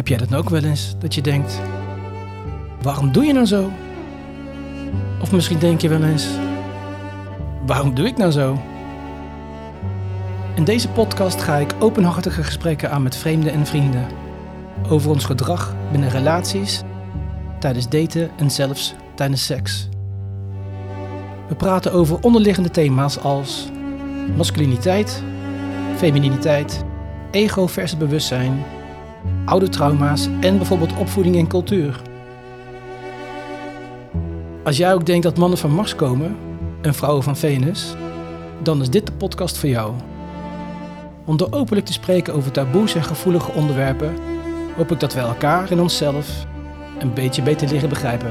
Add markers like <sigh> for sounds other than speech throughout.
Heb jij dat ook wel eens? Dat je denkt, waarom doe je nou zo? Of misschien denk je wel eens, waarom doe ik nou zo? In deze podcast ga ik openhartige gesprekken aan met vreemden en vrienden. Over ons gedrag binnen relaties, tijdens daten en zelfs tijdens seks. We praten over onderliggende thema's als masculiniteit, femininiteit, ego versus bewustzijn, oude trauma's en bijvoorbeeld opvoeding en cultuur. Als jij ook denkt dat mannen van Mars komen en vrouwen van Venus, dan is dit de podcast voor jou. Om door openlijk te spreken over taboes en gevoelige onderwerpen, hoop ik dat we elkaar en onszelf een beetje beter leren begrijpen.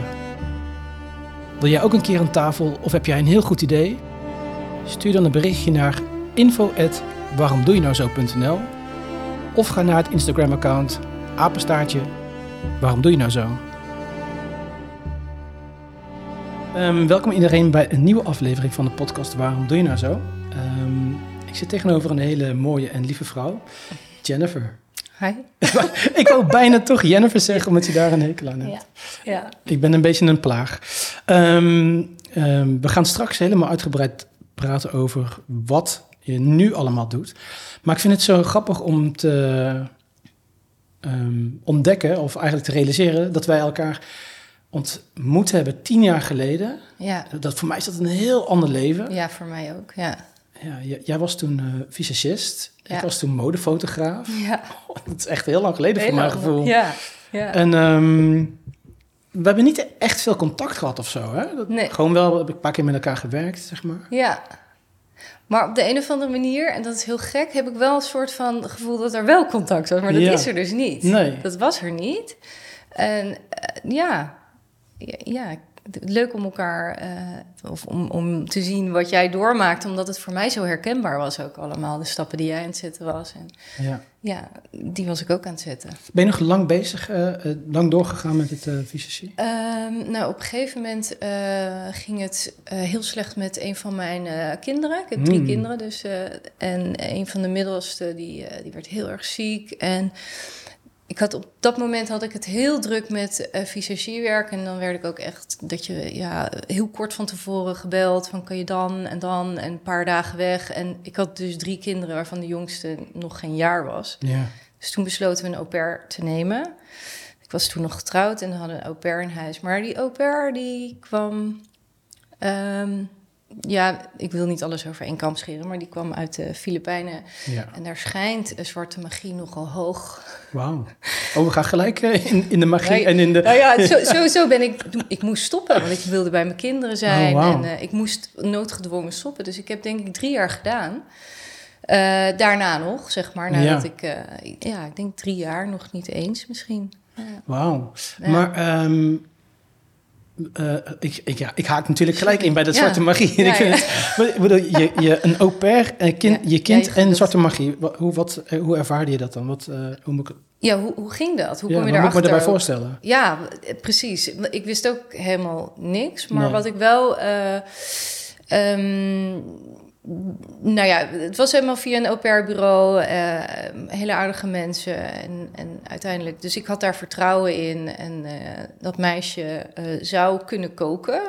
Wil jij ook een keer aan tafel of heb jij een heel goed idee? Stuur dan een berichtje naar info@waaromdoejenouzo.nl of ga naar het Instagram-account apenstaartje waarom doe je nou zo? Ehm, welkom iedereen bij een nieuwe aflevering van de podcast Waarom doe je nou zo? Ehm, ik zit tegenover een hele mooie en lieve vrouw, Jennifer. Hi. <laughs> ik wou bijna toch Jennifer zeggen, omdat je daar een hekel aan hebt. Ja. ja. Ik ben een beetje een plaag. Ehm, we gaan straks helemaal uitgebreid praten over wat je nu allemaal doet. Maar ik vind het zo grappig om te ontdekken, of eigenlijk te realiseren, dat wij elkaar ontmoet hebben tien jaar geleden. Ja. Dat, voor mij is dat een heel ander leven. Ja, voor mij ook, ja. Ja, jij was toen uh, visagist, ja. ik was toen modefotograaf. Ja. Oh, dat is echt heel lang geleden voor mijn gevoel. Ja, ja. En um, we hebben niet echt veel contact gehad of zo, hè? Dat, nee. Gewoon wel, heb ik een paar keer met elkaar gewerkt, zeg maar. Ja. Maar op de een of andere manier, en dat is heel gek, heb ik wel een soort van gevoel dat er wel contact was. Maar dat Ja. is er dus niet. Nee. Dat was er niet. En uh, ja, ja, ja, leuk om elkaar, uh, of om, om te zien wat jij doormaakt, omdat het voor mij zo herkenbaar was ook allemaal. De stappen die jij aan het zetten was. En Ja. ja, die was ik ook aan het zetten. Ben je nog lang bezig, uh, uh, lang doorgegaan met het uh, nou, op een gegeven moment ging het heel slecht met een van mijn kinderen. Ik heb drie Mm. kinderen, dus. en een van de middelste, die, die werd heel erg ziek. En ik had op dat moment had ik het heel druk met uh, visagiewerk. En dan werd ik ook echt dat je ja, heel kort van tevoren gebeld. Van kan je dan en dan en een paar dagen weg. En ik had dus drie kinderen waarvan de jongste nog geen jaar was. Ja. Dus toen besloten we een au pair te nemen. Ik was toen nog getrouwd en hadden een au pair in huis. Maar die au pair die kwam... Um, ja, ik wil niet alles over één kamp scheren, maar die kwam uit de Filipijnen. Ja. En daar schijnt een zwarte magie nogal hoog. Wauw. Oh, we gaan gelijk uh, in, in de magie nou, en in de... Nou ja, zo, sowieso ben ik... Ik moest stoppen, want ik wilde bij mijn kinderen zijn. Oh, wow. En uh, ik moest noodgedwongen stoppen. Dus ik heb denk ik drie jaar gedaan. Uh, daarna nog, zeg maar. Nadat Ja. ik... uh, ja, ik denk drie jaar, nog niet eens misschien. Wauw. Maar um, uh, ik, ik, ja, ik haak natuurlijk gelijk in bij dat Ja. zwarte magie. <laughs> Ja, maar bedoel, je, je, een au pair, een kind, Ja. je kind en zwarte magie. Wat, hoe, wat, eh, hoe ervaarde je dat dan? Wat, uh, hoe moet ik, Ja, hoe, hoe ging dat? Hoe kom je wat moet ik daarachter? me daarbij voorstellen? Ja, precies. Ik wist ook helemaal niks. Maar Nee. wat ik wel. Uh, um, nou ja, het was helemaal via een au pair bureau. Uh, hele aardige mensen. En, en uiteindelijk. Dus ik had daar vertrouwen in. En uh, dat meisje uh, zou kunnen koken.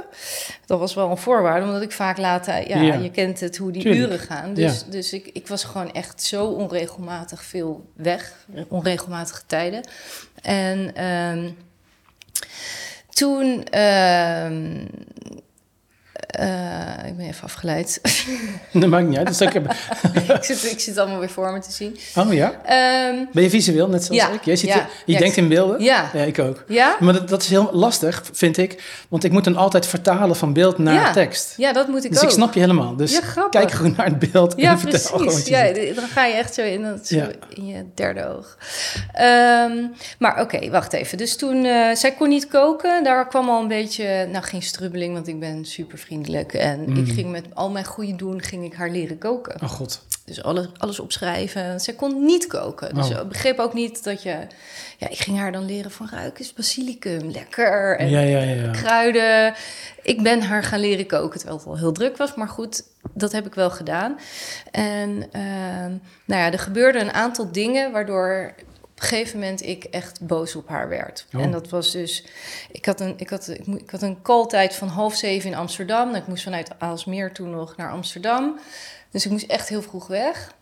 Dat was wel een voorwaarde, omdat ik vaak later. Ja, Ja. je kent het hoe die Tuurlijk. uren gaan. Dus, Ja. dus ik, ik was gewoon echt zo onregelmatig veel weg. Onregelmatige tijden. En um, toen. Uh, ik ben even afgeleid. <laughs> Dat maakt niet uit. Dus ik, heb... ik, zit, ik zit allemaal weer voor me te zien. Oh ja? Um, Ben je visueel, net zoals ja, ik? Jij ziet, ja, je ja, denkt in beelden? Ja. Ja, ik ook. Ja? Maar dat, dat is heel lastig, vind ik. Want ik moet dan altijd vertalen van beeld naar tekst. Ja, dat moet ik Dus ook. ik snap je helemaal. Dus Ja, grappig. kijk gewoon naar het beeld Ja, en vertel gewoon precies. Ja, ziet. dan ga je echt zo in, dat, zo Ja. in je derde oog. Um, maar oké, okay, wacht even. Dus toen, uh, zij kon niet koken. Daar kwam al een beetje, nou geen strubbeling, want ik ben super vriendelijk. En Mm. ik ging met al mijn goede doen, ging ik haar leren koken. Oh god. Dus alles, alles opschrijven. Zij kon niet koken. Dus Oh. ik begreep ook niet dat je... Ja, ik ging haar dan leren van ruik is basilicum, lekker. En Ja, ja, ja. ja. kruiden. Ik ben haar gaan leren koken, terwijl het al heel druk was. Maar goed, dat heb ik wel gedaan. En uh, nou ja, er gebeurden een aantal dingen... waardoor op een gegeven moment ik echt boos op haar werd. Oh. En dat was dus, ik had een, ik had, ik, had een calltijd van half zeven in Amsterdam. En ik moest vanuit Aalsmeer toen nog naar Amsterdam. Dus ik moest echt heel vroeg weg.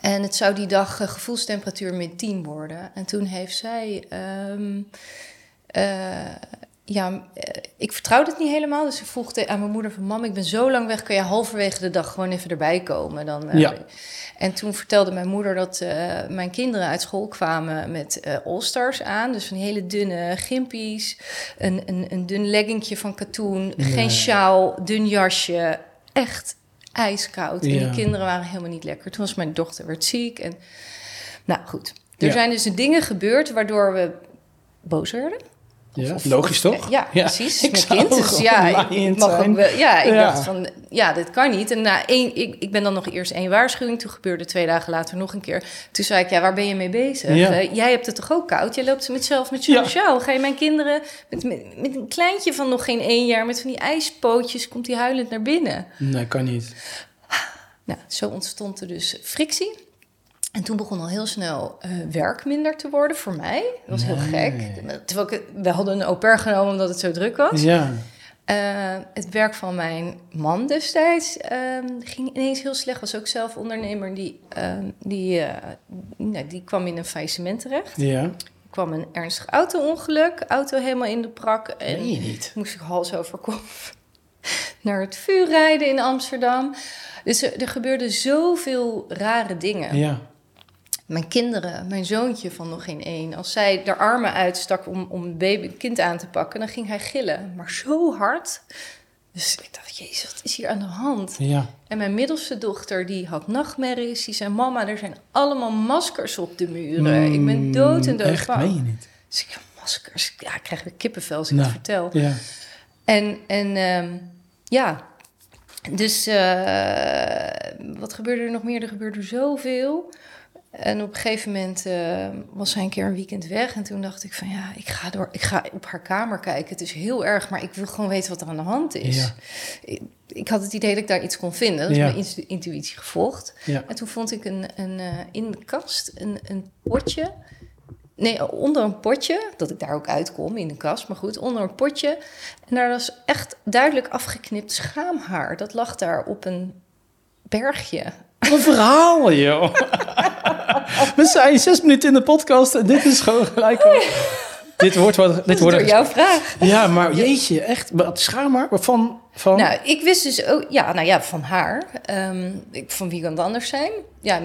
En het zou die dag eh, gevoelstemperatuur min 10 worden. En toen heeft zij. ehm, eh, ja, eh, ik vertrouwde het niet helemaal. Dus ik vroeg aan mijn moeder van... Mam, ik ben zo lang weg. Kan je halverwege de dag gewoon even erbij komen? Dan, eh, Ja. En toen vertelde mijn moeder dat eh, mijn kinderen uit school kwamen met eh All-Stars aan. Dus van die hele dunne gimpies. Een, een, een dun leggingje van katoen. Nee. Geen sjaal, dun jasje. Echt ijskoud. En Ja. die kinderen waren helemaal niet lekker. Toen was mijn dochter werd ziek. En nou goed, er Ja. zijn dus dingen gebeurd waardoor we boos werden. Ja, Of- logisch toch? Ja, precies. Ik Mijn kind. Dus ja, ik, laaiend ik mag zijn. ook wel. Ja, ik Ja. dacht van, ja, dit kan niet. En na één, ik, ik ben dan nog eerst één waarschuwing. Toen gebeurde twee dagen later nog een keer. Toen zei ik, ja, waar ben je mee bezig? Ja. Eh, jij hebt het toch ook koud? Jij loopt met zelf met sjaal. Ga je mijn kinderen met, met, met een kleintje van nog geen één jaar... met van die ijspootjes, komt die huilend naar binnen. Nee, kan niet. Nou, zo ontstond er dus frictie. En toen begon al heel snel eh, werk minder te worden voor mij. Dat was heel gek. Terwijl ik, we hadden een au pair genomen omdat het zo druk was. Ja. Eh, het werk van mijn man destijds ehm, ging ineens heel slecht. Was ook zelf ondernemer. Die, ehm, die, eh, nou, die kwam in een faillissement terecht. Ja. Er kwam een ernstig auto-ongeluk. Auto helemaal in de prak. En niet? moest ik hals over kop <laughs> naar het vuur rijden in Amsterdam. Dus er, er gebeurden zoveel rare dingen. Ja. Mijn kinderen, mijn zoontje van nog geen één... als zij de armen uitstak om, om een baby, kind aan te pakken... dan ging hij gillen, maar zo hard. Dus ik dacht, jezus, wat is hier aan de hand? Ja. En mijn middelste dochter, die had nachtmerries. Die zei, mama, er zijn allemaal maskers op de muren. ik ben dood en dood Mm, Echt, bang. meen je niet? Dus ik, maskers? Ja, ik krijg weer kippenvel als ik Nou, het vertel. Ja. En, en ehm, ja, dus eh, wat gebeurde er nog meer? Er gebeurde zoveel. En op een gegeven moment eh, was hij een keer een weekend weg. En toen dacht ik van ja, ik ga, door, ik ga op haar kamer kijken. Het is heel erg, maar ik wil gewoon weten wat er aan de hand is. Ja. Ik, ik had het idee dat ik daar iets kon vinden. Dat is Ja. mijn intu- intuïtie gevolgd. Ja. En toen vond ik een, een, eh, in de kast een, een potje. Nee, onder een potje, dat ik daar ook uitkom in de kast, maar goed, onder een potje. En daar was echt duidelijk afgeknipt schaamhaar. Dat lag daar op een bergje. Wat een verhaal, joh. <laughs> We zijn zes minuten in de podcast en dit is gewoon gelijk... dit wordt wat... Dit Dat wordt door jouw vraag. Ja, maar jeetje, echt. Wat schaam maar. Van, van... Nou, ik wist dus ook, ja, nou ja, van haar. Ehm, ik, van wie kan het anders zijn? Ja,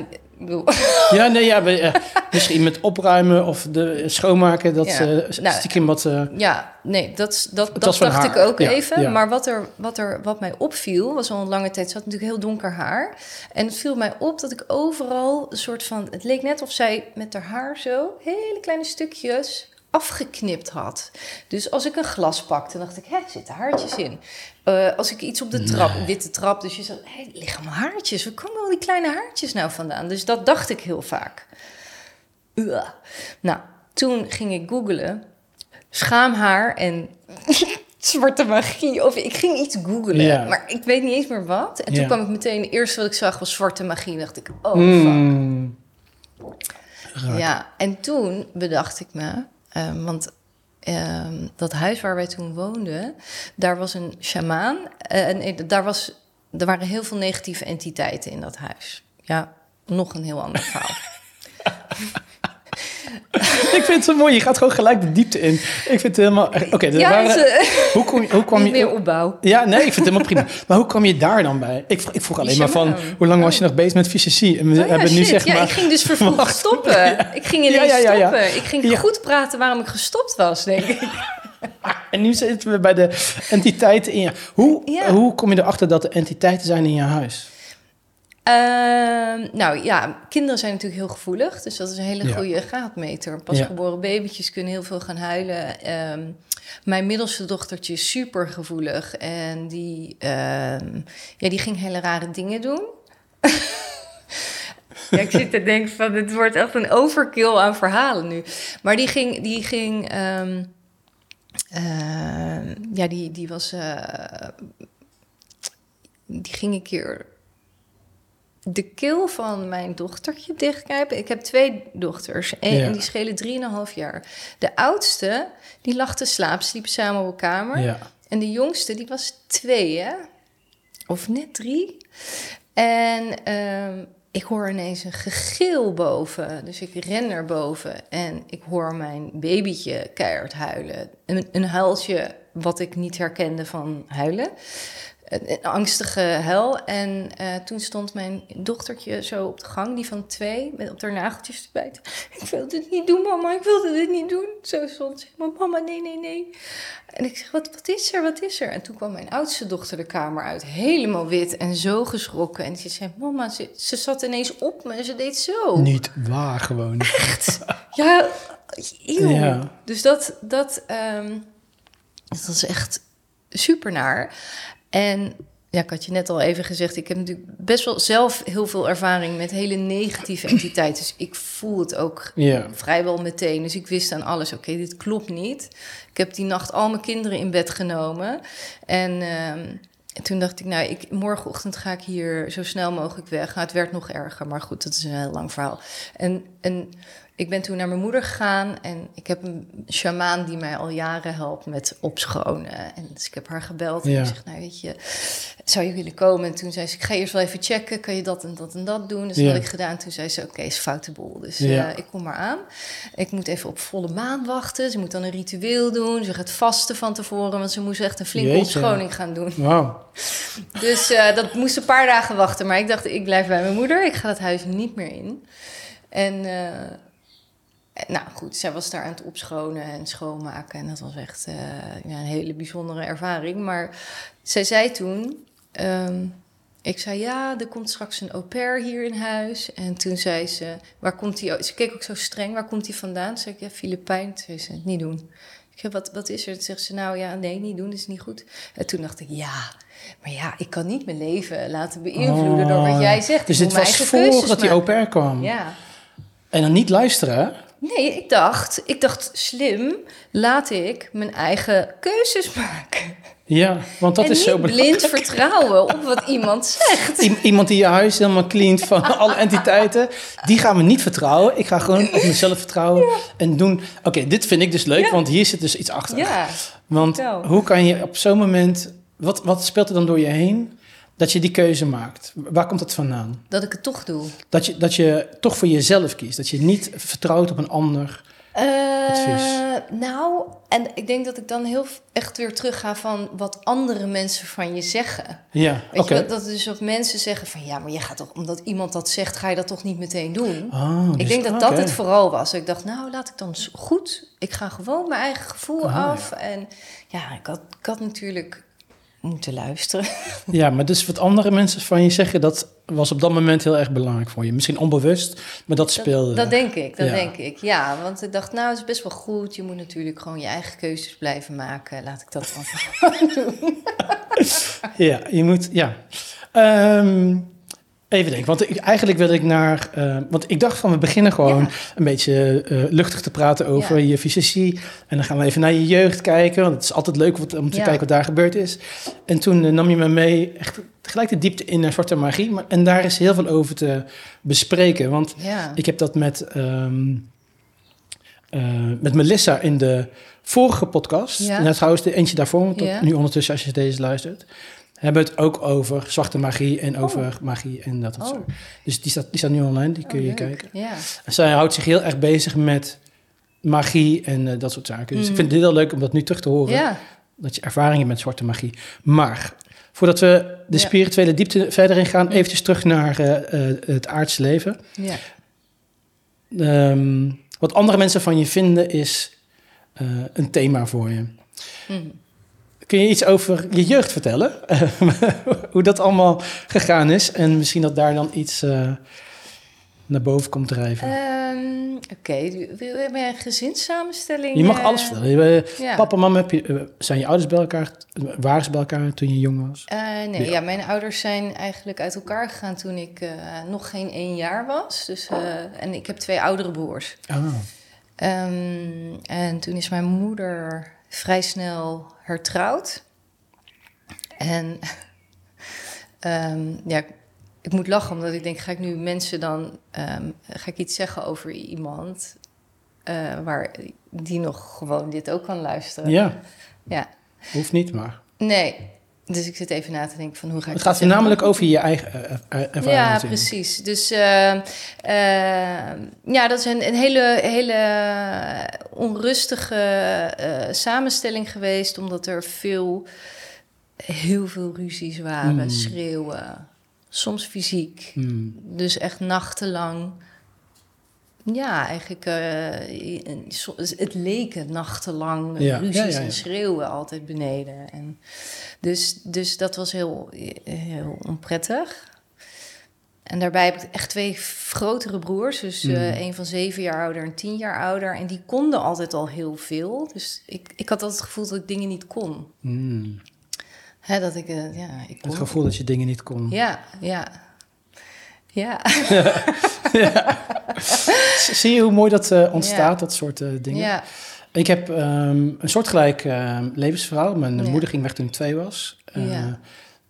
bedoel, Ja, nee, ja, we, eh, misschien met opruimen of de schoonmaken, dat Ja. eh, Nou, stiekem wat... eh, Ja, nee, dat, dat, dat, dacht haar. ik ook Ja, even. ja. Maar wat, er, wat, er, wat mij opviel, was al een lange tijd, ze had natuurlijk heel donker haar. En het viel mij op dat ik overal een soort van... Het leek net of zij met haar haar zo hele kleine stukjes afgeknipt had. Dus als ik een glas pakte, dacht ik, hé, zitten haartjes in. Eh, als ik iets op de trap, witte trap, dus je zegt, hé, liggen allemaal haartjes. Waar komen al die kleine haartjes nou vandaan? Dus dat dacht ik heel vaak. Ugh. Nou, toen ging ik googlen. Schaamhaar en <laughs> zwarte magie. Of ik ging iets googlen, Ja. maar ik weet niet eens meer wat. En toen Ja. kwam ik meteen, het eerste wat ik zag was zwarte magie. En dacht ik, oh fuck. mm, raak. Ja, en toen bedacht ik me, eh, want ehm, dat huis waar wij toen woonden, daar was een sjamaan. eh, en eh, daar, was, er waren heel veel negatieve entiteiten in dat huis. Ja, nog een heel ander verhaal. <laughs> Ik vind het zo mooi, je gaat gewoon gelijk de diepte in. Ik vind het helemaal... Oké, ja, waren- hoe, kom je, hoe kwam niet meer je... opbouw. Ja, nee, ik vind het helemaal prima. Maar hoe kwam je daar dan bij? Ik, vroeg- ik vroeg alleen maar van, hoe lang was je nog bezig met fysiologie? En we Oh ja, hebben nu zeg ja, maar... ik ging dus vervroegd stoppen. Ik ging ineens Ja, ja, ja, ja. stoppen. Ik ging Ja. goed praten waarom ik gestopt was, denk ik. <laughs> En nu zitten we bij de entiteiten in je... Hoe, Ja. hoe kom je erachter dat er entiteiten zijn in je huis? Ehm, nou ja, kinderen zijn natuurlijk heel gevoelig. Dus dat is een hele Ja. goede graadmeter. Pasgeboren babytjes kunnen heel veel gaan huilen. Ehm, mijn middelste dochtertje is super gevoelig. En die, ehm, ja, die ging hele rare dingen doen. <laughs> ja, ik zit te denken van, het wordt echt een overkill aan verhalen nu. Maar die ging, die ging, ja, die, die was, eh, die ging een keer de keel van mijn dochtertje dichtknijpen. Ik heb twee dochters en Ja. en die schelen drieënhalf jaar. De oudste, die lag te slapen, sliepen samen op een kamer. Ja. En de jongste, die was twee, hè? Of net drie. En ehm, ik hoor ineens een gegil boven. Dus ik ren naar boven en ik hoor mijn babytje keihard huilen. Een, een huiltje wat ik niet herkende van huilen. Een, een angstige huil. En eh, toen stond mijn dochtertje zo op de gang, die van twee, met op haar nageltjes te bijten. <laughs> Ik wil dit niet doen, mama, ik wilde dit niet doen. Zo stond ze, maar mama, nee, nee, nee. En ik zeg, wat, wat is er, wat is er? En toen kwam mijn oudste dochter de kamer uit, helemaal wit en zo geschrokken. En ze zei, mama, ze, ze zat ineens op me en ze deed zo. Niet waar gewoon. Ja, eeuw. Ja. Dus dat, dat, ehm, dat was echt super naar. En ja, ik had je net al even gezegd, ik heb natuurlijk best wel zelf heel veel ervaring met hele negatieve <clears throat> entiteiten. Dus ik voel het ook vrijwel meteen. Dus ik wist aan alles, oké, dit klopt niet. Ik heb die nacht al mijn kinderen in bed genomen. En ehm, en toen dacht ik, nou, ik, morgenochtend ga ik hier zo snel mogelijk weg. Nou, het werd nog erger, maar goed, dat is een heel lang verhaal. En, en ik ben toen naar mijn moeder gegaan en ik heb een shamaan die mij al jaren helpt met opschonen. En dus ik heb haar gebeld en Ja. ik zeg, nou weet je, zou je willen komen? En toen zei ze, ik ga eerst wel even checken, kan je dat en dat en dat doen? Dus dat Ja. had ik gedaan. Toen zei ze, oké, is foute boel. Dus Ja. eh, ik kom maar aan. Ik moet even op volle maan wachten. Ze moet dan een ritueel doen. Ze gaat vasten van tevoren, want ze moest echt een flinke Jeetje. opschoning gaan doen. Wauw. <laughs> Dus eh, dat moest een paar dagen wachten. Maar ik dacht, ik blijf bij mijn moeder. Ik ga het huis niet meer in. En eh, nou goed, zij was daar aan het opschonen en schoonmaken. En dat was echt eh, ja, een hele bijzondere ervaring. Maar zij zei toen... ehm, ik zei, ja, er komt straks een au pair hier in huis. En toen zei ze, waar komt die... Ze keek ook zo streng, waar komt die vandaan? Toen zei ik, ja, Filipijn. Toen zei ze, niet doen. Ik zei, wat, wat is er? Toen zegt ze, nou ja, nee, niet doen, dat is niet goed. En toen dacht ik, ja, maar ja, ik kan niet mijn leven laten beïnvloeden door wat jij zegt. Dus dit mijn was keuzes voordat die au pair kwam. Ja. En dan niet luisteren? Nee, ik dacht, ik dacht slim, laat ik mijn eigen keuzes maken. Ja, want dat en is zo belangrijk. blind vertrouwen op wat iemand zegt. I- iemand die je huis helemaal cleant van <laughs> alle entiteiten, die gaan we niet vertrouwen. Ik ga gewoon op mezelf vertrouwen en doen. Oké, dit vind ik dus leuk, Ja. want hier zit dus iets achter. Ja, want hoe kan je op zo'n moment, wat, wat speelt er dan door je heen, dat je die keuze maakt? Waar komt dat vandaan? dat ik het toch doe. Dat je, dat je toch voor jezelf kiest, dat je niet vertrouwt op een ander. Advies. Eh, nou, en ik denk dat ik dan heel echt weer terug ga van wat andere mensen van je zeggen. Ja, oké. dat, dat dus dat mensen zeggen van ja, maar je gaat toch, omdat iemand dat zegt, ga je dat toch niet meteen doen? Oh, ik dus- denk dat dat het vooral was. Ik dacht, nou, laat ik dan goed. Ik ga gewoon mijn eigen gevoel Ah, ja. af. En ja, ik had, ik had natuurlijk moeten luisteren. <laughs> Ja, maar dus wat andere mensen van je zeggen, dat was op dat moment heel erg belangrijk voor je. Misschien onbewust, maar dat speelde. Dat, dat denk ik, dat Ja. denk ik. Ja, want ik dacht, nou, het is best wel goed. Je moet natuurlijk gewoon je eigen keuzes blijven maken. Laat ik dat dan <laughs> doen. <laughs> Ja, je moet, ja. Ehm, even denken, want ik, eigenlijk wil ik naar... eh, want ik dacht van, we beginnen gewoon Ja. een beetje eh, luchtig te praten over Ja. je fysici. En dan gaan we even naar je jeugd kijken, want het is altijd leuk wat- om te Ja. kijken wat daar gebeurd is. En toen eh, nam je me mee, echt gelijk de diepte in naar zwarte magie. Maar, en daar is heel veel over te bespreken, want... Ik heb dat met, ehm, eh, met Melissa in de vorige podcast. En trouwens de eentje daarvoor, want nu ondertussen als je deze luistert. Hebben het ook over zwarte magie en Oh. over magie en dat en Oh. Dus die staat, die staat nu online, die kun Oh, je leuk. kijken. Ja. En zij houdt zich heel erg bezig met magie en eh, dat soort zaken. Dus ik Mhm. vind het heel leuk om dat nu terug te horen. ja. Dat je ervaring hebt met zwarte magie. Maar voordat we de spirituele diepte verder in gaan, eventjes terug naar eh, eh, het aardse leven. ja. Ehm, wat andere mensen van je vinden is een thema voor je. Mhm. Kun je iets over je jeugd vertellen? <laughs> Hoe dat allemaal gegaan is en misschien dat daar dan iets eh, naar boven komt drijven. Ehm, Oké, wil heb jij een gezinssamenstelling? je mag eh, alles vertellen. Je- Ja. Papa, mama, heb je, eh, zijn je ouders bij elkaar? Waren ze bij elkaar toen je jong was? Eh, nee, Ja. ja. mijn ouders zijn eigenlijk uit elkaar gegaan toen ik eh, nog geen één jaar was. Dus, eh, en ik heb twee oudere broers. Ah, Ehm, en toen is mijn moeder vrij snel hertrouwd. En <laughs> ehm, ja, ik moet lachen, omdat ik denk, ga ik nu mensen dan... ehm, ga ik iets zeggen over iemand... eh, waar die nog gewoon dit ook kan luisteren? Ja, Ja. hoeft niet, maar. Nee. Dus ik zit even na te denken van hoe ga ik Het gaat namelijk over je eigen eh, eh, ervaring. Ja, precies. Dus eh, ja, dat is een, een hele, hele onrustige samenstelling geweest, omdat er veel, heel veel ruzies waren, Mm. schreeuwen, soms fysiek. Hmm. Dus echt nachtenlang. Ja, eigenlijk, eh, so- het leken nachtenlang Ja, ruzies ja, en schreeuwen altijd beneden. En dus, dus dat was heel, heel onprettig. En daarbij heb ik echt twee grotere broers. Dus eh, Mm. een van zeven jaar ouder en tien jaar ouder. En die konden altijd al heel veel. Dus ik, ik had altijd het gevoel dat ik dingen niet kon. Hmm. Hè, dat ik, eh, ja, ik kon. Het gevoel dat je dingen niet kon. Ja, ja. Ja. <laughs> Zie je hoe mooi dat eh, ontstaat, dat soort eh, dingen? ja. Ik heb ehm, een soortgelijk ehm, levensverhaal. Mijn Ja. moeder ging weg toen ik twee was. Eh. En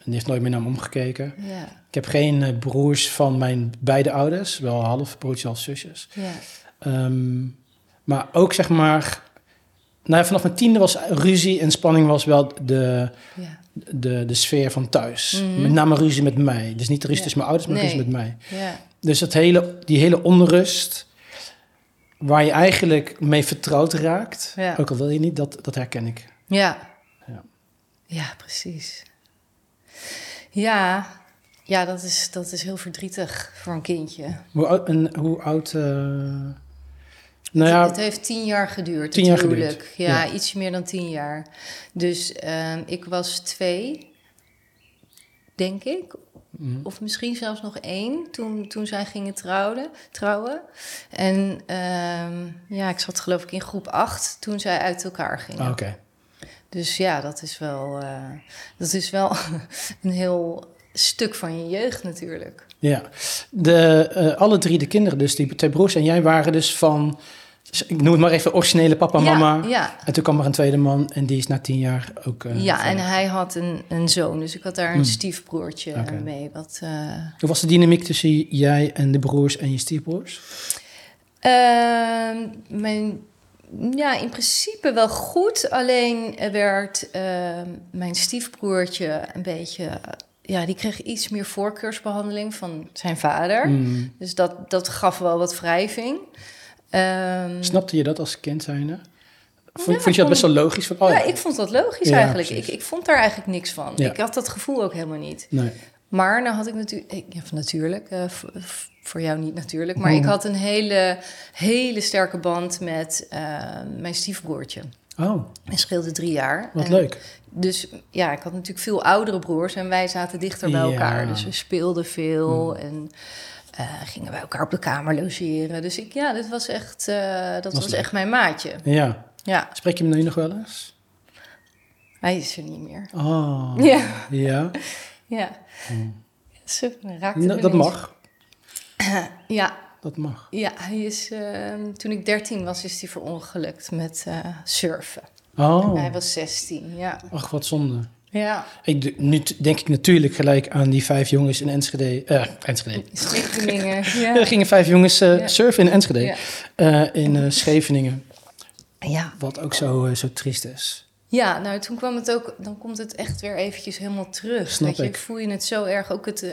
die heeft nooit meer naar me omgekeken. Ja, Ik heb geen broers van mijn beide ouders. Wel half broertjes, half zusjes. ja, Ehm, maar ook zeg maar... Nou, vanaf mijn tiende was ruzie en spanning was wel de, ja, de, de sfeer van thuis. Mhm. Met name ruzie met mij. Dus niet de ruzie tussen mijn ouders, maar Nee. ruzie met mij. ja, Dus dat hele, die hele onrust, waar je eigenlijk mee vertrouwd raakt, Ja. ook al wil je niet, dat, dat herken ik. ja. Ja. Ja, precies. Ja, ja dat, is, dat is heel verdrietig voor een kindje. Hoe oud, en hoe oud eh, nou ja, Het heeft tien jaar geduurd, Tien jaar geduurd. Ja, ja. iets meer dan tien jaar. Dus ehm, ik was twee, denk ik. Mhm. Of misschien zelfs nog één, toen, toen zij gingen trouwen. trouwen. En ehm, ja, ik zat geloof ik in groep acht toen zij uit elkaar gingen. Ah, oké. Dus ja, dat is wel, eh, dat is wel <laughs> een heel stuk van je jeugd natuurlijk. Ja, de, eh, alle drie de kinderen, dus die twee broers en jij waren dus van, ik noem het maar even originele papa en ja, mama. Ja, En toen kwam er een tweede man en die is na tien jaar ook. eh, ja en hij had een, een zoon, dus ik had daar een Hmm. stiefbroertje mee. Wat, eh, Hoe was de dynamiek tussen jij en de broers en je stiefbroers? Ehm, mijn, ja, in principe wel goed. Alleen er werd ehm, mijn stiefbroertje een beetje... Ja, die kreeg iets meer voorkeursbehandeling van zijn vader. Mm. Dus dat, dat gaf wel wat wrijving. Ehm, Snapte je dat als kind zijnde? Vond, Ja, vond je dat best wel logisch? Van, oh, ja, ik vond dat logisch Ja, eigenlijk. precies. Ik, ik vond daar eigenlijk niks van. Ik had dat gevoel ook helemaal niet. Nee. Maar nou had ik natuurlijk... natuurlijk, eh, voor jou niet natuurlijk. Maar Hmm. ik had een hele, hele sterke band met eh, mijn stiefbroertje. Oh, Hij scheelde drie jaar. wat En leuk. Dus ja, ik had natuurlijk veel oudere broers en wij zaten dichter bij Ja. elkaar. Dus we speelden veel Hmm. en eh, gingen bij elkaar op de kamer logeren. Dus ik, ja, dit was echt, eh, dat was, echt mijn maatje. Ja. Ja, Spreek je hem nu nog wel eens? hij is er niet meer. Oh. Ja, Ja, ja. Hmm. Raakte dat mag. Ja, Dat mag. ja hij is, eh, toen ik 13 was, is hij verongelukt met eh, surfen. Oh, Hij was 16, ja. ach wat zonde. Ja, Ik, nu denk ik natuurlijk gelijk aan die vijf jongens in Enschede. eh Enschede. Scheveningen. <laughs> Er Ja. gingen vijf jongens eh, Ja. surfen in Enschede. Ja. In Scheveningen. ja, Wat ook zo, zo triest is. Ja, nou toen kwam het ook, dan komt het echt weer eventjes helemaal terug. Snap je, ik. voel je het zo erg, ook het,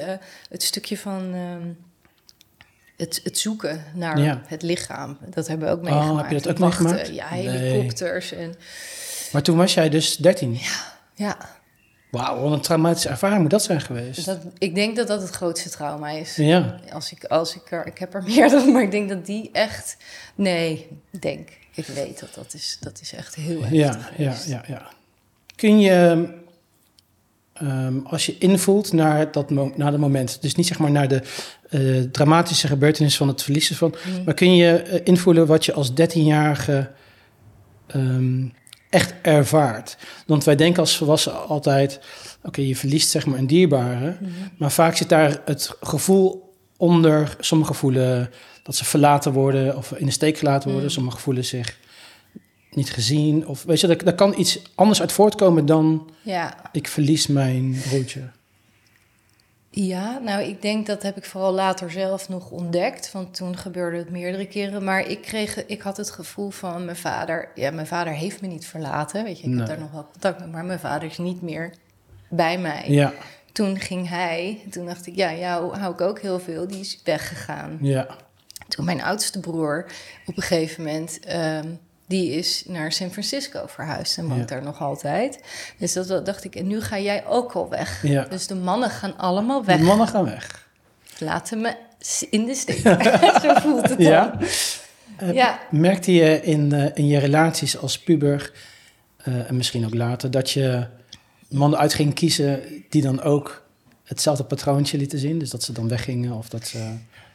het stukje van ehm, het, het zoeken naar Ja. het lichaam. Dat hebben we ook Oh, meegemaakt. heb je dat ook meegemaakt? Ja, Nee. helikopters en Maar toen was jij dus 13. ja, Wauw, wat een traumatische ervaring moet dat zijn geweest. dat, ik denk dat dat het grootste trauma is. Ja, Als ik, als ik er, ik heb er <laughs> meerdere, maar ik denk dat die echt, nee, ik denk, ik weet dat dat is, dat is echt heel heftig ja, ja, ja, ja. Kun je, ehm, als je invult naar dat, naar dat moment, dus niet zeg maar naar de eh, dramatische gebeurtenis van het verliezen van, Mm. maar kun je eh, invoelen wat je als 13-jarige ehm, echt ervaart? Want wij denken als volwassenen altijd, oké, je verliest zeg maar een dierbare, Mhm. maar vaak zit daar het gevoel onder, sommige voelen dat ze verlaten worden of in de steek gelaten worden, Mm. sommige voelen zich niet gezien. Of weet je, daar, daar kan iets anders uit voortkomen dan Ja, ik verlies mijn broertje. Ja, nou, ik denk dat heb ik vooral later zelf nog ontdekt. Want toen gebeurde het meerdere keren. Maar ik, kreeg, ik had het gevoel van mijn vader... Ja, mijn vader heeft me niet verlaten. Weet je, ik Nee. had daar nog wel contact mee. Maar mijn vader is niet meer bij mij. Ja, Toen ging hij. Toen dacht ik, ja, jou hou ik ook heel veel. Die is weggegaan. ja, Toen mijn oudste broer op een gegeven moment... ehm, die is naar San Francisco verhuisd en woont Ja. daar nog altijd. Dus dat, dacht ik, en nu ga jij ook al weg. ja. Dus de mannen gaan allemaal De weg. mannen gaan weg. Laten me in de steek. <laughs> Zo voelt het. Ja. Eh, Ja. Merkte je in, eh, in je relaties als puber, eh, en misschien ook later, dat je mannen uit ging kiezen die dan ook hetzelfde patroontje lieten zien? Dus dat ze dan weggingen of dat ze...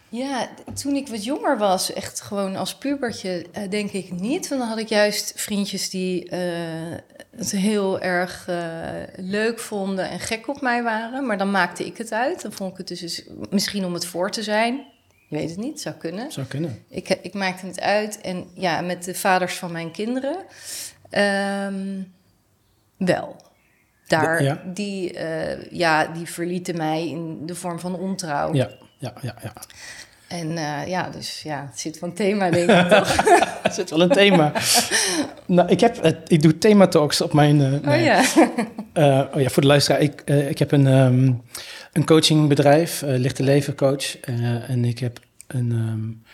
Ja, toen ik wat jonger was, echt gewoon als pubertje, eh, denk ik niet. Want dan had ik juist vriendjes die eh, het heel erg eh, leuk vonden en gek op mij waren. Maar dan maakte ik het uit. Dan vond ik het dus misschien om het voor te zijn. Je weet het niet, zou kunnen. Zou kunnen. Ik, ik maakte het uit en ja, met de vaders van mijn kinderen ehm, wel. Daar, Ja. Die, ja, die verlieten mij in de vorm van ontrouw. Ja, ja, ja. ja. En eh, ja, dus ja, het zit van thema, denk ik toch? <laughs> Er zit wel een thema. nou, ik, heb, het- ik doe thematalks op mijn... eh, Oh ja. Eh, oh ja, voor de luisteraar. Ik, ik heb een, ehm, een coachingbedrijf, Lichte Leven Coach. en ik heb een, ehm,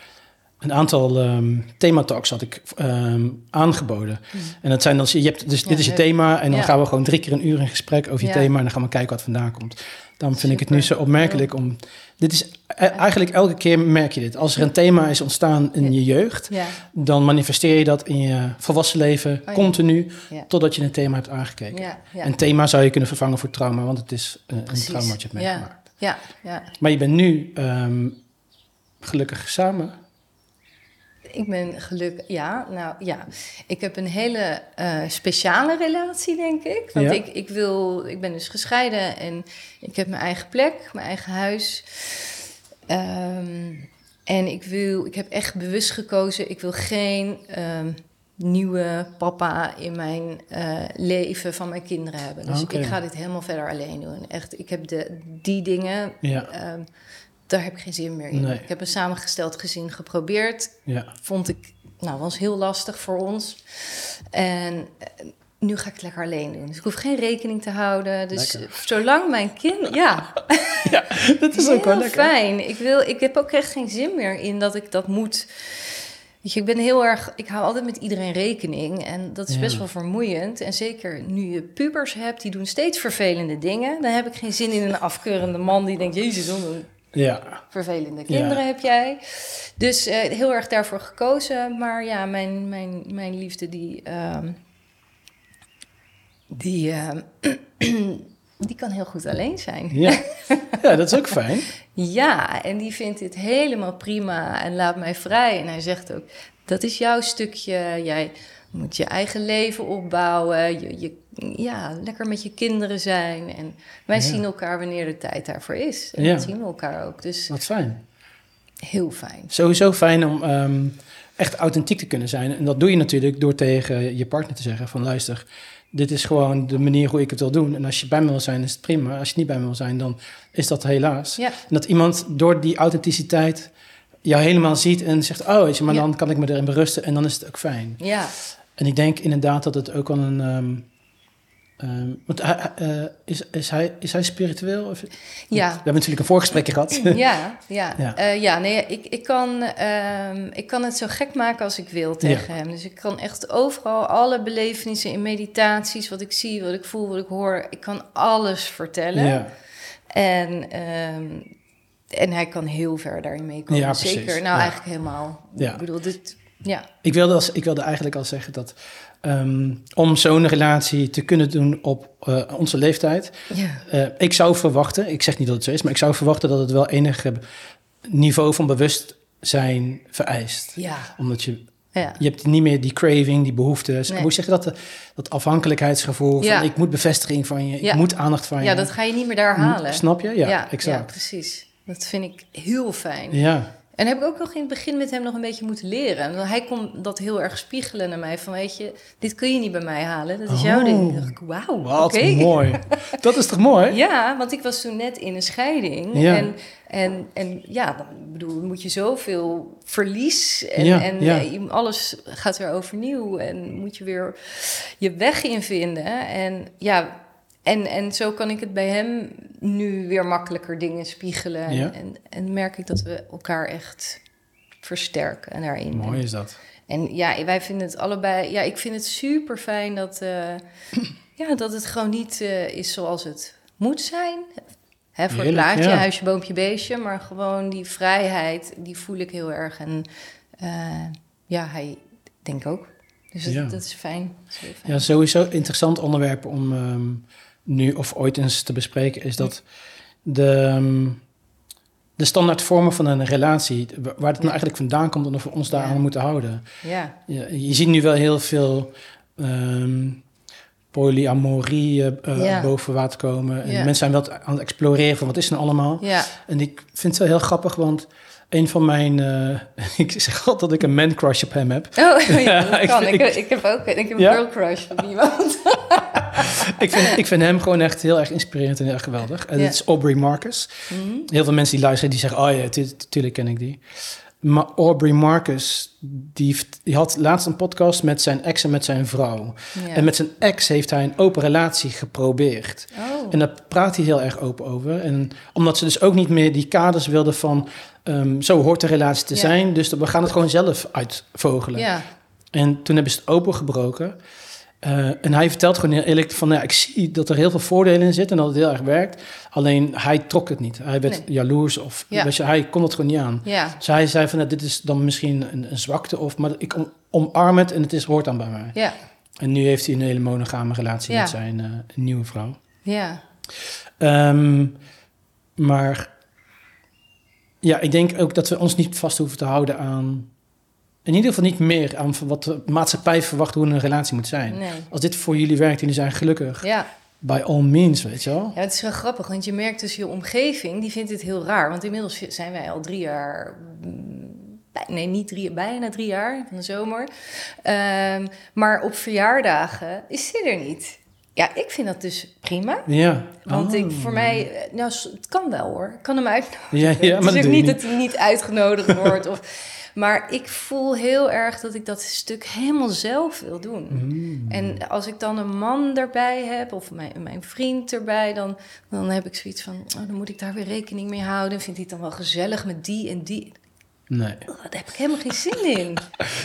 een aantal ehm thematalks had ik ehm, aangeboden. En dat zijn dan, je hebt, dus Ja, dit is je thema. En dan Ja. gaan we gewoon drie keer een uur in gesprek over je Ja. thema. En dan gaan we kijken wat vandaan komt. Daarom vind ik het nu zo opmerkelijk om... Dit is e- eigenlijk elke keer merk je dit. Als er een thema is ontstaan in je jeugd, dan manifesteer je dat in je volwassen leven ja. continu, totdat je een thema hebt aangekeken. Een thema zou je kunnen vervangen voor trauma, want het is eh, een trauma wat je hebt meegemaakt. Ja, ja. Maar je bent nu ehm, gelukkig samen. Ik ben gelukkig, ja, nou ja. Ik heb een hele eh, speciale relatie, denk ik. Want Ja. ik, ik, wil, ik ben dus gescheiden en ik heb mijn eigen plek, mijn eigen huis. Ehm, en ik wil, ik heb echt bewust gekozen, ik wil geen ehm, nieuwe papa in mijn eh, leven van mijn kinderen hebben. Dus Oké. ik ga dit helemaal verder alleen doen. Echt, ik heb de, die dingen, Ja, ehm, daar heb ik geen zin meer in. Nee. Ik heb een samengesteld gezin geprobeerd ja, vond ik, nou, was heel lastig voor ons. En eh, nu ga ik het lekker alleen doen. Dus ik hoef geen rekening te houden. Dus Lekker. zolang mijn kind, ja, <laughs> ja dat is ook wel lekker. fijn. Ik, wil, ik heb ook echt geen zin meer in dat ik dat moet. Weet je, ik ben heel erg, ik hou altijd met iedereen rekening en dat is Ja. best wel vermoeiend. En zeker nu je pubers hebt, die doen steeds vervelende dingen. Dan heb ik geen zin in een afkeurende man die denkt, jezus, Ja, vervelende kinderen heb jij. Dus eh, heel erg daarvoor gekozen. Maar ja, mijn, mijn, mijn liefde die... ehm, die, ehm, <clears throat> die kan heel goed alleen zijn. ja. <laughs> ja, dat is ook fijn. Ja, en die vindt dit helemaal prima en laat mij vrij. En hij zegt ook, dat is jouw stukje. Jij moet je eigen leven opbouwen. Je, je, ja, lekker met je kinderen zijn. En wij Ja. zien elkaar wanneer de tijd daarvoor is. En Ja. dat zien we elkaar ook. Dus Wat fijn. heel fijn. Sowieso fijn om ehm, echt authentiek te kunnen zijn. En dat doe je natuurlijk door tegen je partner te zeggen van luister, dit is gewoon de manier hoe ik het wil doen. En als je bij me wil zijn, is het prima. Als je niet bij me wil zijn, dan is dat helaas. Ja, En dat iemand door die authenticiteit jou helemaal ziet en zegt, oh maar Ja. dan kan ik me erin berusten en dan is het ook fijn. ja. En ik denk inderdaad dat het ook wel een... ehm, ehm, want hij, eh, is, is, hij, is hij spiritueel? Of, Ja. We hebben natuurlijk een voorgesprekje gehad. Ja, ja. <laughs> Ja. ja. ja nee, ik, ik, kan, ehm, ik kan het zo gek maken als ik wil tegen hem. Dus ik kan echt overal alle belevenissen in meditaties, wat ik zie, wat ik voel, wat ik hoor, ik kan alles vertellen. ja. En, en hij kan heel ver daarin meekomen. Ja. Zeker. Nou, Ja. eigenlijk helemaal. Ja. Ik bedoel, dit, ja. Ik wilde, als, ik wilde eigenlijk al zeggen dat ehm, om zo'n relatie te kunnen doen op eh, onze leeftijd, Ja. eh, ik zou verwachten, ik zeg niet dat het zo is, maar ik zou verwachten dat het wel enige niveau van bewustzijn vereist. Ja. Omdat je, ja. je hebt niet meer die craving, die behoeftes. Nee. Hoe zeg je dat? Dat afhankelijkheidsgevoel Ja. van ik moet bevestiging van je, Ja. ik moet aandacht van Ja, je. dat ga je niet meer daar halen. Snap je? Ja, ja, exact. ja, precies. Dat vind ik heel fijn. Ja, En heb ik ook nog in het begin met hem nog een beetje moeten leren. Want hij kon dat heel erg spiegelen naar mij. Van weet je, dit kun je niet bij mij halen. Dat is jouw Oh. ding. Dacht ik, Wauw, Wat oké. mooi. <laughs> Dat is toch mooi? Ja, want ik was toen net in een scheiding. Ja. En, en, en ja, dan bedoel, moet je zoveel verlies. En, Ja, en ja. eh, alles gaat weer overnieuw. En moet je weer je weg in vinden. En ja, en, en zo kan ik het bij hem nu weer makkelijker dingen spiegelen. Ja. En, en merk ik dat we elkaar echt versterken daarin. Mooi is dat. En ja, wij vinden het allebei. Ja, ik vind het super fijn dat, eh, <clears throat> ja, dat het gewoon niet eh, is zoals het moet zijn. Hè, voor Heerlijk, het plaatje, ja. huisje, boompje, beestje. Maar gewoon die vrijheid, die voel ik heel erg. En eh, ja, hij denk ook. Dus dat, Ja. dat is fijn. Dat is fijn. Ja, sowieso interessant onderwerp om ehm, nu of ooit eens te bespreken is dat de, ehm, de standaard vormen van een relatie, wa- waar het nou eigenlijk vandaan komt en of we ons daaraan Ja. moeten houden. Ja, Je, je ziet nu wel heel veel ehm, polyamorie eh, eh, Ja. boven water komen. En Ja. mensen zijn wel aan het exploreren van wat is er nou allemaal. ja, En ik vind het wel heel grappig, want een van mijn... eh, <laughs> ik zeg altijd dat ik een man crush op hem heb. Oh, <laughs> ja, dat <laughs> ik kan. Ik, ik heb ook ik heb een girl crush op iemand. ik, vind, ik vind hem gewoon echt heel erg inspirerend en heel erg geweldig. En Ja. het is Aubrey Marcus. Mhm. Heel veel mensen die luisteren, die zeggen... oh ja, tu- tuurlijk ken ik die. Maar Aubrey Marcus, die, had laatst een podcast met zijn ex en met zijn vrouw. Ja. En met zijn ex heeft hij een open relatie geprobeerd. Oh, En daar praat hij heel erg open over. En omdat ze dus ook niet meer die kaders wilden van... ehm, zo hoort de relatie te Ja. zijn, dus we gaan het gewoon zelf uitvogelen. ja, En toen hebben ze het opengebroken. Eh, en hij vertelt gewoon heel eerlijk van... Ja, ik zie dat er heel veel voordelen in zitten en dat het heel erg werkt. Alleen hij trok het niet. Hij werd Nee. jaloers of Ja. weet je, hij kon het gewoon niet aan. ja, Dus hij zei van, nou, dit is dan misschien een, een zwakte... Of, maar ik om- omarm het en het is, hoort dan bij mij. ja, En nu heeft hij een hele monogame relatie met zijn eh, nieuwe vrouw. ja. Ehm, maar ja, ik denk ook dat we ons niet vast hoeven te houden aan... In ieder geval niet meer aan wat de maatschappij verwacht hoe een relatie moet zijn. Nee. Als dit voor jullie werkt en jullie zijn gelukkig, Ja. by all means, weet je wel. Ja, het is wel grappig, want je merkt dus je omgeving, die vindt het heel raar. Want inmiddels zijn wij al drie jaar, mm, nee, niet drie, bijna drie jaar van de zomer. Ehm, maar op verjaardagen is ze er niet. Ja, ik vind dat dus prima. Ja. Want Oh. ik, voor mij, eh, nou, het kan wel hoor. Ik kan hem uitnodigen. <laughs> Ja, ja, maar <laughs> het is ook niet dat hij niet uitgenodigd <laughs> wordt. Of, maar ik voel heel erg dat ik dat stuk helemaal zelf wil doen. Mm. En als ik dan een man erbij heb, of mijn, mijn vriend erbij, dan, dan heb ik zoiets van, oh, dan moet ik daar weer rekening mee houden. Vind het dan wel gezellig met die en die? Nee. Oh, daar heb ik helemaal geen zin in.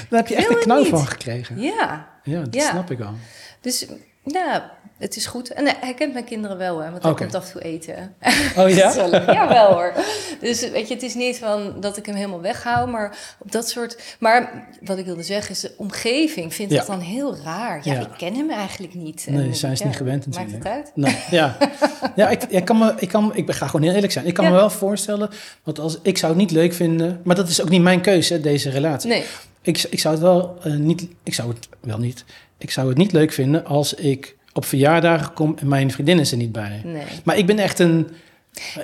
Daar heb je echt een knauw van gekregen. Ja, Ja, dat Ja. snap ik wel. dus ja, het is goed. En hij kent mijn kinderen wel, hè, want hij Oké. komt af en toe eten. Oh ja? Gezellig. <laughs> Ja, wel hoor. Dus weet je, het is niet van dat ik hem helemaal weghoud, maar op dat soort. Maar wat ik wilde zeggen is, de omgeving vindt Ja. het dan heel raar. Ja, Ja. ik ken hem eigenlijk niet. Nee, En, zij is ja, niet gewend Maakt natuurlijk. het uit? Nee, ja. <laughs> ja ik, ik, kan me, ik, kan, ik ga gewoon heel eerlijk zijn. Ik kan me wel voorstellen, want als, ik zou het niet leuk vinden... Maar dat is ook niet mijn keuze, deze relatie. Nee. Ik, ik zou het wel eh, niet... Ik zou het wel niet... Ik zou het niet leuk vinden als ik op verjaardagen kom en mijn vriendin is er niet bij. nee. Maar ik ben echt een...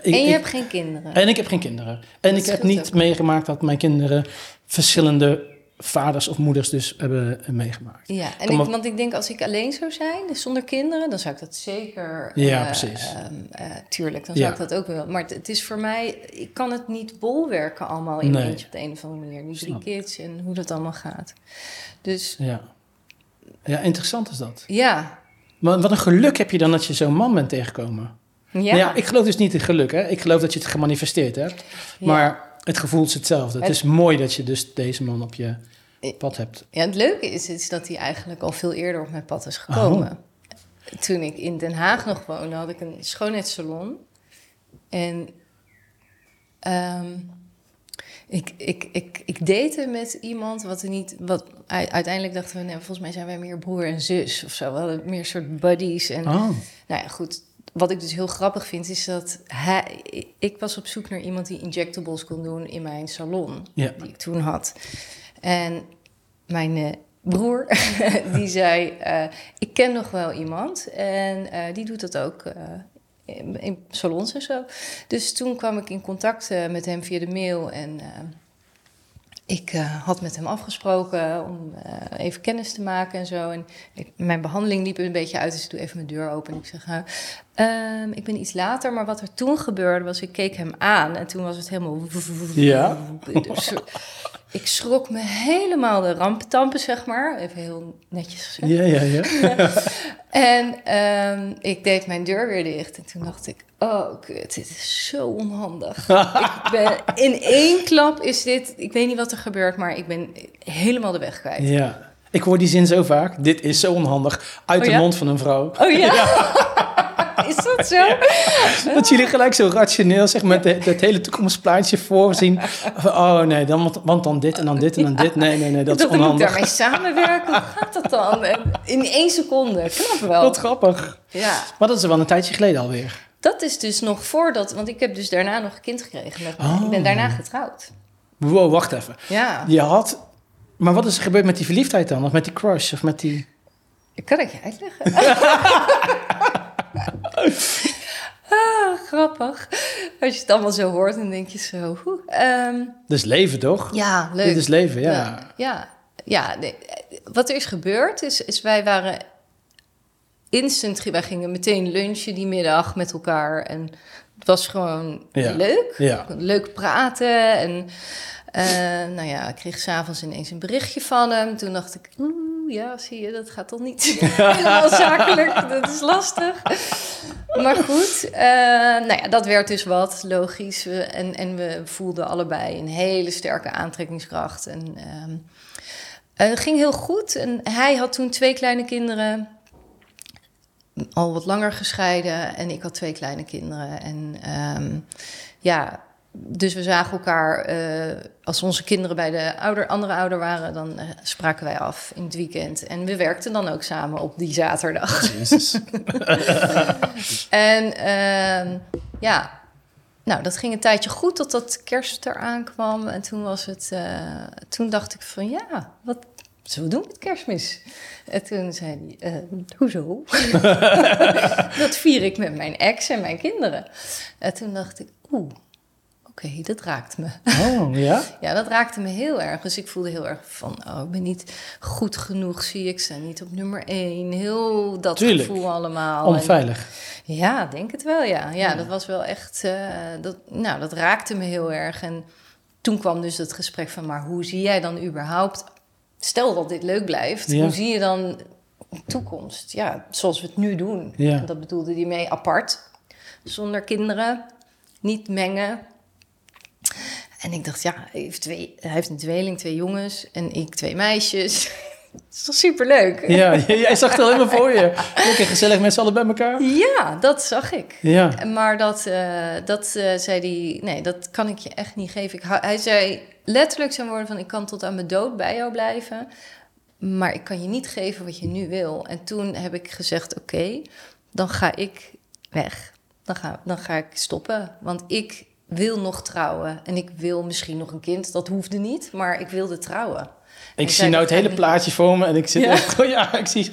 ik- en je ik- hebt geen kinderen. en ik heb geen kinderen. En Dat ik heb niet ook. meegemaakt dat mijn kinderen verschillende vaders of moeders dus hebben eh, meegemaakt. Ja, en ik, want ik denk als ik alleen zou zijn, dus zonder kinderen, dan zou ik dat zeker. Ja, eh, precies. ehm, eh, tuurlijk, dan Ja. zou ik dat ook wel. Maar het, het is voor mij, ik kan het niet bolwerken allemaal in Nee. eentje op de een of andere manier. Nu drie kids en hoe dat allemaal gaat. Dus Ja. Ja, interessant is dat. ja. Maar wat een geluk heb je dan dat je zo'n man bent tegengekomen. Ja, Ja. ja, ik geloof dus niet in geluk. Hè? Ik geloof dat je het gemanifesteerd hebt. Ja. Maar het gevoel is hetzelfde. Het Het- is mooi dat je dus deze man op je pad hebt. Ja, het leuke is, is dat hij eigenlijk al veel eerder op mijn pad is gekomen. Oh. Toen ik in Den Haag nog woonde, had ik een schoonheidssalon. En ehm, ik, ik, ik, ik date met iemand wat er niet... Wat, uiteindelijk dachten we, nee, volgens mij zijn wij meer broer en zus of zo. We hadden meer soort buddies. En Oh, nou ja, goed. Wat ik dus heel grappig vind, is dat hij, ik was op zoek naar iemand die injectables kon doen in mijn salon, Ja. die ik toen had. En mijn eh, broer, <laughs> die zei, eh, ik ken nog wel iemand en eh, die doet dat ook in, salons en zo. Dus toen kwam ik in contact eh, met hem via de mail en... eh, ik eh, had met hem afgesproken om even kennis te maken en zo. En ik- mijn behandeling liep een beetje uit, dus ik doe even mijn deur open. En ik zeg, ehm, ik ben iets later, maar wat er toen gebeurde was, ik keek hem aan en toen was het helemaal... Ja. <laughs> Dus, ik schrok me helemaal de rampentampen, zeg maar. Even heel netjes gezegd. Ja, ja, ja. <laughs> En ehm, ik deed mijn deur weer dicht. En toen dacht ik, oh kut, dit is zo onhandig. <laughs> ik ben, in één klap is dit, ik weet niet wat er gebeurt, maar ik ben helemaal de weg kwijt. ja. Ik hoor die zin zo vaak. Dit is zo onhandig. Uit Oh, de ja? mond van een vrouw. Oh ja? <laughs> <laughs> is dat zo? Dat jullie gelijk zo rationeel, zeg met het hele toekomstplaatje voorzien. Oh nee, dan, want, want dan dit en dan dit en dan dit. Nee, nee, nee, dat is ik onhandig. daarmee samenwerken. Hoe gaat dat dan? In één seconde. Knap wel. Wat grappig. Ja. Maar dat is wel een tijdje geleden alweer. Dat is dus nog voordat, want ik heb dus daarna nog een kind gekregen. Met, Oh. Ik ben daarna getrouwd. Wow, wacht even. Ja. Je had... Maar wat is er gebeurd met die verliefdheid dan? Of met die crush? Of met die... Ik kan het je uitleggen. <laughs> <laughs> ah, grappig. Als je het allemaal zo hoort, dan denk je zo... Dat is leven, toch? ja, leuk. Dit is leven, ja. Ja, ja, ja nee, wat er is gebeurd is, is wij waren instant... Wij gingen meteen lunchen die middag met elkaar. En het was gewoon Ja. leuk. Ja. Leuk praten. En eh, nou ja, ik kreeg s'avonds ineens een berichtje van hem. Toen dacht ik, oeh, ja, zie je, dat gaat toch niet <laughs> helemaal zakelijk. Dat is lastig. Maar goed, eh, nou ja, dat werd dus wat, logisch. We- en, en we voelden allebei een hele sterke aantrekkingskracht. En ehm, eh, het ging heel goed. En hij had toen twee kleine kinderen al wat langer gescheiden en ik had twee kleine kinderen. En ehm, ja, dus we zagen elkaar, eh, als onze kinderen bij de ouder, andere ouder waren, dan eh, spraken wij af in het weekend. En we werkten dan ook samen op die zaterdag. Jezus. <laughs> En ehm, ja, nou, dat ging een tijdje goed totdat kerst eraan kwam. En toen was het, eh, toen dacht ik van ja, wat zullen we doen met kerstmis? En toen zei hij, hoezo? <laughs> dat vier ik met mijn ex en mijn kinderen. En toen dacht ik, oeh, oké, dat raakt me. Oh, ja? <laughs> Ja, dat raakte me heel erg. Dus ik voelde heel erg van, oh, ik ben niet goed genoeg, zie ik. Sta niet op nummer één. Heel dat Tuurlijk. gevoel allemaal. En- Onveilig. ja, denk het wel, ja. Ja, dat was wel echt... eh, dat, nou, dat raakte me heel erg. En toen kwam dus het gesprek van... maar hoe zie jij dan überhaupt... stel dat dit leuk blijft... Ja. hoe zie je dan toekomst? Ja, zoals we het nu doen. Ja. En dat bedoelde hij mee apart. Zonder kinderen. Niet mengen. En ik dacht, ja, hij heeft, twee, hij heeft een tweeling, twee jongens... en ik twee meisjes. <laughs> Dat is toch superleuk? Ja, <laughs> jij zag het al helemaal voor je. Lekker gezellig met z'n allen bij elkaar. Ja, dat zag ik. Ja. Maar dat, eh, dat eh, zei hij, nee, dat kan ik je echt niet geven. Ik, hij zei letterlijk zijn woorden van, ik kan tot aan mijn dood bij jou blijven, maar ik kan je niet geven wat je nu wil. En toen heb ik gezegd, oké, dan ga ik weg. Dan ga, dan ga ik stoppen, want ik wil nog trouwen. En ik wil misschien nog een kind, dat hoefde niet, maar ik wilde trouwen. Ik Ik zie nou het hele plaatje voor me en ik zit Ja. echt... oh Ja, ik zie...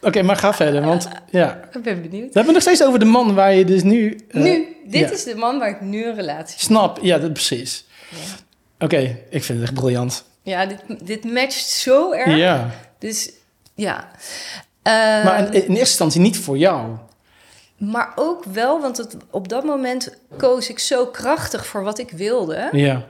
Oké, maar ga verder, want ja... <laughs> Ik ben benieuwd. We hebben het nog steeds over de man waar je dus nu... eh, nu, dit ja. is de man waar ik nu een relatie Snap, ja, dat precies. Ja. Oké, ik vind het echt briljant. Ja, dit, dit matcht zo erg. Ja, Dus ja. maar in, Ehm, in eerste instantie niet voor jou. Maar ook wel, want het, op dat moment koos ik zo krachtig voor wat ik wilde. Ja,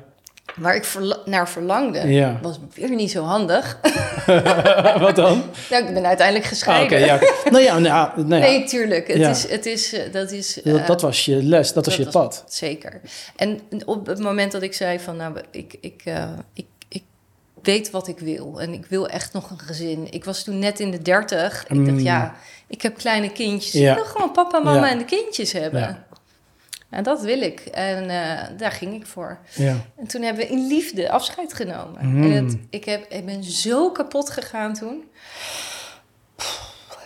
Waar ik verla- naar verlangde. ja. Was weer niet zo handig. <laughs> Wat dan? nou, ik ben uiteindelijk Ah, gescheiden. Oké, ja. Nou ja, nou, nou ja. Nee, tuurlijk. Het Ja. is, het is, eh, dat is... dat, eh, dat was je les, dat was je was- pad. Zeker. En op het moment dat ik zei van, nou, ik, ik, eh, ik, ik weet wat ik wil. En ik wil echt nog een gezin. Ik was toen net in de dertig. Ik Mm. dacht, ja, ik heb kleine kindjes. Ja. Ik wil gewoon papa, mama Ja. en de kindjes hebben. Ja. En dat wil ik. En eh, daar ging ik voor. Ja. En toen hebben we in liefde afscheid genomen. Mm. En het, ik, heb, ik ben zo kapot gegaan toen.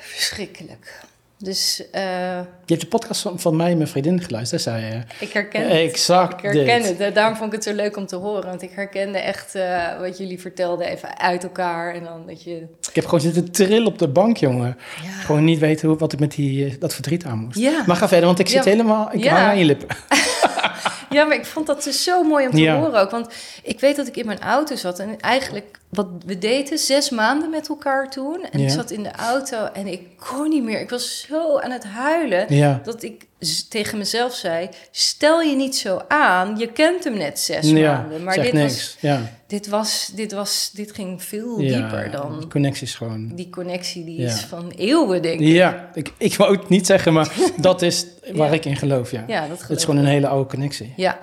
Verschrikkelijk. Dus eh, Je hebt de podcast van, van mij en mijn vriendin geluisterd, zei je. ik herken het. Exact Ik herken dit. het. Daarom vond ik het zo leuk om te horen. Want ik herkende echt eh, wat jullie vertelden even uit elkaar. En dan dat je... Ik heb gewoon zitten trillen op de bank, jongen. Ja, Gewoon niet weten hoe, wat ik met die, eh, dat verdriet aan moest. ja. Maar ga verder, want ik zit Ja. helemaal... Ik hang aan je lippen. <laughs> <laughs> ja, maar ik vond dat dus zo mooi om te Ja. horen ook. Want ik weet dat ik in mijn auto zat en eigenlijk wat we deden, zes maanden met elkaar toen. En ik zat in de auto en ik kon niet meer. Ik was zo aan het huilen Ja. dat ik tegen mezelf zei: stel je niet zo aan. Je kent hem net zes ja, maanden, maar dit niks. was, ja. dit was, dit was, dit ging veel ja, dieper dan Die connectie is gewoon... die connectie die is van eeuwen, denk ik. Ja, ik, ik wou het niet zeggen, maar <laughs> dat is waar ik in geloof, ja. Ja, dat Het is gewoon een hele oude connectie. Ja,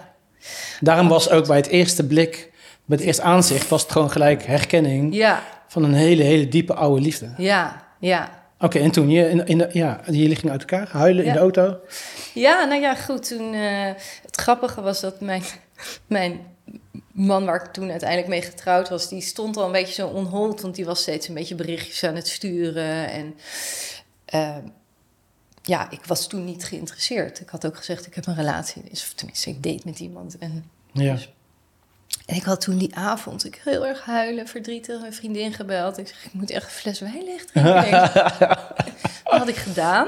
Daarom was ook bij het eerste blik, bij het eerste aanzicht, was het gewoon gelijk herkenning ja, van een hele, hele diepe oude liefde. ja, ja. Oké, en toen je, in, in de, ja, jullie gingen uit elkaar, huilen in de auto. Ja, nou ja, goed. Toen, eh, het grappige was dat mijn, mijn man waar ik toen uiteindelijk mee getrouwd was... die stond al een beetje zo onhold, want die was steeds een beetje berichtjes aan het sturen. En eh, ja, ik was toen niet geïnteresseerd. Ik had ook gezegd, ik heb een relatie. Dus, of tenminste, ik date met iemand. En, Ja. Dus- en ik had toen die avond ik heel erg huilen, verdrietig, mijn vriendin gebeld. Ik zeg, ik moet echt een fles wijn leeg drinken. <laughs> Denk, dat had ik gedaan.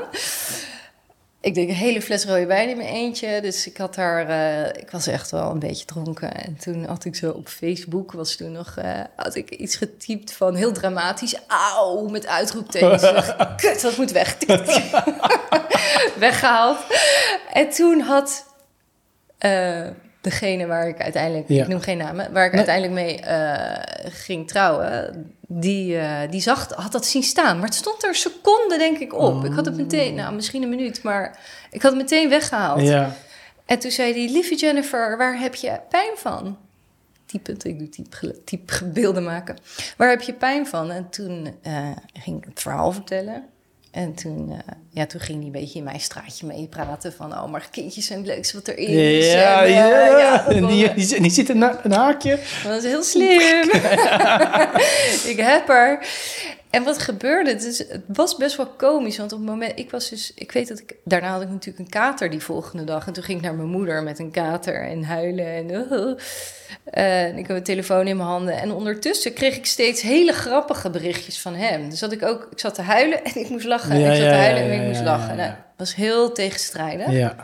Ik deed een hele fles rode wijn in mijn eentje. Dus ik had daar, eh, ik was echt wel een beetje dronken. En toen had ik zo op Facebook, was toen nog, eh, had ik iets getypt van heel dramatisch. Auw, met uitroeptekens. <laughs> Kut, dat moet weg. <laughs> Weggehaald. En toen had eh, degene waar ik uiteindelijk, Ja. ik noem geen namen, waar ik Nee. uiteindelijk mee eh, ging trouwen, die, eh, die zag, had dat zien staan. Maar het stond er seconden, denk ik, op. Ik had het meteen, nou, misschien een minuut, maar ik had het meteen weggehaald. ja. En toen zei hij, lieve Jennifer, waar heb je pijn van? Typend, ik doe typ, gel- typ beelden maken. Waar heb je pijn van? En toen eh, ging ik het verhaal vertellen. En toen, eh, ja, toen ging hij een beetje in mijn straatje meepraten van... oh, maar kindjes zijn het leukste wat er is. Ja, En, eh, ja. dat En die, die, die zit een, een haakje. dat is heel slim. <laughs> <laughs> ik heb er. En wat gebeurde? Het, was best wel komisch, want op het moment... Ik was dus... Ik weet dat ik... Daarna had ik natuurlijk een kater die volgende dag. En toen ging ik naar mijn moeder met een kater en huilen. En, en ik had mijn telefoon in mijn handen. En ondertussen kreeg ik steeds hele grappige berichtjes van hem. Dus dat ik ook... Ik zat te huilen en ik moest lachen. Ja, ik zat te huilen en ik moest lachen. ja, Nou, dat was heel tegenstrijdig. Ja.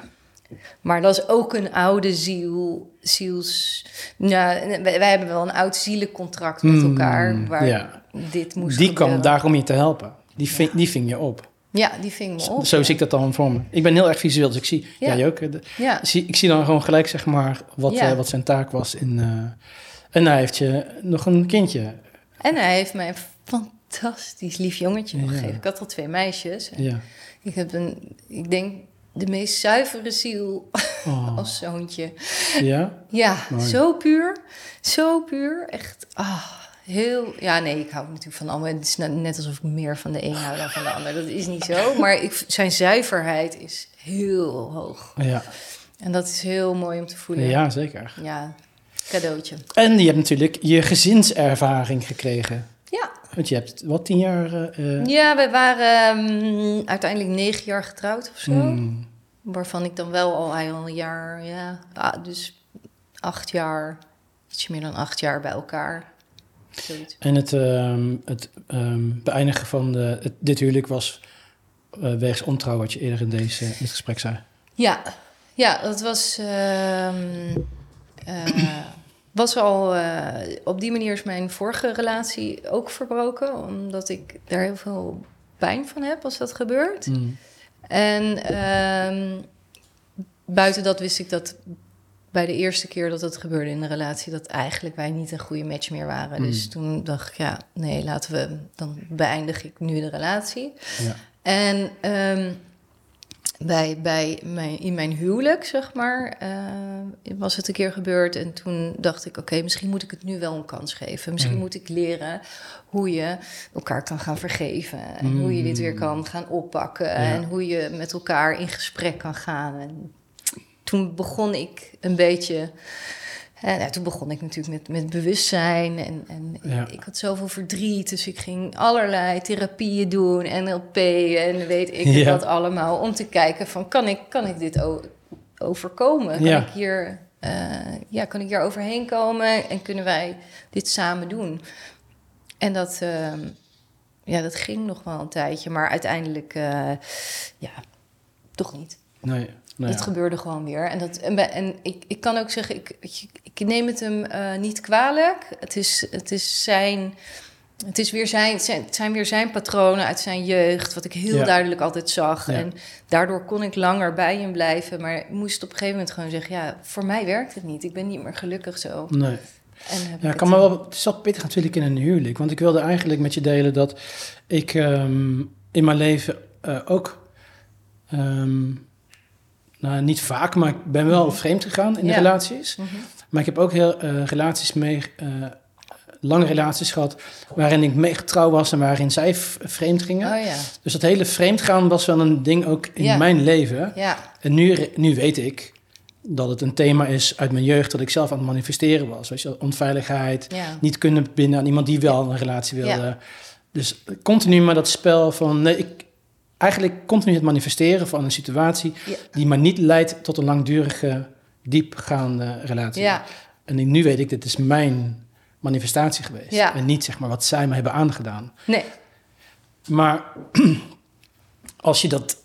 Maar dat is ook een oude ziel, ziels... Wij, wij hebben wel een oud zielencontract met Mm, elkaar... waar ja. dit moest Die kwam daar om je te helpen. Die ving, die ving je op. Ja, die ving me op. Zo zie ik dat dan voor me. Ik ben heel erg visueel, dus ik zie... Ja. Jij ook? Ja, Ik zie, ik zie dan gewoon gelijk, zeg maar, wat, eh, wat zijn taak was. In, eh, en hij heeft je nog een kindje. en hij heeft mij een fantastisch lief jongetje gegeven. Ik had al twee meisjes. Ja. Ik heb een, ik denk, de meest zuivere ziel Oh, <laughs> als zoontje. ja? Ja, Mooi. zo puur. Zo puur. Echt, ah, heel... Ja, nee, ik hou natuurlijk van allemaal. Het is net- net alsof ik meer van de een hou dan van de ander. Dat is niet zo. <laughs> Maar ik, zijn zuiverheid is heel hoog. Ja. En dat is heel mooi om te voelen. ja, zeker. Ja, cadeautje. En je hebt natuurlijk je gezinservaring gekregen. Ja, Want je hebt, wat, tien jaar... eh, eh, ja we waren mm, uiteindelijk negen jaar getrouwd of zo. hmm, Waarvan ik dan wel al, een jaar, ja, ah, dus acht jaar, ietsje meer dan acht jaar bij elkaar. Zoiets. En het, ehm, het ehm, beëindigen van de, het, dit huwelijk was eh wegens ontrouw, wat je eerder in, deze, in het gesprek zei. Ja, ja, dat was, ehm, was al, eh, op die manier is mijn vorige relatie ook verbroken. Omdat ik daar heel veel pijn van heb als dat gebeurt. Hmm. En ehm, buiten dat wist ik dat bij de eerste keer dat het gebeurde in de relatie, dat eigenlijk wij niet een goede match meer waren. Mm. Dus toen dacht ik, ja, nee, laten we, dan beëindig ik nu de relatie. Ja. En ehm, bij, bij mijn, in mijn huwelijk, zeg maar, eh, was het een keer gebeurd. En toen dacht ik, oké, misschien moet ik het nu wel een kans geven. Misschien Mm. moet ik leren hoe je elkaar kan gaan vergeven. En hoe je dit weer kan gaan oppakken. En hoe je met elkaar in gesprek kan gaan. En toen begon ik een beetje... En ja, toen begon ik natuurlijk met, met bewustzijn en, en Ja. ik had zoveel verdriet, dus ik ging allerlei therapieën doen, NLP en weet ik Ja. wat allemaal, om te kijken van kan ik, kan ik dit overkomen? Kan Ja. ik hier, eh, ja, kan ik hier overheen komen en kunnen wij dit samen doen? En dat, ehm, ja, dat ging nog wel een tijdje, maar uiteindelijk, eh, ja, toch niet. Nee. Nou dat ja. gebeurde gewoon weer. En, dat, en, ik, ik kan ook zeggen, ik, ik, neem het hem eh, niet kwalijk. Het is, het is zijn. Het, is weer zijn, het zijn, het zijn weer zijn patronen uit zijn jeugd, wat ik heel Ja. duidelijk altijd zag. Ja. En daardoor kon ik langer bij hem blijven. Maar ik moest op een gegeven moment gewoon zeggen: ja, voor mij werkt het niet. Ik ben niet meer gelukkig zo. Nee. En Ja, kan het- me wel, het is wel pittig natuurlijk in een huwelijk. Want ik wilde eigenlijk met je delen dat ik ehm, in mijn leven eh, ook, ehm, nou niet vaak, maar ik ben wel vreemd gegaan in de relaties. Mhm. Maar ik heb ook heel eh, relaties mee, eh, lange relaties gehad, waarin ik mee getrouw was en waarin zij vreemd gingen. Oh ja, Dus dat hele vreemdgaan was wel een ding ook in Ja. mijn leven. ja, En nu, nu weet ik dat het een thema is uit mijn jeugd dat ik zelf aan het manifesteren was. Weet je, onveiligheid, niet kunnen binden aan iemand die wel een relatie wilde. Dus continu maar dat spel van, nee, ik, eigenlijk continu het manifesteren van een situatie Ja. die maar niet leidt tot een langdurige, diepgaande relatie. Ja, En nu weet ik, dit is mijn manifestatie geweest. Ja. En niet zeg maar wat zij me hebben aangedaan. nee, Maar <clears throat> als je dat.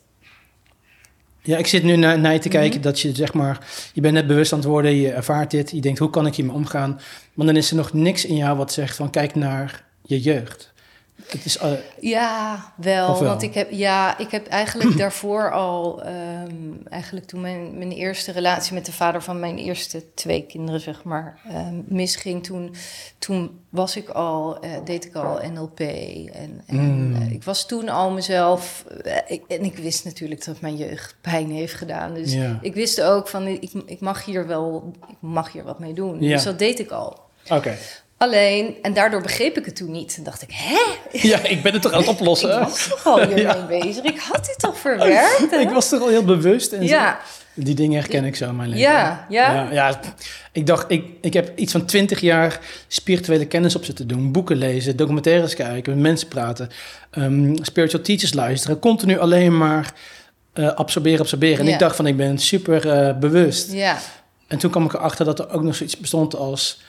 Ja, ik zit nu naar, naar je te kijken dat je zeg maar. Je bent net bewust aan het worden, je ervaart dit, je denkt hoe kan ik hiermee omgaan. Maar dan is er nog niks in jou wat zegt van kijk naar je jeugd. Het is. eh, Ja, wel. Want ik heb, ja, ik heb eigenlijk <clears throat> daarvoor al, ehm, eigenlijk toen mijn, mijn eerste relatie met de vader van mijn eerste twee kinderen, zeg maar, ehm, misging, toen, toen was ik al, eh, deed ik al NLP. En, en Mm. eh, ik was toen al mezelf, ik, en ik wist natuurlijk dat mijn jeugd pijn heeft gedaan. Dus Ja. ik wist ook van, ik, ik mag hier wel, ik mag hier wat mee doen. Ja. Dus dat deed ik al. Oké. Alleen, en daardoor begreep ik het toen niet. En dacht ik, hè? Ja, ik ben het toch aan het oplossen. <laughs> Ik was toch al hiermee bezig. Ik had dit toch verwerkt? <laughs> hè? Ik was toch al heel bewust. En zo. Ja, Die dingen herken ik zo in mijn leven. Ja, ja. ja. ja, ik dacht, ik, ik heb iets van twintig jaar spirituele kennis op zitten doen. Boeken lezen, documentaires kijken, met mensen praten. ehm, spiritual teachers luisteren. Continu alleen maar eh, absorberen, absorberen. En Ja. ik dacht van, ik ben super eh, bewust. ja, En toen kwam ik erachter dat er ook nog zoiets bestond als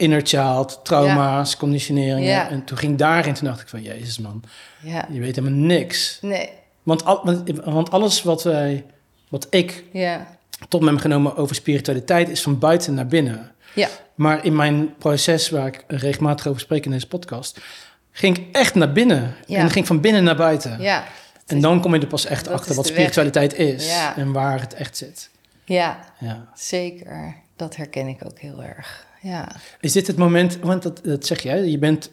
inner child, trauma's, conditioneringen. Ja. En toen ging ik daarin, toen dacht ik van, jezus man, ja. je weet helemaal niks. Nee, Want, al, want, want alles wat, wij, wat ik ja. tot me heb genomen over spiritualiteit is van buiten naar binnen. Ja, Maar in mijn proces, waar ik regelmatig over spreek in deze podcast, ging ik echt naar binnen. En ging van binnen naar buiten. ja. En dan kom je er pas echt achter wat weg. spiritualiteit is en waar het echt zit. Ja, Ja. zeker. Dat herken ik ook heel erg. Ja, Is dit het moment, want dat, dat zeg jij, je bent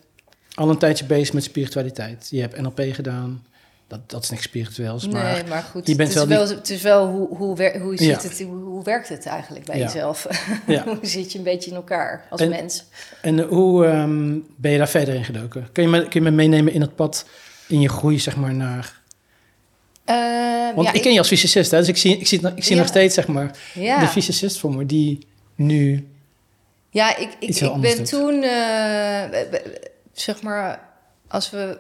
al een tijdje bezig met spiritualiteit. Je hebt NLP gedaan, dat, dat is niks spiritueels, maar nee, maar goed. je bent het, is wel die- het is wel hoe, hoe, wer- hoe, Ja. het, hoe, hoe werkt het eigenlijk bij Ja. jezelf? Ja. <laughs> hoe zit je een beetje in elkaar als En- mens? En hoe ehm, ben je daar verder in gedoken? Kun je, me, kun je me meenemen in het pad, in je groei, zeg maar, naar... Eh, Want ik ken je als fysicist, hè? dus ik zie, ik zie, ik zie nog steeds, zeg maar, de fysicist voor me, die nu... Ja, ik, ik, ik ben doet. toen, eh, zeg maar, als we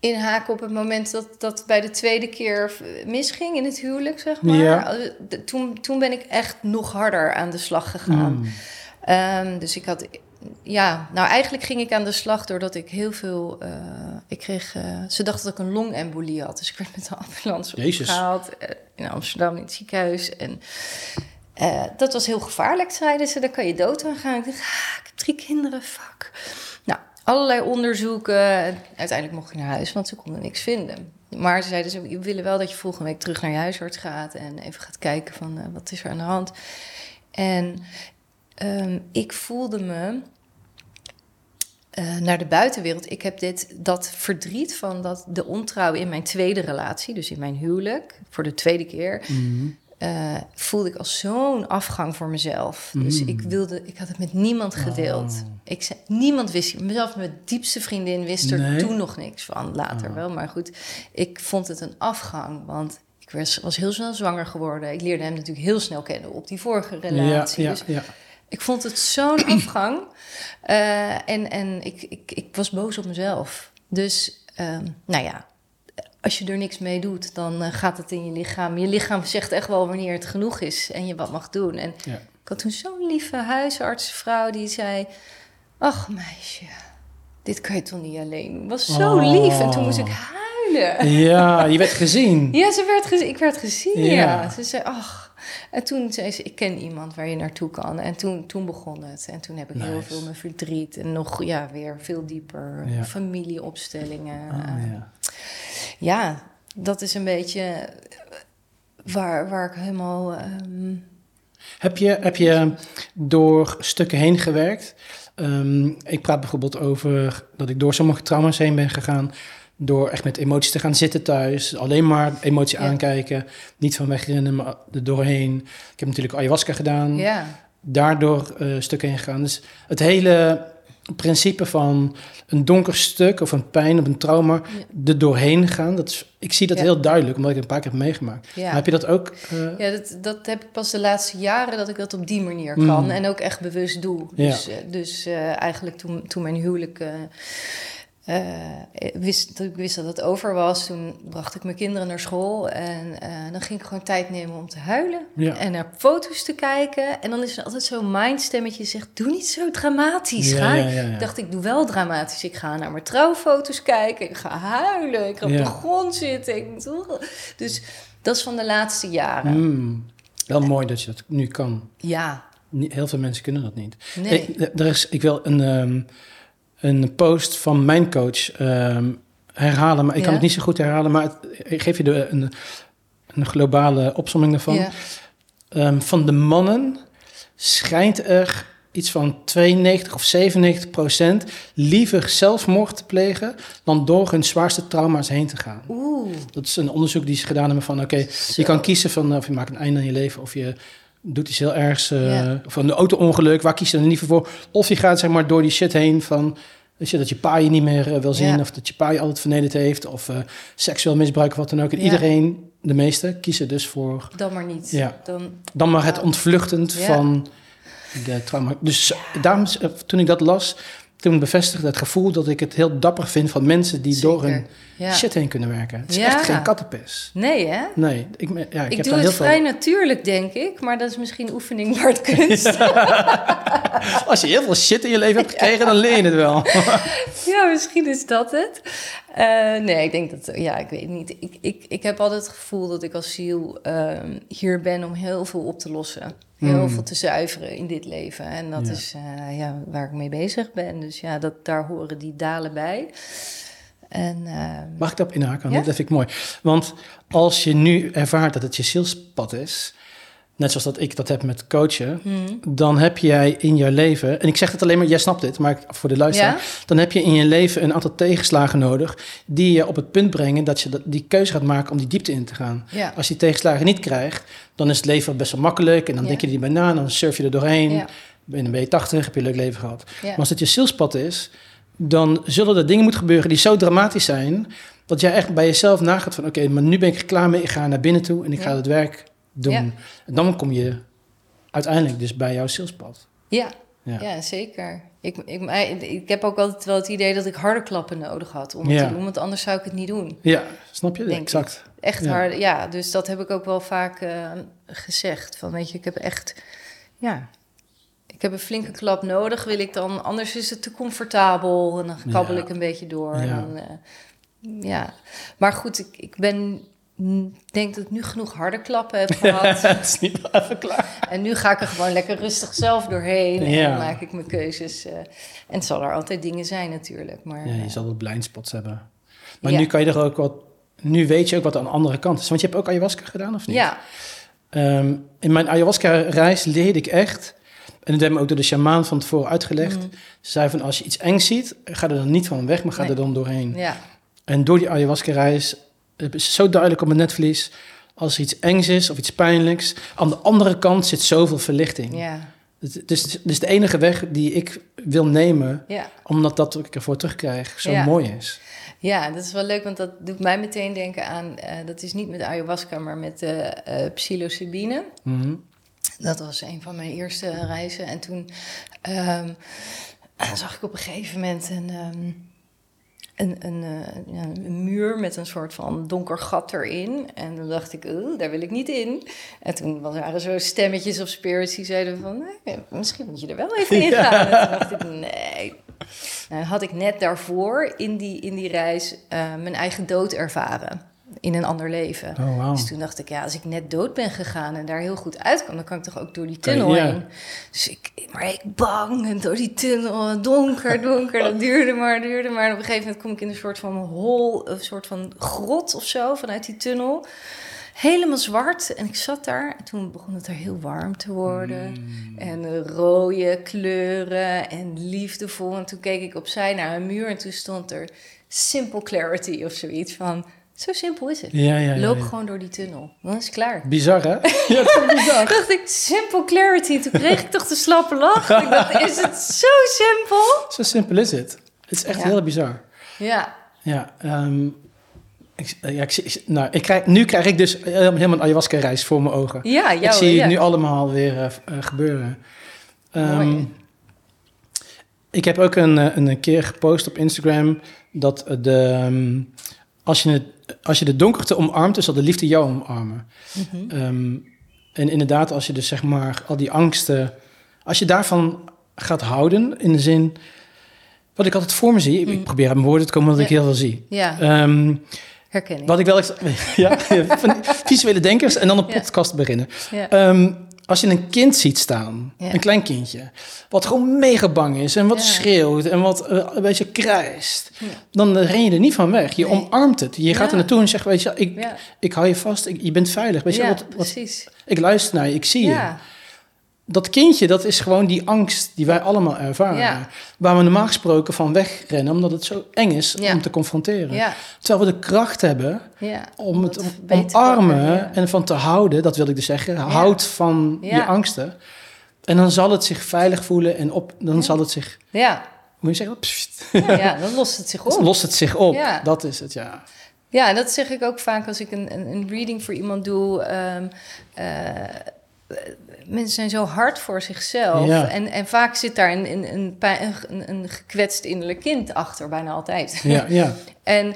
inhaken op het moment dat dat bij de tweede keer misging in het huwelijk, zeg maar. Ja. Toen, toen ben ik echt nog harder aan de slag gegaan. Mm, Ehm, dus ik had, ja, nou eigenlijk ging ik aan de slag doordat ik heel veel, eh, ik kreeg, eh, ze dachten dat ik een longembolie had. Dus ik werd met de ambulance opgehaald eh, in Amsterdam in het ziekenhuis. En eh, dat was heel gevaarlijk, zeiden ze. Daar kan je dood aan gaan. Ik dacht, ah, ik heb drie kinderen, fuck. Nou, allerlei onderzoeken. Uiteindelijk mocht ik naar huis, want ze konden niks vinden. Maar ze zeiden, ze we willen wel dat je volgende week terug naar je huisarts gaat... en even gaat kijken van, eh, wat is er aan de hand. En ehm, ik voelde me eh, naar de buitenwereld. Ik heb dit, dat verdriet van dat, de ontrouw in mijn tweede relatie... dus in mijn huwelijk, voor de tweede keer... mm, eh, voelde ik als zo'n afgang voor mezelf. Dus Mm. ik wilde, ik had het met niemand gedeeld. Oh. Ik zei, niemand wist, mezelf mijn diepste vriendin wist er Nee? toen nog niks van. Later Oh. wel, maar goed. Ik vond het een afgang, want ik was, was heel snel zwanger geworden. Ik leerde hem natuurlijk heel snel kennen op die vorige ja, relatie. ja, Dus ja. ik vond het zo'n <clears throat> afgang. Eh, en en ik, ik, ik was boos op mezelf. Dus, ehm, nou ja, als je er niks mee doet, dan eh, gaat het in je lichaam. Je lichaam zegt echt wel wanneer het genoeg is en je wat mag doen. En Ja. ik had toen zo'n lieve huisartsvrouw die zei... Ach meisje, dit kan je toch niet alleen doen. was zo Oh. lief. En toen moest ik huilen huilen. Ja, je werd gezien. <laughs> Ja, ze werd gezien. Ik werd gezien, ja. Ja. Ze zei, ach. En toen zei ze, ik ken iemand waar je naartoe kan. En toen, toen begon het. En toen heb ik heel veel mijn verdriet. En nog, ja, weer veel dieper. Ja. Familieopstellingen. Oh, ja. Ja, dat is een beetje waar, waar ik helemaal... ehm, Heb je, heb je door stukken heen gewerkt? Ehm, ik praat bijvoorbeeld over dat ik door sommige trauma's heen ben gegaan. Door echt met emoties te gaan zitten thuis. Alleen maar emotie Ja. aankijken. Niet van wegrennen, maar er doorheen. Ik heb natuurlijk ayahuasca gedaan. ja, Daardoor eh, stukken heen gegaan. Dus het hele principe van een donker stuk of een pijn of een trauma Ja. er doorheen gaan. Dat is, ik zie dat Ja. heel duidelijk, omdat ik het een paar keer heb meegemaakt. ja. Maar heb je dat ook? eh, Ja, dat, dat heb ik pas de laatste jaren dat ik dat op die manier kan. Mm. En ook echt bewust doe. Dus, eh, dus eigenlijk toen, toen mijn huwelijk. Eh, eh, wist, toen ik wist dat het over was, toen bracht ik mijn kinderen naar school. En eh, dan ging ik gewoon tijd nemen om te huilen. Ja. En naar foto's te kijken. En dan is er altijd zo'n mindstemmetje die zegt: Doe niet zo dramatisch. Ja, ga. ja. Ik dacht, ik doe wel dramatisch. Ik ga naar mijn trouwfoto's kijken. Ik ga huilen. Ik ga op de grond zitten. Ik Dus dat is van de laatste jaren. Hmm. Wel mooi dat je dat nu kan. Ja, Niet- Heel veel mensen kunnen dat niet. nee. Ik, er is, ik wil een, ehm, een post van mijn coach ehm, herhalen, maar ik kan het niet zo goed herhalen, maar het, ik geef je de, een, een globale opsomming daarvan. Ehm, van de mannen schijnt er iets van 92 of 97 procent liever zelfmoord te plegen dan door hun zwaarste trauma's heen te gaan. Oeh. Dat is een onderzoek die ze gedaan hebben van, oké, je kan kiezen van of je maakt een einde aan je leven of je doet iets heel ergs, eh, Ja. of een auto-ongeluk, waar kies je dan liever voor? Of je gaat zeg maar door die shit heen van, weet je, dat je pa je niet meer eh, wil zien of dat je pa je altijd vernederd heeft of eh, seksueel misbruik of wat dan ook. En iedereen, de meeste, kiezen dus voor Dan maar niet. Ja. Dan, dan maar het ontvluchtend van de trauma. Dus daarom, toen ik dat las, toen bevestigde het gevoel dat ik het heel dapper vind van mensen die door hun ja. shit heen kunnen werken. Het is Ja. echt geen kattenpis. Nee, hè? Nee, ik, ja, ik, Ik, heb doe het heel vrij natuurlijk, denk ik. Maar dat is misschien oefening waard kunst. veel... <laughs> Als je heel veel shit in je leven hebt gekregen, dan leer je het wel. <laughs> ja, misschien is dat het. Eh, nee, ik denk dat... Ja, ik weet niet. Ik, ik, ik heb altijd het gevoel dat ik als ziel ehm, hier ben om heel veel op te lossen. Heel Hmm. veel te zuiveren in dit leven. En dat Ja. is eh, ja, waar ik mee bezig ben. Dus ja, dat, daar horen die dalen bij. En ehm, Mag ik daarop inhaken? Ja? Dat vind ik mooi. Want als je nu ervaart dat het je zielspad is, net zoals dat ik dat heb met coachen, hmm. dan heb jij in je leven, en ik zeg het alleen maar, jij snapt dit, maar voor de luisteraar, Ja? dan heb je in je leven een aantal tegenslagen nodig die je op het punt brengen dat je die keuze gaat maken om die diepte in te gaan. ja. Als je die tegenslagen niet krijgt, dan is het leven best wel makkelijk en dan Ja. denk je er niet bij na, dan surf je er doorheen. Ja. En dan ben je 80, heb je een leuk leven gehad. Maar als het je zielspad is, dan zullen er dingen moeten gebeuren die zo dramatisch zijn, dat jij echt bij jezelf nagaat van, oké, maar nu ben ik er klaar mee, ik ga naar binnen toe en ik ga het werk doen. Ja. En dan kom je uiteindelijk dus bij jouw zielspad. Ja, Ja. ja. zeker. Ik, ik, ik heb ook altijd wel het idee dat ik harde klappen nodig had om het te doen, want anders zou ik het niet doen. Ja, snap je? Denk exact. Echt hard, ja. Dus dat heb ik ook wel vaak eh, gezegd. Van weet je, ik heb echt, ja, ik heb een flinke klap nodig. Wil ik dan, anders is het te comfortabel en dan kabbel Ja. ik een beetje door. En Ja. dan, eh, ja, maar goed, ik, ik ben, denk dat ik nu genoeg harde klappen heb gehad. <laughs> het is niet even klaar. En nu ga ik er gewoon lekker rustig zelf doorheen. En Ja. dan maak ik mijn keuzes. eh. en het zal er altijd dingen zijn natuurlijk. Maar, Ja, je eh, zal wat blindspots hebben. Maar Ja. nu kan je er ook wat, nu weet je ook wat aan de andere kant is. Want je hebt ook ayahuasca gedaan of niet? ja, Ehm, in mijn ayahuasca-reis leerde ik echt, en dat werd me ook door de shamaan van tevoren uitgelegd. Mhm. Ze zei van, als je iets eng ziet, ga er dan niet van weg, maar ga Nee. er dan doorheen. ja, En door die ayahuasca-reis eh, is het zo duidelijk op mijn netvlies, als er iets engs is of iets pijnlijks, aan de andere kant zit zoveel verlichting. ja, Het, het, is, het is de enige weg die ik wil nemen, ja. omdat dat wat ik ervoor terugkrijg zo Ja. mooi is. Ja, dat is wel leuk, want dat doet mij meteen denken aan... eh, dat is niet met ayahuasca, maar met eh, psilocybine. Mhm. Dat was een van mijn eerste reizen. En toen ehm, <clears throat> zag ik op een gegeven moment een, ehm, een, een, eh, een muur met een soort van donker gat erin. En toen dacht ik, daar wil ik niet in. En toen waren er zo stemmetjes of spirits die zeiden van... nee, misschien moet je er wel even in Ja. gaan. En toen dacht ik, nee, Nou, had ik net daarvoor in die, in die reis uh, mijn eigen dood ervaren in een ander leven. Oh, wow. Dus toen dacht ik, ja, als ik net dood ben gegaan en daar heel goed uitkwam, dan kan ik toch ook door die tunnel heen. Dus ik, maar ik bang en door die tunnel, donker, donker. dat duurde maar, duurde maar. En op een gegeven moment kom ik in een soort van hol, een soort van grot of zo vanuit die tunnel. Helemaal zwart. En ik zat daar. En toen begon het er heel warm te worden. Mm. En rode kleuren en liefdevol. En toen keek ik opzij naar een muur. En toen stond er Simple Clarity of zoiets van... Zo simpel is het. Ja, ja, ja, Loop ja. gewoon door die tunnel. Dan is het klaar. Bizar, hè? <laughs> Ja, is bizar. dacht ik, simple clarity. Toen kreeg ik toch de slappe lach. Ik dacht, is het zo simpel? Zo simpel is het. Het is echt Ja. heel bizar. Ja, Ja, ehm, ik, ja ik, zie- ik- nou, ik krijg, nu krijg ik dus helemaal een ayahuasca-reis voor mijn ogen. ja, ik jou, zie ja. het nu allemaal weer eh, eh, gebeuren. Mooi. ik heb ook een, eh, een keer gepost op Instagram dat eh, de, ehm, als, je het, als je de donkerte omarmt, dan zal de liefde jou omarmen. Mhm. Ehm, en inderdaad, als je dus zeg maar al die angsten, als je daarvan gaat houden, in de zin, wat ik altijd voor me zie, ik- ik Mm. probeer aan mijn woorden te komen wat ik heel veel zie. Ja, ik. wat ik wel eens, <laughs> ja, <laughs> van visuele denkers en dan een Ja. podcast beginnen. Ja. Ehm, als je een kind ziet staan, Ja. een klein kindje, wat gewoon mega bang is en wat Ja. schreeuwt en wat eh, een beetje krijst, Ja. dan ren je er niet van weg. Je Nee. omarmt het. Je gaat er naartoe en zegt, weet je, ik, ik hou je vast, ik, je bent veilig. Weet je, wat, wat, precies. ik luister naar je, ik zie je. Dat kindje, dat is gewoon die angst die wij allemaal ervaren. Ja. Waar we normaal gesproken van wegrennen, omdat het zo eng is Ja. om te confronteren. ja, Terwijl we de kracht hebben om het dat te omarmen en van te houden, dat wil ik dus zeggen. Houd van je angsten. En dan zal het zich veilig voelen en op, dan zal het zich, Ja, moet je zeggen, pssst, ja, ja, dan lost het zich <laughs> dan op. lost het zich op. Ja. Dat is het, ja. Ja, en dat zeg ik ook vaak als ik een, een, een reading voor iemand doe. Ehm, eh, mensen zijn zo hard voor zichzelf. Ja. En, en vaak zit daar een, een, een, pijn- een, een gekwetst innerlijk kind achter, bijna altijd. Ja, ja. <laughs> En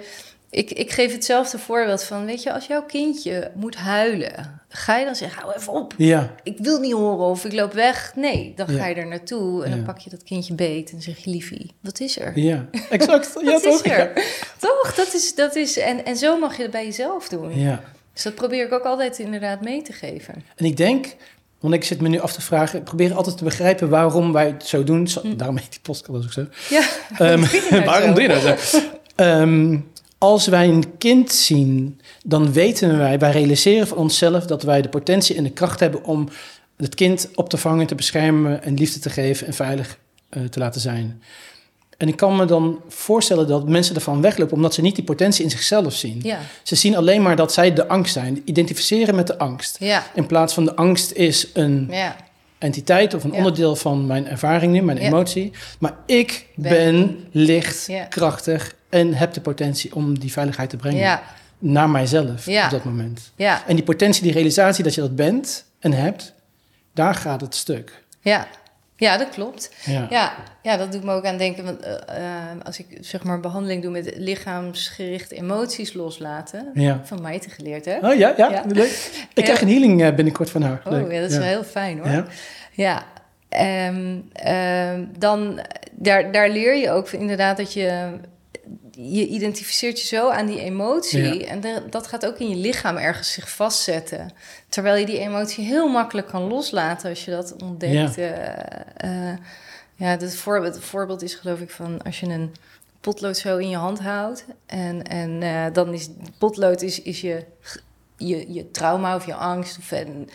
ik, ik geef hetzelfde voorbeeld van, weet je, als jouw kindje moet huilen, ga je dan zeggen, hou even op, Ja, ik wil niet horen of ik loop weg. Nee, dan Ja. ga je er naartoe en Ja. dan pak je dat kindje beet en zeg je, liefie, wat is er? ja. Exact. <laughs> ja, Wat toch? is er? Toch, dat is, dat is, en, en zo mag je het bij jezelf doen. Ja. Dus dat probeer ik ook altijd inderdaad mee te geven. En ik denk, want ik zit me nu af te vragen, ik probeer altijd te begrijpen waarom wij het zo doen. Zo- Daarom heet die podcast ook zo. Ja, <laughs> Ehm, <laughs> nou <laughs> waarom doe je dat zo? Ehm, als wij een kind zien, dan weten wij, wij realiseren van onszelf dat wij de potentie en de kracht hebben om het kind op te vangen, te beschermen en liefde te geven en veilig eh, te laten zijn. En ik kan me dan voorstellen dat mensen ervan weglopen omdat ze niet die potentie in zichzelf zien. ja, Ze zien alleen maar dat zij de angst zijn, identificeren met de angst. ja, In plaats van de angst is een ja, entiteit of een onderdeel van mijn ervaring nu, mijn emotie. Maar ik ben, Ben- licht, krachtig en heb de potentie om die veiligheid te brengen naar mijzelf op dat moment. En die potentie, die realisatie dat je dat bent en hebt, daar gaat het stuk. ja. Ja, dat klopt. Ja. Ja, ja, dat doet me ook aan denken. Want eh, eh, als ik zeg maar behandeling doe met lichaamsgerichte emoties loslaten. Ja. Van mij te geleerd, hè? Oh ja, ja, Ja. leuk. Ik <laughs> krijg een healing eh, binnenkort van haar. Oh, Leuk. ja, dat is wel heel fijn hoor. Ja. Ja, ehm, dan daar, daar leer je ook inderdaad dat je je identificeert je zo aan die emotie Ja. en de- dat gaat ook in je lichaam ergens zich vastzetten, terwijl je die emotie heel makkelijk kan loslaten als je dat ontdekt. Ja, ja het voorbeeld, het voorbeeld is geloof ik van als je een potlood zo in je hand houdt en, en eh, dan is potlood is, is je, je, je trauma of je angst of en,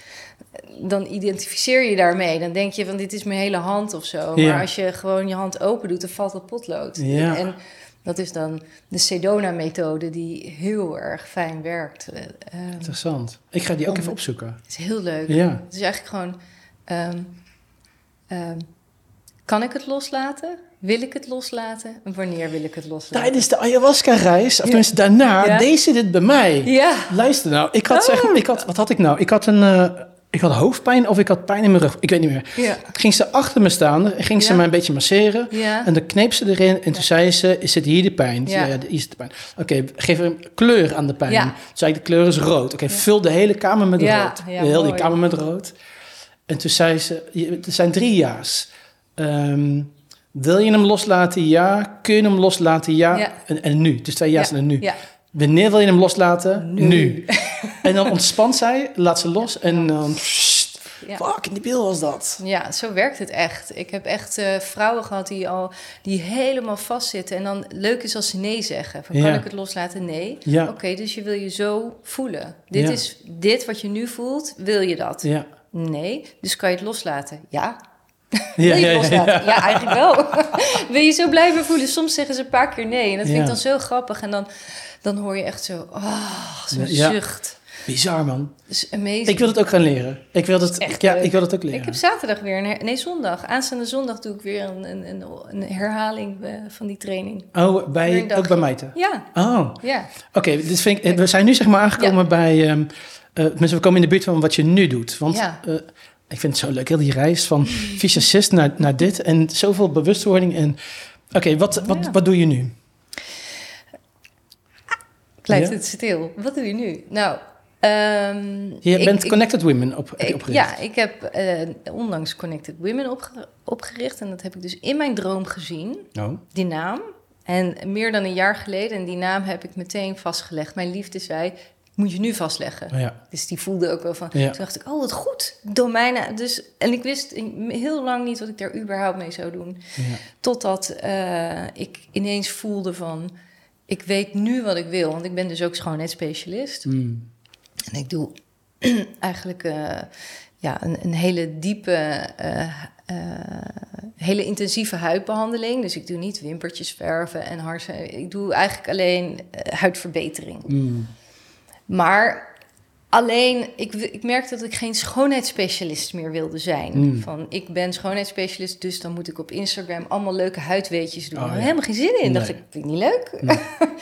dan identificeer je daarmee. Dan denk je van dit is mijn hele hand of zo. Ja. Maar als je gewoon je hand open doet, dan valt dat potlood. Ja. En dat is dan de Sedona-methode die heel erg fijn werkt. Eh, ehm, Interessant. Ik ga die ook Om- even opzoeken. het is heel leuk. Ja. Het is eigenlijk gewoon... ehm, ehm, kan ik het loslaten? Wil ik het loslaten? En wanneer wil ik het loslaten? Tijdens de ayahuasca-reis, of tenminste daarna, Ja. deed ze dit bij mij. Ja, Luister nou, ik had, zeg, Oh. ik had, wat had ik nou? Ik had een, eh, ik had hoofdpijn of ik had pijn in mijn rug. Ik weet niet meer. ja, Ging ze achter me staan, ging ze Ja. mij een beetje masseren. ja. En dan kneep ze erin en toen zei ze, is het hier de pijn? Ja. Ja, is de pijn. Oké, geef een kleur aan de pijn. Ja. Toen zei ik, de kleur is rood. Oké, vul de hele kamer met Ja, rood. die mooi. kamer met rood. En toen zei ze, er zijn drie ja's. Ehm, Wil je hem loslaten? Ja. Kun je hem loslaten? Ja. En, en nu. Dus twee ja's Ja, en nu. Wanneer wil je hem loslaten? Nu. Nu. en dan ontspant zij, laat ze los en dan... Pssst, Ja. Fuck, in die bil was dat. Ja, zo werkt het echt. Ik heb echt eh, vrouwen gehad die al die helemaal vastzitten. En dan leuk is als ze nee zeggen. Van, kan ik het loslaten? Nee. Ja. Oké, dus je wil je zo voelen. Dit Ja. is dit wat je nu voelt. Wil je dat? Ja. Nee. Dus kan je het loslaten? Ja. Ja, <laughs> Wil je ja, het ja, loslaten? ja. Ja, eigenlijk wel. <laughs> wil je zo blijven voelen? Soms zeggen ze een paar keer nee. En dat vind Ja. ik dan zo grappig. En dan, dan hoor je echt zo, oh, zo'n Ja. zucht. Bizar, man. Is amazing. Ik wil het ook gaan leren. Ik wil het, Echt ja, leuk. ik wil het ook leren. Ik heb zaterdag weer een her- nee zondag. Aanstaande zondag doe ik weer een, een, een, een herhaling eh, van die training. Oh, bij, ook bij Meite? Ja, Oh, ja, oké. vind ik, we zijn nu zeg maar aangekomen bij... ehm eh, tenminste, we komen in de buurt van wat je nu doet. Want Ja. eh, ik vind het zo leuk, heel die reis van <laughs> fysicist naar, naar dit. En zoveel bewustwording. En Oké, wat, wat, Ja. wat doe je nu? Blijft Ja? het stil. Wat doe je nu? Nou, ehm, Je bent ik- Connected Women op, ik- opgericht. ja, ik heb eh, onlangs Connected Women opge- opgericht. En dat heb ik dus in mijn droom gezien, Oh. die naam. En meer dan een jaar geleden, en die naam heb ik meteen vastgelegd. Mijn liefde zei, moet je nu vastleggen. Oh, ja. Dus die voelde ook wel van. Ja. Toen dacht ik, oh wat goed, domeinen. Dus, en ik wist heel lang niet wat ik daar überhaupt mee zou doen. Ja. Totdat eh, ik ineens voelde van, ik weet nu wat ik wil. Want ik ben dus ook schoonheidsspecialist. Mm. En ik doe <clears throat> eigenlijk eh, ja, een, een hele diepe, eh, eh, hele intensieve huidbehandeling. Dus ik doe niet wimpertjes verven en harsen. Ik doe eigenlijk alleen huidverbetering. Mm. Maar alleen, ik, ik merkte dat ik geen schoonheidsspecialist meer wilde zijn. Mm. Van, ik ben schoonheidsspecialist, dus dan moet ik op Instagram allemaal leuke huidweetjes doen. Oh, Daar ja. helemaal geen zin in. Dacht ik, vind ik niet leuk. Nee.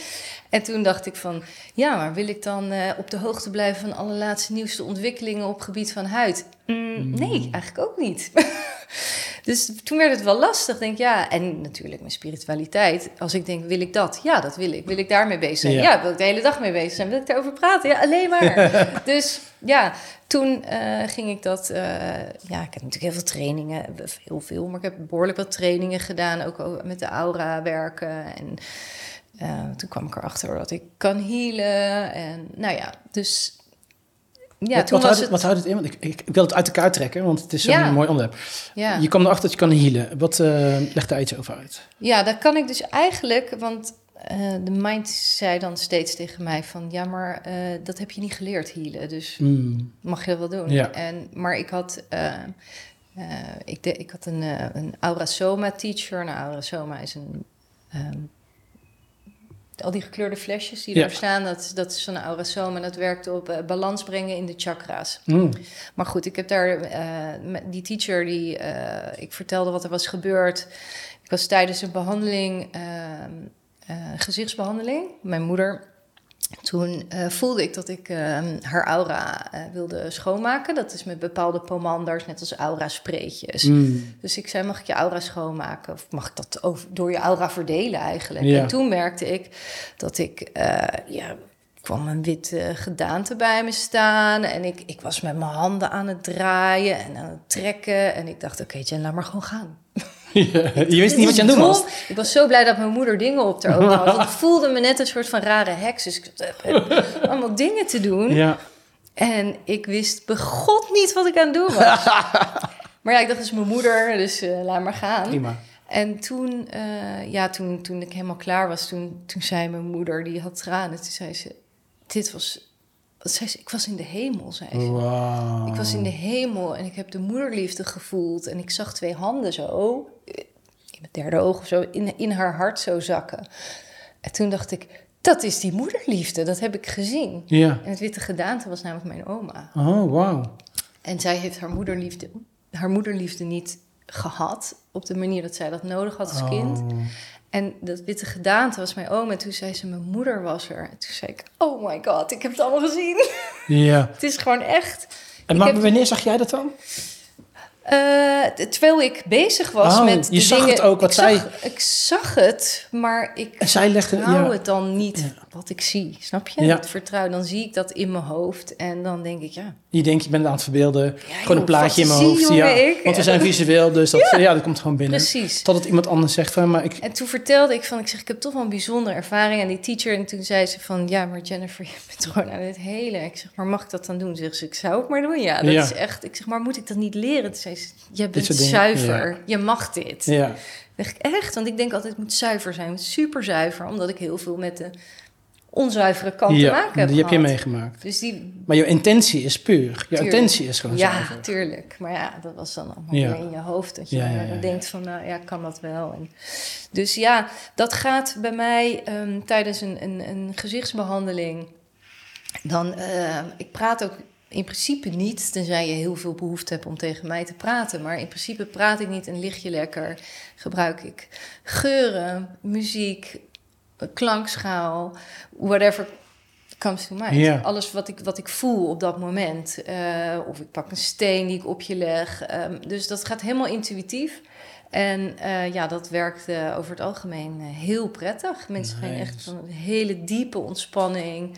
<laughs> en toen dacht ik van, ja, maar wil ik dan eh, op de hoogte blijven van alle laatste nieuwste ontwikkelingen op gebied van huid? Mm, Nee, eigenlijk ook niet. <laughs> Dus toen werd het wel lastig. Denk ja, en natuurlijk mijn spiritualiteit. Als ik denk, wil ik dat? Ja, dat wil ik. Wil ik daarmee bezig zijn? Ja. Ja, wil ik de hele dag mee bezig zijn? Wil ik daarover praten? Ja, alleen maar. <laughs> dus ja, toen eh, ging ik dat. eh, ja, ik heb natuurlijk heel veel trainingen, heel veel, maar ik heb behoorlijk wat trainingen gedaan, ook met de aura werken. En eh, toen kwam ik erachter dat ik kan healen. En nou ja, dus. Ja, wat, wat, houdt, het. wat houdt het in? Want ik, ik, ik wil het uit elkaar trekken, want het is zo'n Ja. mooi onderwerp. ja. Je kwam erachter dat je kan healen. Wat eh leg daar iets over uit? Ja, dat kan ik dus eigenlijk, want eh, de mind zei dan steeds tegen mij van... ja, maar eh, dat heb je niet geleerd, healen, dus Mm. mag je dat wel doen. Ja. En, maar ik had, ik, de, ik had een, een Aura Soma teacher. Een Aura Soma is een... ehm, al die gekleurde flesjes die Ja. daar staan, dat, dat is van Aura Soma. Dat werkt op eh, balans brengen in de chakra's. Mm. Maar goed, ik heb daar met die teacher die eh, ik vertelde wat er was gebeurd. Ik was tijdens een behandeling, ehm, eh, gezichtsbehandeling, mijn moeder. Toen eh, voelde ik dat ik ehm, haar aura eh, wilde schoonmaken. Dat is met bepaalde pomanders, net als aura-spreetjes. Mm. Dus ik zei, mag ik je aura schoonmaken? Of mag ik dat over, door je aura verdelen eigenlijk? Ja. En toen merkte ik dat ik, eh, ja, kwam een witte gedaante bij me staan. En ik, ik was met mijn handen aan het draaien en aan het trekken. En ik dacht, oké Jen, laat maar gewoon gaan. <laughs> je wist niet wat je aan het doen was. <laughs> Ik was zo blij dat mijn moeder dingen op haar ogen had. Ik voelde me net een soort van rare heks. Dus ik zat echt allemaal dingen te doen. Ja. En ik wist begot niet wat ik aan het doen was. <laughs> maar ja, ik dacht, het is mijn moeder, dus eh, laat maar gaan. Prima. En toen, eh, ja, toen, toen ik helemaal klaar was, toen, toen zei mijn moeder, die had tranen. Toen zei ze, dit was... Wat zei ze? Ik was in de hemel, zei ze. Wauw. Ik was in de hemel en ik heb de moederliefde gevoeld. En ik zag twee handen zo, in het derde oog of zo, in, in haar hart zo zakken. En toen dacht ik, dat is die moederliefde, dat heb ik gezien. Ja. En het witte gedaante was namelijk mijn oma. Oh, wauw. En zij heeft haar moederliefde, haar moederliefde niet gehad op de manier dat zij dat nodig had als kind. Oh. En dat witte gedaante was mijn oma. En toen zei ze, mijn moeder was er. En toen zei ik, oh my god, ik heb het allemaal gezien. Ja. <laughs> het is gewoon echt. En Ik maar heb- wanneer zag jij dat dan? Eh, terwijl ik bezig was Oh, met je zag dingen, het ook, wat ik zij- Zag, ik zag het, maar ik zij legde... vertrouw Ja, het dan niet Ja. wat ik zie. Snap je? Ja. Vertrouwen, dan zie ik dat in mijn hoofd en dan denk ik, ja, je denkt, je bent aan het verbeelden. gewoon een plaatje in mijn hoofd. Ja, ik. want we zijn visueel, dus dat, ja. dat komt gewoon binnen. precies. Totdat iemand anders zegt van, maar ik... En toen vertelde ik van, ik zeg, ik heb toch wel een bijzondere ervaring aan die teacher. En toen zei ze van, ja, maar Jennifer, <laughs> je bent gewoon aan het hele. Ik zeg, maar mag ik dat dan doen? Zeg ze, ik zou het maar doen. Ja, dat is echt. Ik zeg, maar moet ik dat niet leren? Toen zei je bent zuiver. ja. Je mag dit. Ja, Dan zeg ik, echt? Want ik denk altijd, het moet zuiver zijn. Super zuiver, omdat ik heel veel met de onzuivere kant te ja maken heb die heb je meegemaakt. Dus die, Maar je intentie is puur. Je Tuurlijk. intentie is gewoon ja, zuiver. tuurlijk. Maar ja, dat was dan allemaal Ja. in je hoofd. Dat je Ja, ja, dan ja, ja. denkt van, nou ja, kan dat wel? En dus ja, dat gaat bij mij ehm, tijdens een, een, een gezichtsbehandeling. Dan, eh, ik praat ook in principe niet, tenzij je heel veel behoefte hebt om tegen mij te praten. Maar in principe praat ik niet en lig je lekker. Gebruik ik geuren, muziek, klankschaal, whatever comes to mind. Ja. Alles wat ik, wat ik voel op dat moment. Eh, of ik pak een steen die ik op je leg. Ehm, dus dat gaat helemaal intuïtief. En eh, ja, dat werkt eh, over het algemeen heel prettig. Mensen gaan echt van een hele diepe ontspanning.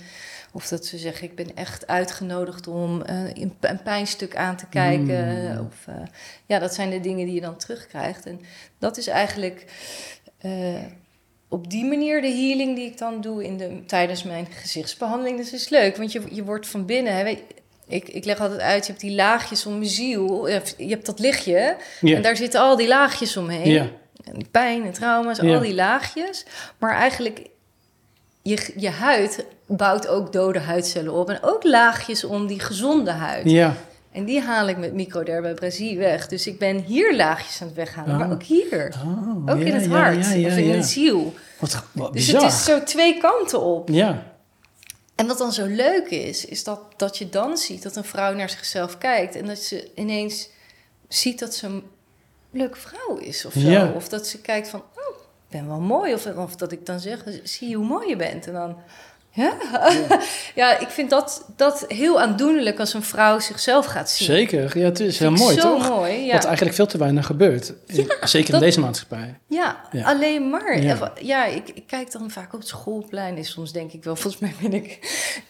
Of dat ze zeggen, ik ben echt uitgenodigd om eh, een pijnstuk aan te kijken. Mm. Of, eh, ja, dat zijn de dingen die je dan terugkrijgt. En dat is eigenlijk eh, op die manier de healing die ik dan doe in de, tijdens mijn gezichtsbehandeling. Dus is leuk, want je, je wordt van binnen... Hè, weet, ik, ik leg altijd uit, je hebt die laagjes om je ziel. Je hebt- dat lichtje en daar zitten al die laagjes omheen. En die pijn en trauma's, al die laagjes. Maar eigenlijk, je, je huid bouwt ook dode huidcellen op. En ook laagjes om die gezonde huid. Ja, En die haal ik met microdermabrasie weg. Dus ik ben hier laagjes aan het weghalen, Oh. maar ook hier. Oh, ook ja, in het hart ja, ja, of in ja. de ziel. Wat, wat Dus bizar. het is zo twee kanten op. Ja, En wat dan zo leuk is, is dat, dat je dan ziet dat een vrouw naar zichzelf kijkt en dat ze ineens ziet dat ze een leuke vrouw is of zo. Of dat ze kijkt van, oh, ben wel mooi. Of, of dat ik dan zeg, zie je hoe mooi je bent. En dan, ja. <laughs> Ja, ik vind dat, dat heel aandoenlijk als een vrouw zichzelf gaat zien. zeker. Ja, het is heel mooi, zo toch? mooi, ja. Wat eigenlijk veel te weinig gebeurt. Zeker dat- in deze maatschappij. Ja, Ja. alleen maar. Ja ik, ik kijk dan vaak op het schoolplein. En soms denk ik wel, volgens mij ben ik,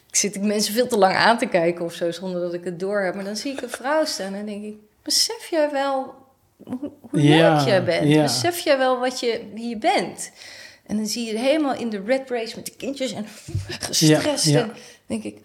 ik <laughs> zit ik mensen veel te lang aan te kijken of zo, zonder dat ik het door heb. Maar dan zie ik een vrouw staan en denk ik, besef jij wel hoe, hoe Ja, leuk jij bent? ja. Besef jij wel wat je, je bent? En dan zie je helemaal in de red race met de kindjes en gestrest. Ja. En denk ik,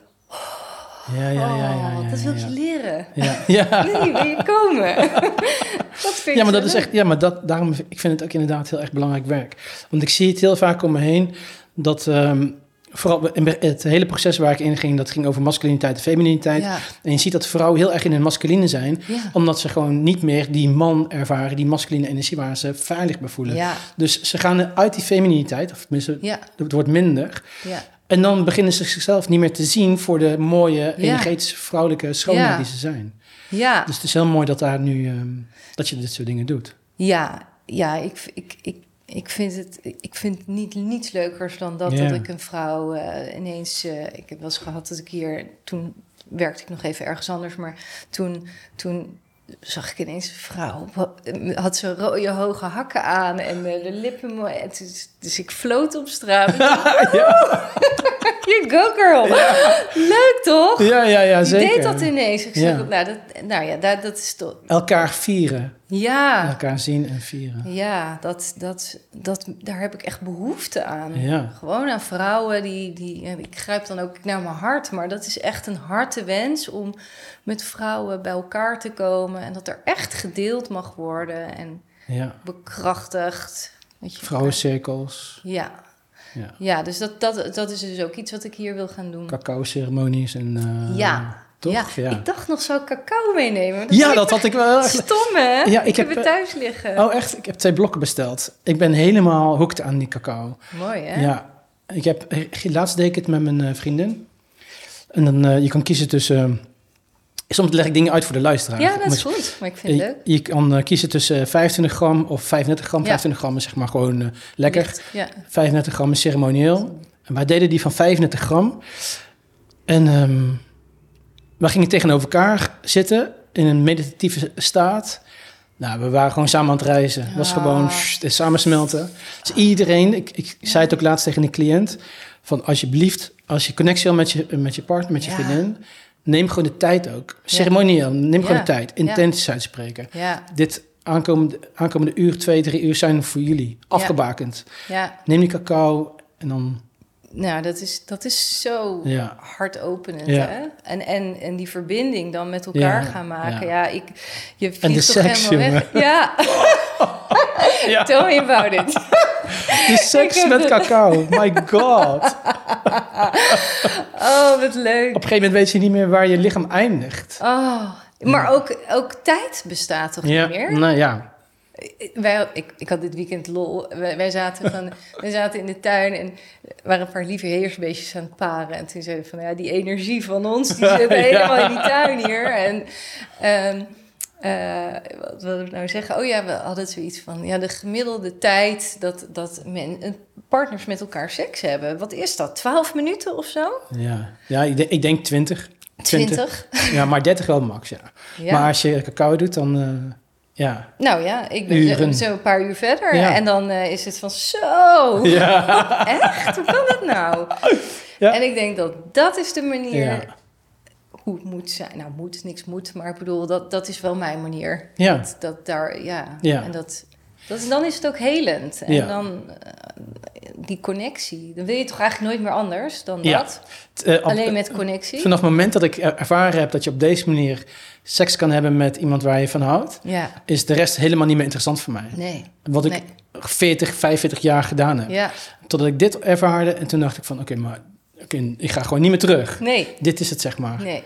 Ja, ja, ja. ja, ja, oh, dat wil je leren. Ja. <laughs> Nee, wil je komen? <laughs> dat vind Ja, maar dat is echt, ja, maar dat, daarom ik vind het ook inderdaad heel erg belangrijk werk. Want ik zie het heel vaak om me heen dat ehm, vooral in het hele proces waar ik in ging, dat ging over masculiniteit en femininiteit. Ja, En je ziet dat vrouwen heel erg in hun masculine zijn, ja. omdat ze gewoon niet meer die man ervaren, die masculine energie waar ze veilig bij voelen. Ja, Dus ze gaan uit die femininiteit, of tenminste, het wordt minder. ja. En dan beginnen ze zichzelf niet meer te zien voor de mooie, energetische, vrouwelijke schoonheid die ze zijn. Ja, Dus het is heel mooi dat daar nu, ehm, dat je dit soort dingen doet. ja, ja ik, ik, ik, ik vind het ik vind niet, niets leukers dan dat, Ja. dat ik een vrouw eh, ineens... eh, ik heb wel eens gehad dat ik hier... Toen werkte ik nog even ergens anders, maar toen... toen zag ik ineens een vrouw. Had ze rode hoge hakken aan en eh, de lippen mooi. Dus, dus ik floot op straat. <laughs> <laughs> <laughs> You go girl. Leuk toch? Ja, ja, ja, zeker. deed dat ineens. Ik Ja. zeg, nou, dat, nou ja, dat, dat is toch... Elkaar vieren. Ja, Elkaar zien en vieren. ja dat, dat, dat, daar heb ik echt behoefte aan. Ja. Gewoon aan vrouwen die, die... Ik grijp dan ook naar mijn hart, maar dat is echt een harte wens... om met vrouwen bij elkaar te komen... en dat er echt gedeeld mag worden en Ja. bekrachtigd. Je, Vrouwencirkels, Ja, ja. ja dus dat, dat, dat is dus ook iets wat ik hier wil gaan doen. cacao-ceremonies en... eh, Ja. Toch? Ja, ik dacht nog, zou ik cacao meenemen? Ja, dat had ik wel. Stom, hè? Ja, ik ik, heb, het eh, thuis liggen. Oh, echt? Ik heb twee blokken besteld. Ik ben helemaal hooked aan die cacao. Mooi, hè? Ja. Ik heb... eh, Laatst deed ik het met mijn vriendin. En dan, je kan kiezen tussen... soms leg ik dingen uit voor de luisteraar. Ja, dat is Maar goed. Maar ik vind het Je, leuk. je kan eh, kiezen tussen 25 gram of 35 gram. Ja. 25 gram is zeg maar gewoon eh, lekker. Licht, Ja. 35 gram is ceremonieel. En wij deden die van 35 gram. En ehm we gingen tegenover elkaar zitten in een meditatieve staat. Nou, we waren gewoon samen aan het reizen. Het was Ah. gewoon sst, het samensmelten. Dus iedereen, ik, ik zei het ook laatst tegen een cliënt, van alsjeblieft, als je connectie wil met je, met je partner, met je Ja. vriendin, neem gewoon de tijd ook. Ceremonieel, neem gewoon de tijd. Intenties uitspreken. Ja, Dit aankomende, aankomende uur, twee, drie uur zijn voor jullie afgebakend. ja. Neem die cacao en dan, Nou, dat is, dat is zo ja. hartopenend, Ja. hè? En, en, en die verbinding dan met elkaar Ja, gaan maken. ja. Ik, je En de vliegt toch seks, helemaal weg. Ja, <laughs> ja. <laughs> tell me about it. <laughs> De seks met cacao, my god. <laughs> Oh, wat leuk. Op een gegeven moment weet je niet meer waar je lichaam eindigt. Oh, maar ook, ook tijd bestaat toch Ja, niet meer? nou ja. Wij, ik, ik had dit weekend lol. Wij, wij, zaten van, wij zaten in de tuin en er waren een paar lieve heersbeestjes aan het paren. En toen zeiden we van, ja, die energie van ons, die zit helemaal in die tuin hier. En ehm, eh, wat wilde ik nou zeggen? Oh ja, we hadden zoiets van, ja, de gemiddelde tijd dat, dat men, eh, partners met elkaar seks hebben. Wat is dat, 12 minuten of zo? Ja, ja ik, denk, ik denk 20. 20? Ja, maar 30 wel max, ja. Ja. Maar als je cacao doet, dan... eh, ja. Nou ja, ik ben Uren. zo, een paar uur verder. Ja. En dan is het van zo. Ja. Echt? Hoe kan dat nou? Ja. En ik denk dat dat is de manier Moet zijn. Nou, moet, niks moet, maar ik bedoel, dat, dat is wel mijn manier. Ja. Dat, dat daar, ja. Ja. En dat, dat, dan is het ook helend. En Ja. dan eh, die connectie. Dan wil je toch eigenlijk nooit meer anders dan Ja. dat? Eh, Alleen met connectie? Vanaf het moment dat ik er- ervaren heb dat je op deze manier seks kan hebben met iemand waar je van houdt, Ja, is de rest helemaal niet meer interessant voor mij. nee. Wat ik Nee. 40, 45 jaar gedaan heb. Ja, Totdat ik dit ervaarde en toen dacht ik van oké, maar ik ga gewoon niet meer terug. nee. Dit is het, zeg maar. Nee.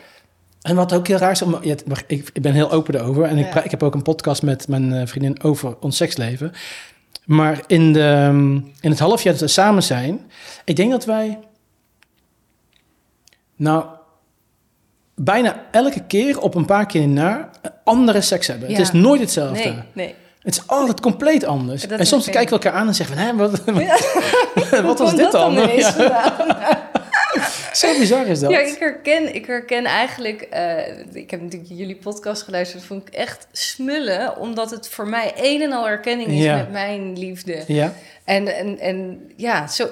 En wat ook heel raar is, om, ja, ik, ik ben heel open erover. En ik, Ja. ik heb ook een podcast met mijn eh, vriendin over ons seksleven. Maar in, de, in het half jaar dat we samen zijn, ik denk dat wij, nou, bijna elke keer op een paar keer na andere seks hebben. Ja. Het is nooit hetzelfde. Nee, nee. Het is altijd compleet anders. Dat en soms kijken we elkaar aan en zeggen van, hè, wat, <laughs> wat was dit kwam dan? dat ineens Ja, vandaan? Zo bizar is dat. Ja, ik herken, ik herken eigenlijk... eh, ik heb natuurlijk jullie podcast geluisterd. Dat vond ik echt smullen. Omdat het voor mij een en al herkenning is Ja. met mijn liefde. Ja. En, en, en ja, zo,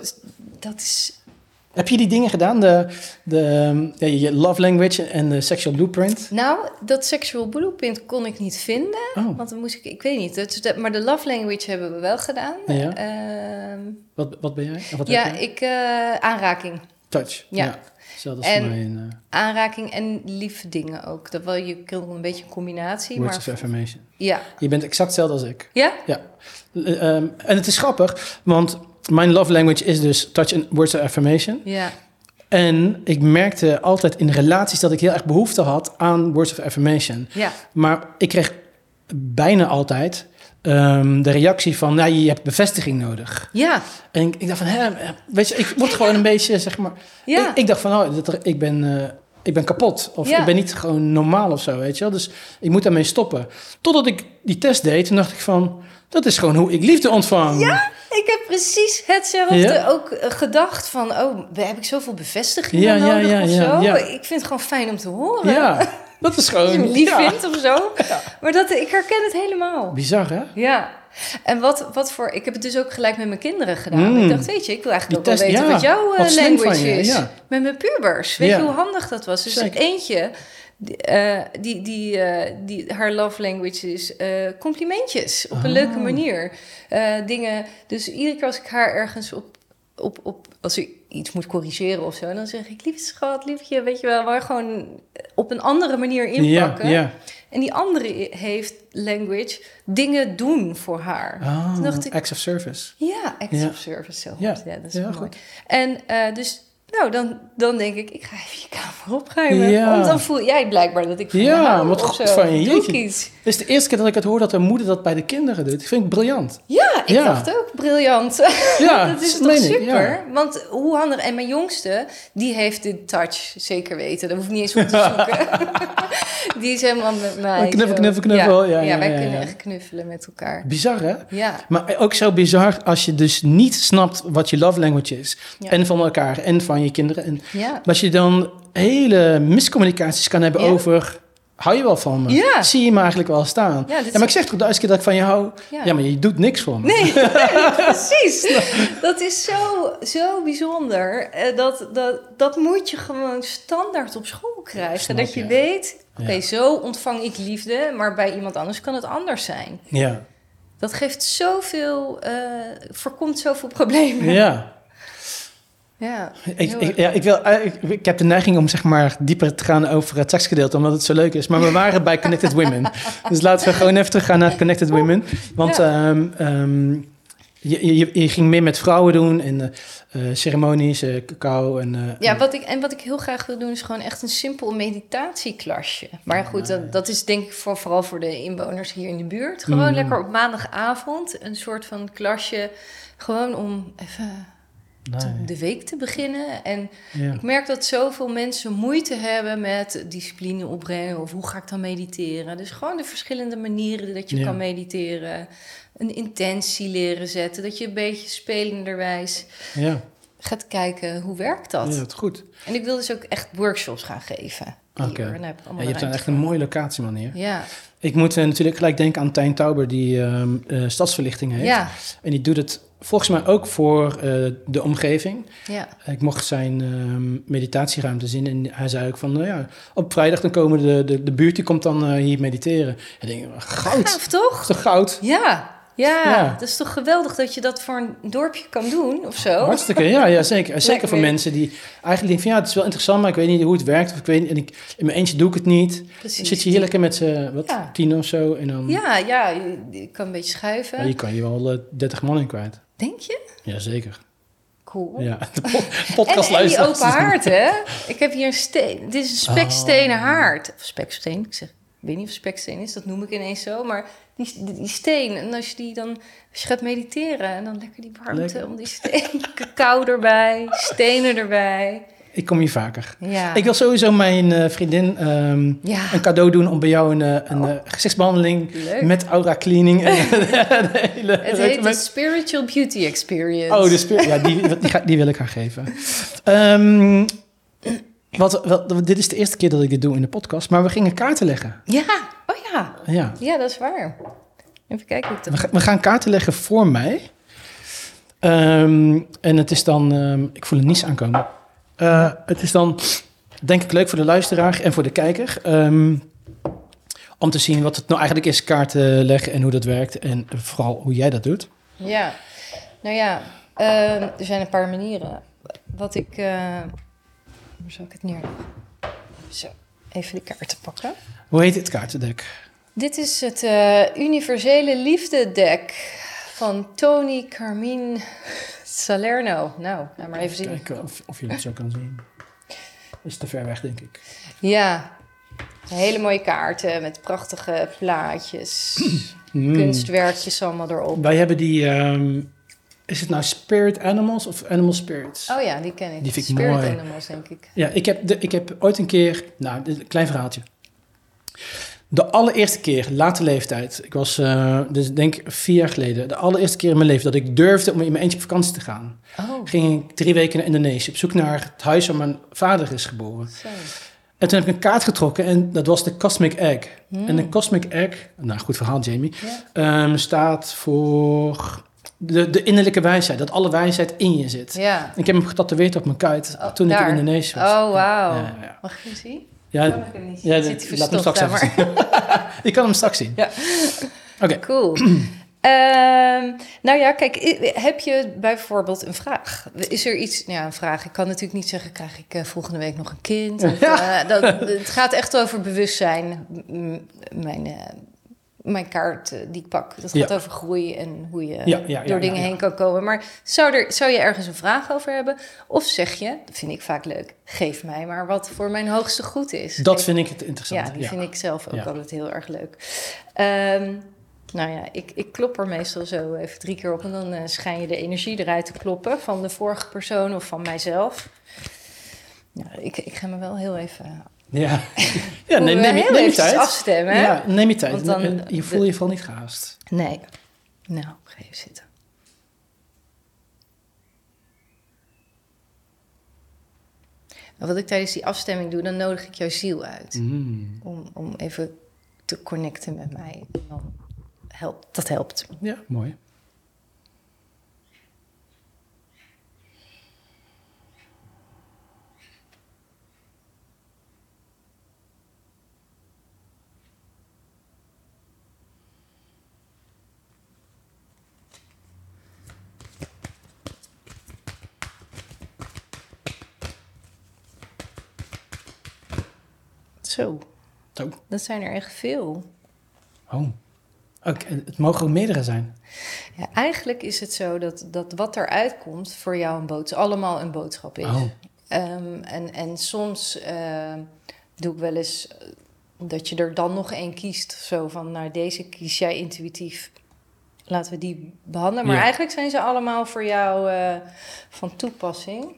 dat is... Heb je die dingen gedaan? De, de, je love language en de sexual blueprint? Nou, dat sexual blueprint kon ik niet vinden. Oh, Want dan moest ik... Ik weet niet. Dat, maar de love language hebben we wel gedaan. Ja. Ehm, wat, wat ben jij? Wat ja, ik... eh, aanraking. Touch. Ja. Hetzelfde als En- voor mij in eh, Aanraking en lieve dingen ook. Dat wel, je kunt een beetje een combinatie. Words maar of Affirmation. ja. Je bent exact hetzelfde als ik. Ja? Ja. Eh, ehm, en het is grappig, want mijn love language is dus touch en words of affirmation. Ja. En ik merkte altijd in relaties dat ik heel erg behoefte had aan words of affirmation. Ja. Maar ik kreeg bijna altijd ehm, de reactie van, nou, je hebt bevestiging nodig. Ja. En ik, ik dacht van, hè, weet je, ik word gewoon een beetje, zeg maar... Ja. Ik, ik dacht van, oh, dat ik, ben, eh, ik ben kapot. Of Ja. ik ben niet gewoon normaal of zo, weet je wel. Dus ik moet daarmee stoppen. Totdat ik die test deed, toen dacht ik van... Dat is gewoon hoe ik liefde ontvang. Ja, ik heb precies hetzelfde Ja? ook eh, gedacht van, oh, heb ik zoveel bevestiging Ja, nodig ja, of ja, zo? ja. Ik vind het gewoon fijn om te horen. Ja, <laughs> dat is Dat je gewoon... lief ja. vindt of zo. Maar dat, ik herken het helemaal. Bizar, hè? Ja. En wat, wat voor... Ik heb het dus ook gelijk met mijn kinderen gedaan. Mm. Ik dacht, weet je, ik wil eigenlijk Die ook wel weten wat jouw eh, wat language is. Met mijn pubers. Weet je hoe handig dat was? Dus Zeker. eentje, die, eh, die, die, eh, die, haar love language is eh, complimentjes. Op een Oh. leuke manier. Dingen... Dus iedere keer als ik haar ergens op... op, op als ik iets moet corrigeren of zo, dan zeg ik, lieve schat, liefje, weet je wel, maar gewoon op een andere manier inpakken. Ja, ja. En die andere heeft language dingen doen voor haar. Oh, Toen dacht ik, acts of service. ja, acts Ja. of service, zo Ja. goed. Ja, dat is mooi. goed. En dus, nou, dan, dan denk ik, ik ga even je kamer opruimen. Ja. Want dan voel jij blijkbaar dat ik van Ja, wat goed van je, Doe. Dit is de eerste keer dat ik het hoor dat een moeder dat bij de kinderen doet. Ik vind het briljant. Ja, ik Ja. dacht ook, briljant. Ja, <laughs> dat is toch super? ja. Want hoe handig... En mijn jongste, die heeft de touch, zeker weten. Dat hoef ik niet eens op te zoeken. <laughs> <laughs> die is helemaal met mij. Knuffel, knuffel, knuffel. Ja, ja, wij kunnen echt knuffelen met elkaar. Bizar, hè? Ja, Maar ook zo bizar als je dus niet snapt wat je love language is. En van elkaar en van je kinderen. En ja. als je dan hele miscommunicaties kan hebben Ja. over hou je wel van me? Ja. Zie je me eigenlijk wel staan? Ja, maar ik zeg toch duizend keer dat ik van je hou? Ja. Maar je doet niks voor me. <laughs> Nee, precies. Dat is zo, zo bijzonder. Eh, Dat, dat, dat moet je gewoon standaard op school krijgen. Snap dat je weet, oké, zo ontvang ik liefde, maar bij iemand anders kan het anders zijn. Ja. Dat geeft zoveel, eh voorkomt zoveel problemen. ja. Ja, Ik, ik, ja, ik, wil, eh, ik, ik heb de neiging om zeg maar dieper te gaan over het seksgedeelte, omdat het zo leuk is. Maar we waren bij Connected Women. <laughs> Dus laten we gewoon even teruggaan naar Connected Women. Want ehm, ehm, je, je, je ging meer met vrouwen doen en eh, eh, ceremonies, cacao en... Ja, wat ik, en wat ik heel graag wil doen is gewoon echt een simpel meditatieklasje. Maar goed, dat, dat is denk ik voor, vooral voor de inwoners hier in de buurt. Gewoon Mm. lekker op maandagavond een soort van klasje. Gewoon om even Nee, de week te beginnen. En ja. ik merk dat zoveel mensen moeite hebben met discipline opbrengen. Of hoe ga ik dan mediteren? Dus gewoon de verschillende manieren dat je Ja. kan mediteren. Een intentie leren zetten. Dat je een beetje spelenderwijs Ja, gaat kijken hoe werkt dat. ja, dat goed. En ik wil dus ook echt workshops gaan geven. Oké. Ja, je hebt dan echt een mooie locatie, man, hier. Ja, Ik moet eh, natuurlijk gelijk denken aan Tijn Tauber, die eh, stadsverlichting heeft. ja, En die doet het volgens mij ook voor eh, de omgeving. ja. Ik mocht zijn ehm, meditatieruimte zien en hij zei ook van, nou ja, op vrijdag dan komen de, de, de buurt, die komt dan eh, hier mediteren. En ik denk, goud, Gaaf, toch? toch goud? Ja, ja, Ja. Het is toch geweldig dat je dat voor een dorpje kan doen of zo? Hartstikke, ja, ja zeker. <laughs> Zeker voor me- mensen die eigenlijk denken van, ja, het is wel interessant, maar ik weet niet hoe het werkt. Of ik weet en ik, in mijn eentje doe ik het niet. Dan Precies. zit je hier lekker met z'n, wat, Ja. tien of zo. En dan Ja, ja, je, je kan een beetje schuiven. ja, je kan je wel eh, 30 man in kwijt. Denk je? Jazeker. Cool. Ja, de <laughs> po- En, podcast en die open haard, hè? Ik heb hier een steen. Dit is een spekstenen Oh. haard. Of speksteen. Ik zeg, ik weet niet of speksteen is, dat noem ik ineens zo. Maar die, die, die steen, en als je die dan als je gaat mediteren... en dan lekker die warmte Lekker. om die steen. <laughs> Cacao erbij, stenen erbij. Ik kom hier vaker. Ja. Ik wil sowieso mijn eh, vriendin ehm, Ja. een cadeau doen om bij jou een, eh, een eh, gezichtsbehandeling Leuk. met aura cleaning. En <laughs> de <laughs> hele Het heet de Spiritual Beauty Experience. Oh, de spir- ja, die, die, ga, die wil ik haar geven. Ehm, wat, wat, dit is de eerste keer dat ik dit doe in de podcast, maar we gingen kaarten leggen. Ja, oh ja. Ja. Ja, dat is waar. Even kijken hoe ik We, dat... ga- we gaan kaarten leggen voor mij. Ehm, en het is dan, ik voel het niets aankomen. Eh, het is dan, denk ik, leuk voor de luisteraar en voor de kijker. ehm, om te zien wat het nou eigenlijk is, kaarten leggen en hoe dat werkt. En vooral hoe jij dat doet. Ja, nou ja, ehm, er zijn een paar manieren. Wat ik... eh hoe zal ik het neerleggen? Zo, even de kaarten pakken. Hoe heet het kaartendek? Dit is het eh, Universele Liefde-deck van Tony Carmine Salerno. Nou, laat maar even zien. Kijken of, of je het zo kan zien. Dat is te ver weg, denk ik. Ja, hele mooie kaarten met prachtige plaatjes, Hmm. <clears throat> kunstwerkjes allemaal erop. Wij hebben die, ehm, is het nou Spirit Animals of Animal Spirits? Oh ja, die ken ik. Die vind ik Spirit mooi. Animals, denk ik. Ja, ik heb, de, ik heb ooit een keer, nou, een klein verhaaltje. De allereerste keer, late leeftijd, ik was, eh, dus ik denk vier jaar geleden, de allereerste keer in mijn leven dat ik durfde om in mijn eentje op vakantie te gaan, Oh, ging ik drie weken naar Indonesië op zoek naar het huis waar mijn vader is geboren. zo. En toen heb ik een kaart getrokken en dat was de Cosmic Egg. Hmm. En de Cosmic Egg, nou goed verhaal Jamie, Ja. ehm, staat voor de, de innerlijke wijsheid, dat alle wijsheid in je zit. Ik heb hem getatoeëerd op mijn kuit Oh, toen ik in Indonesië was. Oh, wauw. Ja, ja. Mag ik hem zien? Ja, Kan ik hem niet? ja, Zit hij laat hem verstopt straks even maar. Je <laughs> kan hem straks zien. Ja. Oké. Cool. <clears throat> Ehm, nou ja, kijk, heb je bijvoorbeeld een vraag? Is er iets, ja, een vraag. Ik kan natuurlijk niet zeggen, krijg ik eh, volgende week nog een kind? <laughs> Of, eh, dat, het gaat echt over bewustzijn. M- Mijn, eh, mijn kaart eh, die ik pak, dat gaat Ja. over groei en hoe je Ja, ja, ja, door dingen heen kan komen. Maar zou, er, zou je ergens een vraag over hebben? Of zeg je, dat vind ik vaak leuk, geef mij maar wat voor mijn hoogste goed is. Dat vind ik het interessant. ja, die vind ik zelf ook altijd heel erg leuk. Ehm, nou ja, ik, ik klop er meestal zo even drie keer op en dan eh, schijn je de energie eruit te kloppen van de vorige persoon of van mijzelf. Nou, ik, ik ga me wel heel even. Ja, <laughs> ja neem, neem, neem je tijd. afstemmen, hè? Ja, neem je tijd. Dan- je voelt je vooral niet gehaast. Nee. Nou, ga even zitten. En wat ik tijdens die afstemming doe, dan nodig ik jouw ziel uit. Mm. Om, om even te connecten met mij. Dan helpt, dat helpt. Ja, mooi. Zo, Zo. dat zijn er echt veel. Oh. Ook, het mogen ook meerdere zijn. Ja, eigenlijk is het zo dat, dat wat eruit komt voor jou een boodschap, allemaal een boodschap is. Oh. Ehm, en, en soms ehm, doe ik wel eens eh, dat je er dan nog één kiest. Zo van, nou deze kies jij intuïtief. Laten we die behandelen. Maar Ja. eigenlijk zijn ze allemaal voor jou eh, van toepassing.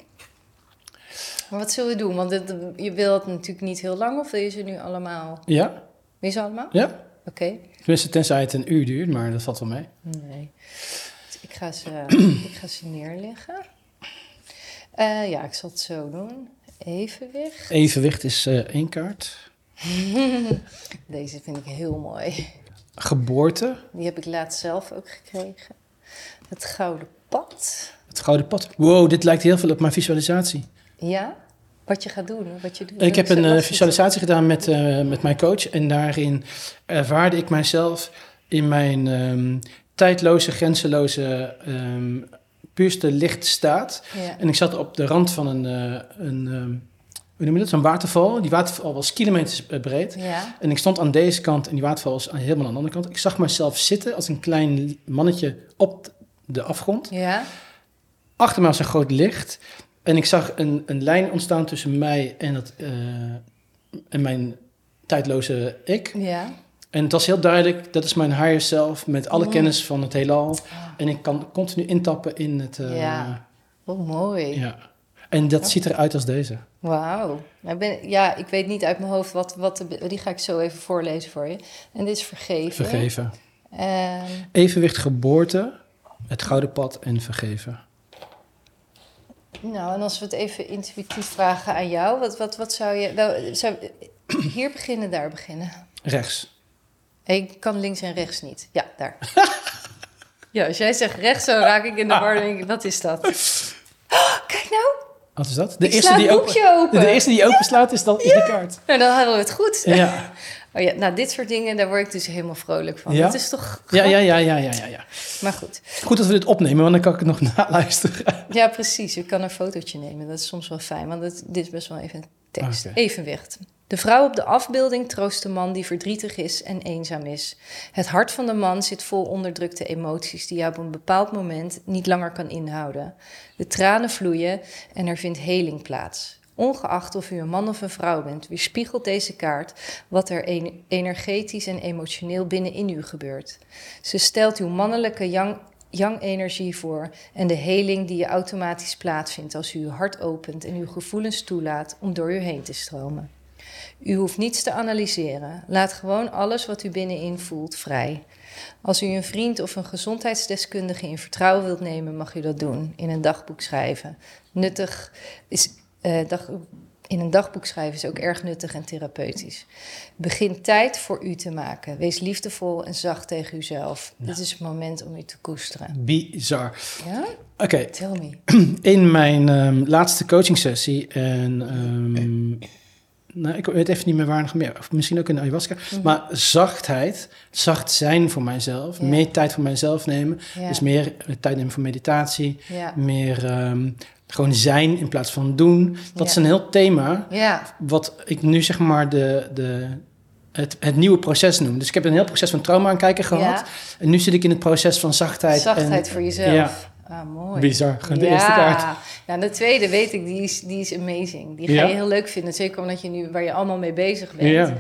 Maar wat zullen we doen? Want het- je wil het natuurlijk niet heel lang. Of wil je ze nu allemaal? Ja? Wil je ze allemaal? Ja? Oké. Tenminste, tenzij het een uur duurt, maar dat valt wel mee. Nee. Ik ga ze, <clears throat> ik ga ze neerleggen. Eh, ja, ik zal het zo doen. Evenwicht. Evenwicht is eh, één kaart. <laughs> Deze vind ik heel mooi. Geboorte, Die heb ik laatst zelf ook gekregen. Het gouden pad. het gouden pad. Wow, dit lijkt heel veel op mijn visualisatie. Ja, wat je gaat doen, wat je doet. Ik heb een eh, visualisatie gedaan met, eh, met mijn coach. En daarin ervaarde ik mijzelf in mijn ehm, tijdloze, grenzeloze, ehm puurste lichtstaat. Ja. En ik zat op de rand van een, eh, een ehm, hoe noem je dat, zo'n waterval. Die waterval was kilometers breed. Ja, En ik stond aan deze kant en die waterval was helemaal aan de andere kant. Ik zag mezelf zitten als een klein mannetje op de afgrond. ja, Achter me was een groot licht. En ik zag een, een lijn ontstaan tussen mij en, het, eh, en mijn tijdloze ik. ja. En het was heel duidelijk, dat is mijn higher self met alle Mm. kennis van het heelal. En ik kan continu intappen in het... eh, Ja. Oh, mooi. ja. En dat ziet eruit als deze. Wauw. Nou, ja, ik weet niet uit mijn hoofd wat, wat die ga ik zo even voorlezen voor je. En dit is vergeven. Vergeven. En Evenwicht geboorte, het gouden pad en vergeven. Nou, en als we het even intuïtief vragen aan jou, wat, wat, wat zou je. Wel, zou, <clears throat> hier beginnen, daar beginnen. Rechts. Ik kan links en rechts niet. Ja, daar. <laughs> ja, als jij zegt rechts, zo raak ik in de war. Dan denk ik, wat is dat? <laughs> Oh, kijk nou, Wat is dat? De ik het boekje open. De eerste die open slaat is dan is de kaart. Nou, dan hadden we het goed. Ja. <laughs> Oh ja, nou, dit soort dingen, daar word ik dus helemaal vrolijk van. Ja? Dat is toch Ja, ja, ja, ja, ja, ja, ja. Maar goed. Goed dat we dit opnemen, want dan kan ik het nog <laughs> naluisteren. Ja, precies. Je kan een fotootje nemen. Dat is soms wel fijn, want het, dit is best wel even tekst. Oké. Evenwicht. De vrouw op de afbeelding troost de man die verdrietig is en eenzaam is. Het hart van de man zit vol onderdrukte emoties die hij op een bepaald moment niet langer kan inhouden. De tranen vloeien en er vindt heling plaats. Ongeacht of u een man of een vrouw bent, weerspiegelt deze kaart wat er en- energetisch en emotioneel binnenin u gebeurt. Ze stelt uw mannelijke yang, yang-energie voor en de heling die je automatisch plaatsvindt als u uw hart opent en uw gevoelens toelaat om door u heen te stromen. U hoeft niets te analyseren. Laat gewoon alles wat u binnenin voelt vrij. Als u een vriend of een gezondheidsdeskundige in vertrouwen wilt nemen, mag u dat doen. In een dagboek schrijven. Nuttig is. Eh, dag, in een dagboek schrijven is ook erg nuttig en therapeutisch. Begin tijd voor u te maken. Wees liefdevol en zacht tegen uzelf. Dit is het moment om u te koesteren. Bizar. Ja? Oké, Tell me. <clears throat> in mijn ehm, laatste coaching sessie en... ehm, nou, ik weet even niet meer waar nog meer. Of misschien ook in de ayahuasca. Maar zachtheid, zacht zijn voor mijzelf. Ja. Meer tijd voor mijzelf nemen. Ja. Dus meer eh, tijd nemen voor meditatie. Ja. Meer ehm, gewoon zijn in plaats van doen. Dat is een heel thema. Ja. wat ik nu zeg maar de, de, het, het nieuwe proces noem. Dus ik heb een heel proces van trauma aan kijken gehad. Ja. En nu zit ik in het proces van zachtheid. Zachtheid en, voor jezelf. Ah, mooi. bizar. De ja. eerste kaart. Nou, de tweede weet ik, die is, die is amazing. Die ga je heel leuk vinden. Zeker omdat je nu, waar je allemaal mee bezig bent. Ja.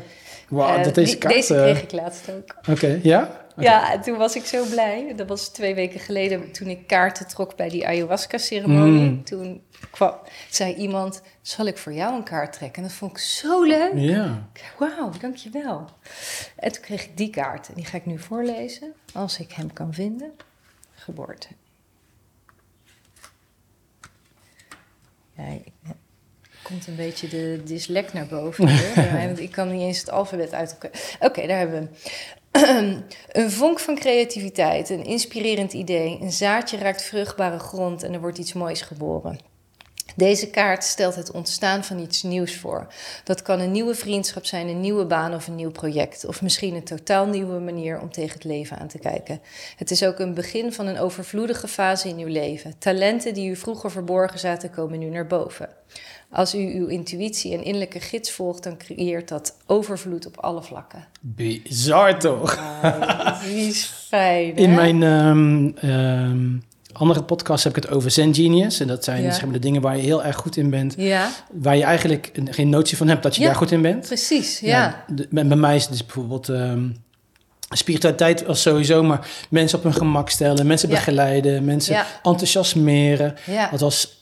Wauw, Eh, dat deze die- kaart... Deze eh, kreeg ik laatst ook. Oké, ja? Ja, en toen was ik zo blij. Dat was twee weken geleden toen ik kaarten trok bij die ayahuasca-ceremonie. Mm. Toen kwam, zei iemand, zal ik voor jou een kaart trekken? En dat vond ik zo leuk. Ja. Wauw, dankjewel. En toen kreeg ik die kaart. En die ga ik nu voorlezen, als ik hem kan vinden. Geboorte. Ja, ik- komt een beetje de dyslect naar boven. <laughs> hier. ik kan niet eens het alfabet uit elkaar. Oké, daar hebben we hem. <clears throat> een vonk van creativiteit, een inspirerend idee. Een zaadje raakt vruchtbare grond en er wordt iets moois geboren. Deze kaart stelt het ontstaan van iets nieuws voor. Dat kan een nieuwe vriendschap zijn, een nieuwe baan of een nieuw project. Of misschien een totaal nieuwe manier om tegen het leven aan te kijken. Het is ook een begin van een overvloedige fase in uw leven. Talenten die u vroeger verborgen zaten, komen nu naar boven. Als u uw intuïtie en innerlijke gids volgt, dan creëert dat overvloed op alle vlakken. Bizar toch? Ah, die is fijn. In mijn ehm, ehm, andere podcast heb ik het over Zen Genius. En dat zijn Ja. zeg maar, de dingen waar je heel erg goed in bent. Ja, Waar je eigenlijk een- geen notie van hebt dat je Ja. daar goed in bent. precies. Ja. de- bij bij mij is het dus bijvoorbeeld ehm, spiritualiteit als sowieso, maar mensen op hun gemak stellen, mensen Ja. begeleiden, mensen Ja. enthousiasmeren. Ja. Dat was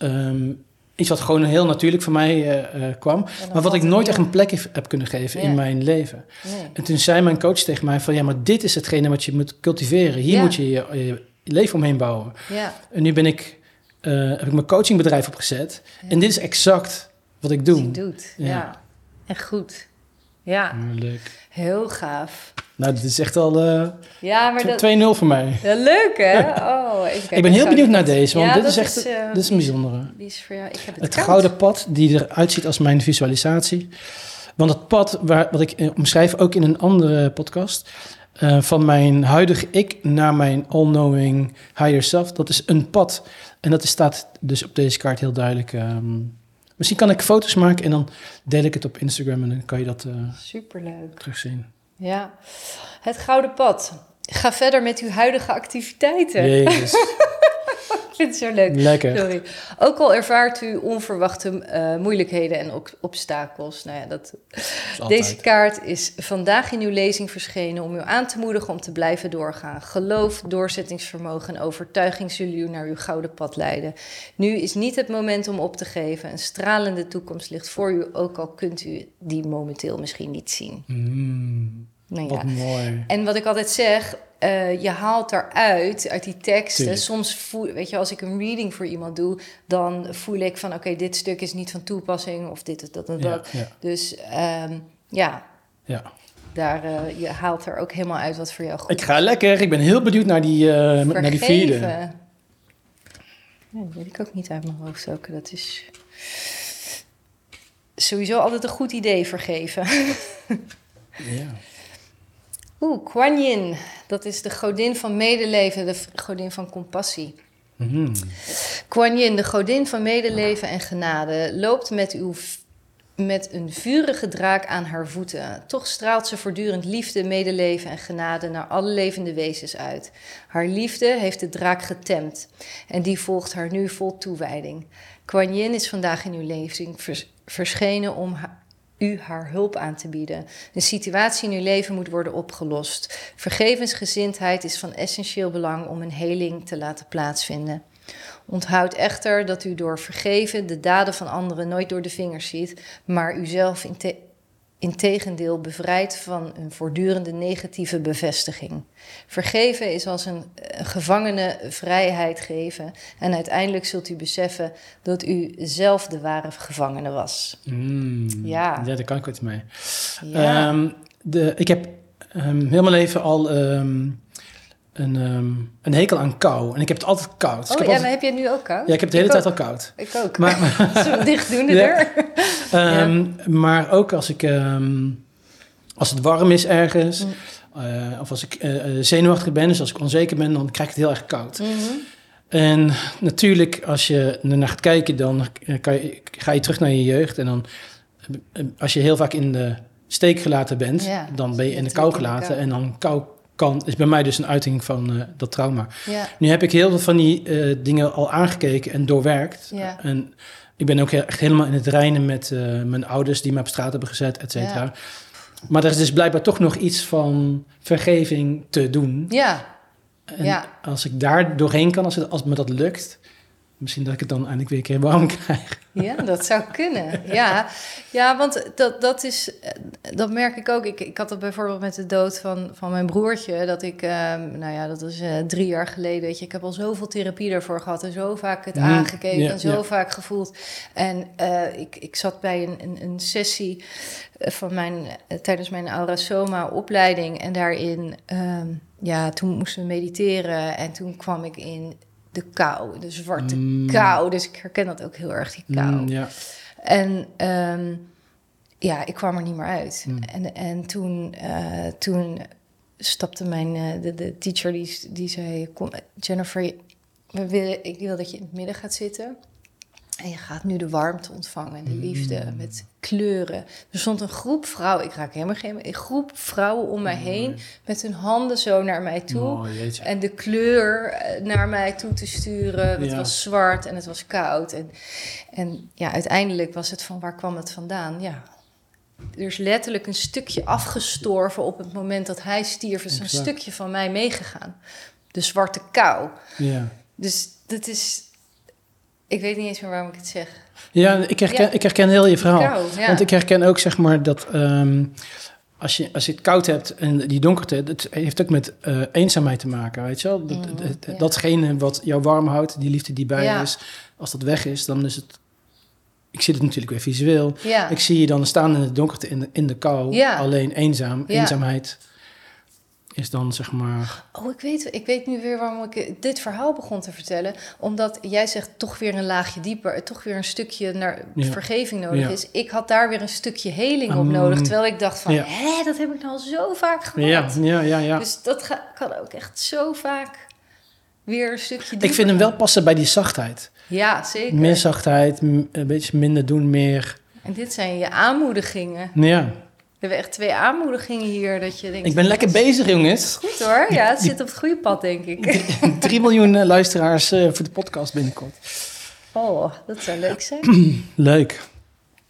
iets wat gewoon heel natuurlijk voor mij eh, eh, kwam, maar wat ik nooit echt een plek heb- heb kunnen geven Ja. in mijn leven. Nee. En toen zei mijn coach tegen mij van ja, maar dit is hetgene wat je moet cultiveren. Hier Ja. moet je je, je leven omheen bouwen. Ja. En nu ben ik, eh, heb ik mijn coachingbedrijf opgezet. En dit is exact wat ik doe. Doet. Ja. Echt goed. Ja, Ja, leuk. heel gaaf. Nou, dit is echt al eh, Ja, maar dat... 2-0 voor mij. Ja, leuk hè? Oh, even kijken. ik ben heel benieuwd naar deze, want Ja, dit is echt eh, dit is een bijzondere. Die is voor jou. Ik heb het, gouden pad die eruit ziet als mijn visualisatie. Want het pad, waar, wat ik eh, omschrijf ook in een andere podcast... van mijn huidige ik naar mijn all-knowing higher self... dat is een pad. En dat is- staat dus op deze kaart heel duidelijk... ehm, misschien kan ik foto's maken en dan deel ik het op Instagram... en dan kan je dat Superleuk. terugzien. Ja. Het gouden pad. Ga verder met uw huidige activiteiten. Jezus, <laughs> Ik vind het zo leuk. lekker. Sorry. Ook al ervaart u onverwachte eh, moeilijkheden en ook obstakels. Nou ja, dat. Deze kaart is vandaag in uw lezing verschenen om u aan te moedigen om te blijven doorgaan. Geloof, doorzettingsvermogen en overtuiging zullen u naar uw gouden pad leiden. Nu is niet het moment om op te geven. Een stralende toekomst ligt voor u, ook al kunt u die momenteel misschien niet zien. Mm, Nou wat ja. mooi. En wat ik altijd zeg, eh, je haalt daaruit, uit die teksten. Tuurlijk. Soms voel, weet je, als ik een reading voor iemand doe, dan voel ik van, oké, dit stuk is niet van toepassing of dit is dat en dat. ja, Dus ehm, ja, ja. daar, eh, je haalt er ook helemaal uit wat voor jou goed Ik ga lekker. Ik ben heel benieuwd naar die, eh, naar die vierde. Dat weet ik ook niet uit mijn hoofd ook. Dat is sowieso altijd een goed idee, vergeven. <laughs> Ja. Oeh, Kuan Yin. Dat is de godin van medeleven, de godin van compassie. Kuan Yin, de godin van medeleven en genade, loopt met, uw, met een vurige draak aan haar voeten. Toch straalt ze voortdurend liefde, medeleven en genade naar alle levende wezens uit. Haar liefde heeft de draak getemd en die volgt haar nu vol toewijding. Kuan Yin is vandaag in uw lezing vers- verschenen om ha- u haar hulp aan te bieden. Een situatie in uw leven moet worden opgelost. Vergevensgezindheid is van essentieel belang om een heling te laten plaatsvinden. Onthoud echter dat u door vergeven de daden van anderen nooit door de vingers ziet, maar uzelf in te- integendeel bevrijdt van een voortdurende negatieve bevestiging. Vergeven is als een eh, gevangene vrijheid geven en uiteindelijk zult u beseffen dat u zelf de ware gevangene was. Mm. Ja. ja, daar kan ik wat mee. Ja. Ehm, de, ik heb ehm, heel mijn leven al ehm, een, ehm, een hekel aan kou. En ik heb het altijd koud. Dus oh ja, altijd- maar heb je het nu ook koud? ja, ik heb het de hele Ik tijd ook. al koud. Ik ook. Maar, <laughs> Zullen we dicht doen de <laughs> Ja. deur? <laughs> ehm, maar ook als ik... ehm, als het warm is ergens... Mm. eh, of als ik eh, eh, zenuwachtig ben, dus als ik onzeker ben, dan krijg ik het heel erg koud. Mhm. En natuurlijk, als je ernaar gaat kijken, dan kan je, ga je terug naar je jeugd. En dan, als je heel vaak in de steek gelaten bent, Ja, dan ben je in de kou gelaten. En dan kou kan, is bij mij dus een uiting van eh, dat trauma. Ja, Nu heb ik heel veel van die eh, dingen al aangekeken en doorwerkt. Ja. En ik ben ook echt helemaal in het reinen met eh, mijn ouders die me op straat hebben gezet, et cetera. Ja. Maar er is dus blijkbaar toch nog iets van vergeving te doen. ja, En als ik daar doorheen kan, als, het, als me dat lukt, Misschien dat ik het dan eindelijk weer een keer warm krijg. Ja, dat zou kunnen. Ja, ja want dat, dat is, eh, dat merk ik ook. Ik, ik had dat bijvoorbeeld met de dood van, van mijn broertje. Dat ik, ehm, nou ja, dat was eh, drie jaar geleden. Weet je, ik heb al zoveel therapie daarvoor gehad en zo vaak het Mhm, aangekeken en zo vaak gevoeld. En eh, ik, ik zat bij een, een, een sessie van mijn, tijdens mijn Aura Soma opleiding. En daarin, ehm, ja, toen moesten we mediteren. En toen kwam ik in de kou, de zwarte Mm. kou. Dus ik herken dat ook heel erg, die kou. Mm, ja. En ehm, ja, ik kwam er niet meer uit. Hmm. En, en toen, eh, toen stapte mijn eh, de, de teacher die, die zei: Kom, Jennifer, we willen, ik wil dat je in het midden gaat zitten. En je gaat nu de warmte ontvangen en de liefde Mm. met kleuren. Er stond een groep vrouwen, ik raak helemaal geen, een groep vrouwen om mij heen met hun handen zo naar mij toe. Oh. En de kleur eh, naar mij toe te sturen. Het Ja. was zwart en het was koud. En, en ja, uiteindelijk was het van waar kwam het vandaan? Ja. Er is letterlijk een stukje afgestorven op het moment dat hij stierf. is een stukje van mij meegegaan. De zwarte kou. Ja. Dus dat is. Ik weet niet eens meer waarom ik het zeg. Ja, ik herken, Ja. ik herken heel je verhaal. Kou, ja. Want ik herken ook zeg maar dat ehm, als, je, als je het koud hebt en die donkerte, dat heeft ook met eh, eenzaamheid te maken, weet je wel? Dat, Mhm, dat- ja. Datgene wat jou warm houdt, die liefde die bij je is, als dat weg is, dan is het... Ik zie het natuurlijk weer visueel. Ik zie je dan staan in de donkerte, in de, in de kou, alleen eenzaam. Eenzaamheid is dan zeg maar... Oh, ik weet, ik weet nu weer waarom ik dit verhaal begon te vertellen. Omdat jij zegt toch weer een laagje dieper, toch weer een stukje naar Ja. vergeving nodig Ja. is. Ik had daar weer een stukje heling op nodig. Terwijl ik dacht van, Ja. hé, dat heb ik nou al zo vaak gehad. Ja, ja, ja, ja. Dus dat ga- kan ook echt zo vaak weer een stukje dieper. ik vind hem wel passen bij die zachtheid. Ja, zeker. Meer zachtheid, een beetje minder doen, meer... En dit zijn je aanmoedigingen. Ja, We hebben echt twee aanmoedigingen hier. Dat je denkt, ik ben lekker bezig, jongens. Goed hoor, ja, het zit op het goede pad, denk ik. 3 miljoen eh, luisteraars eh, voor de podcast binnenkort. Oh, dat zou leuk zijn. <clears throat> Leuk.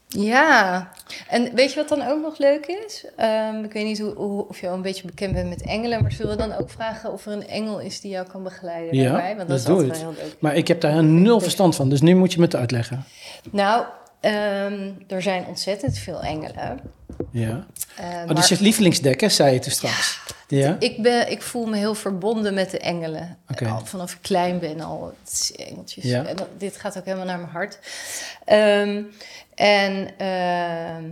Ja, en weet je wat dan ook nog leuk is? Ehm, ik weet niet hoe, hoe- of je al een beetje bekend bent met engelen, maar zullen we dan ook vragen of er een engel is die jou kan begeleiden Ja, daarbij? Want dat dat is doe het. wel heel leuk. Maar ik heb daar nul verstand van, dus nu moet je me het uitleggen. Nou, ehm, er zijn ontzettend veel engelen. Ja. Eh, Oh, maar dus je lievelingsdek, hè, zei je toen straks. Ja? ik, ben, ik voel me heel verbonden met de engelen. Al vanaf ik klein ben al. Het is engeltjes. Ja. En dat- dit gaat ook helemaal naar mijn hart. Ehm, en ehm,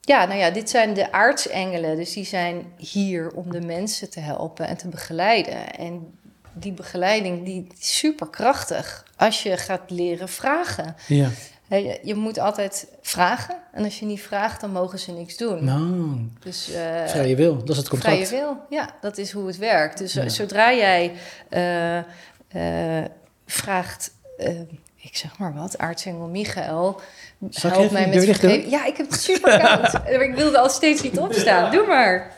ja, nou ja, dit zijn de aartsengelen. Dus die zijn hier om de mensen te helpen en te begeleiden. En die begeleiding die is super krachtig als je gaat leren vragen. Ja. Je, moet altijd vragen. En als je niet vraagt, dan mogen ze niks doen. Nou, Dus, eh, vrije wil, dat is het contract. Vrije wil, ja, dat is hoe het werkt. Dus eh, Ja. zodra jij eh, vraagt, ik zeg maar wat, aartsengel Michael, Zal help mij met vergeving. Ja, ik heb het super koud. <laughs> Ik wilde al steeds niet opstaan. Doe maar.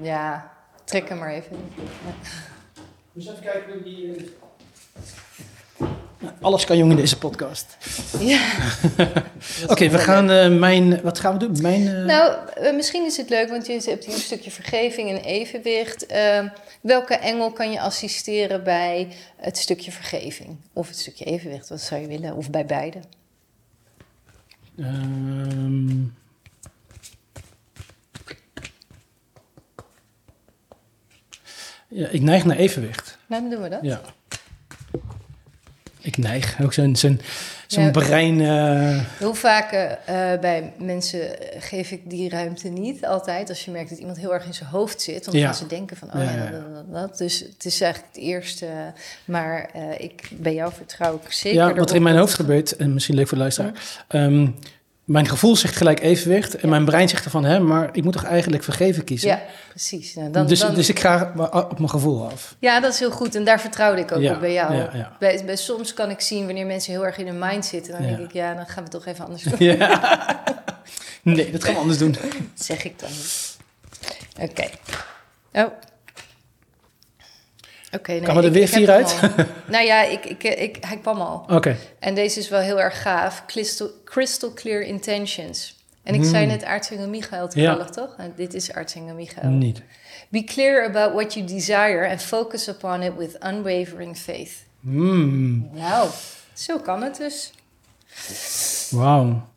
Ja, trek hem maar even. Dus even kijken hoe die... Alles kan jong in deze podcast. Ja. <laughs> Oké, we gaan eh, mijn... Wat gaan we doen? Mijn... eh, Nou, eh, misschien is het leuk, want je hebt hier een stukje vergeving en evenwicht. Ehm, welke engel kan je assisteren bij het stukje vergeving? Of het stukje evenwicht, wat zou je willen? Of bij beide? ehm, ja, ik neig naar evenwicht. Dan doen we dat. Ja. Ik neig. Ook zo'n zo'n zo'n Ja. brein... eh, Heel vaak eh, eh, bij mensen geef ik die ruimte niet altijd. Als je merkt dat iemand heel erg in zijn hoofd zit. Want dan Ja. gaan ze denken van, oh Ja, ja, dat, dat, dat. Dus het is eigenlijk het eerste. Maar ik, bij jou vertrouw ik zeker ja, wat er in mijn hoofd gebeurt, en misschien leuk voor de luisteraar. Ehm, mijn gevoel zegt gelijk evenwicht. En mijn brein zegt ervan, hè, maar ik moet toch eigenlijk vergeven kiezen? Ja, precies. Nou, dan, dus, dan, dus ik ga op mijn gevoel af. Ja, dat is heel goed. En daar vertrouwde ik ook Ja, op bij jou. ja, ja. Bij, bij soms kan ik zien wanneer mensen heel erg in hun mind zitten. Dan Ja. denk ik, ja, dan gaan we toch even anders <laughs> doen. Ja. Nee, dat gaan we anders doen. <laughs> Dat zeg ik dan. Oké. Oh. Oké, nee, Kwamen er ik- weer ik vier uit? <laughs> nou ja, ik, ik, ik, hij kwam al. Oké. En deze is wel heel erg gaaf. Crystal, crystal Clear Intentions. En ik zei Hmm. net aartsengel Michael toevallig, toch? En dit is aartsengel Michael. Niet. Be clear about what you desire and focus upon it with unwavering faith. Mm. Nou, zo kan het dus. Wauw.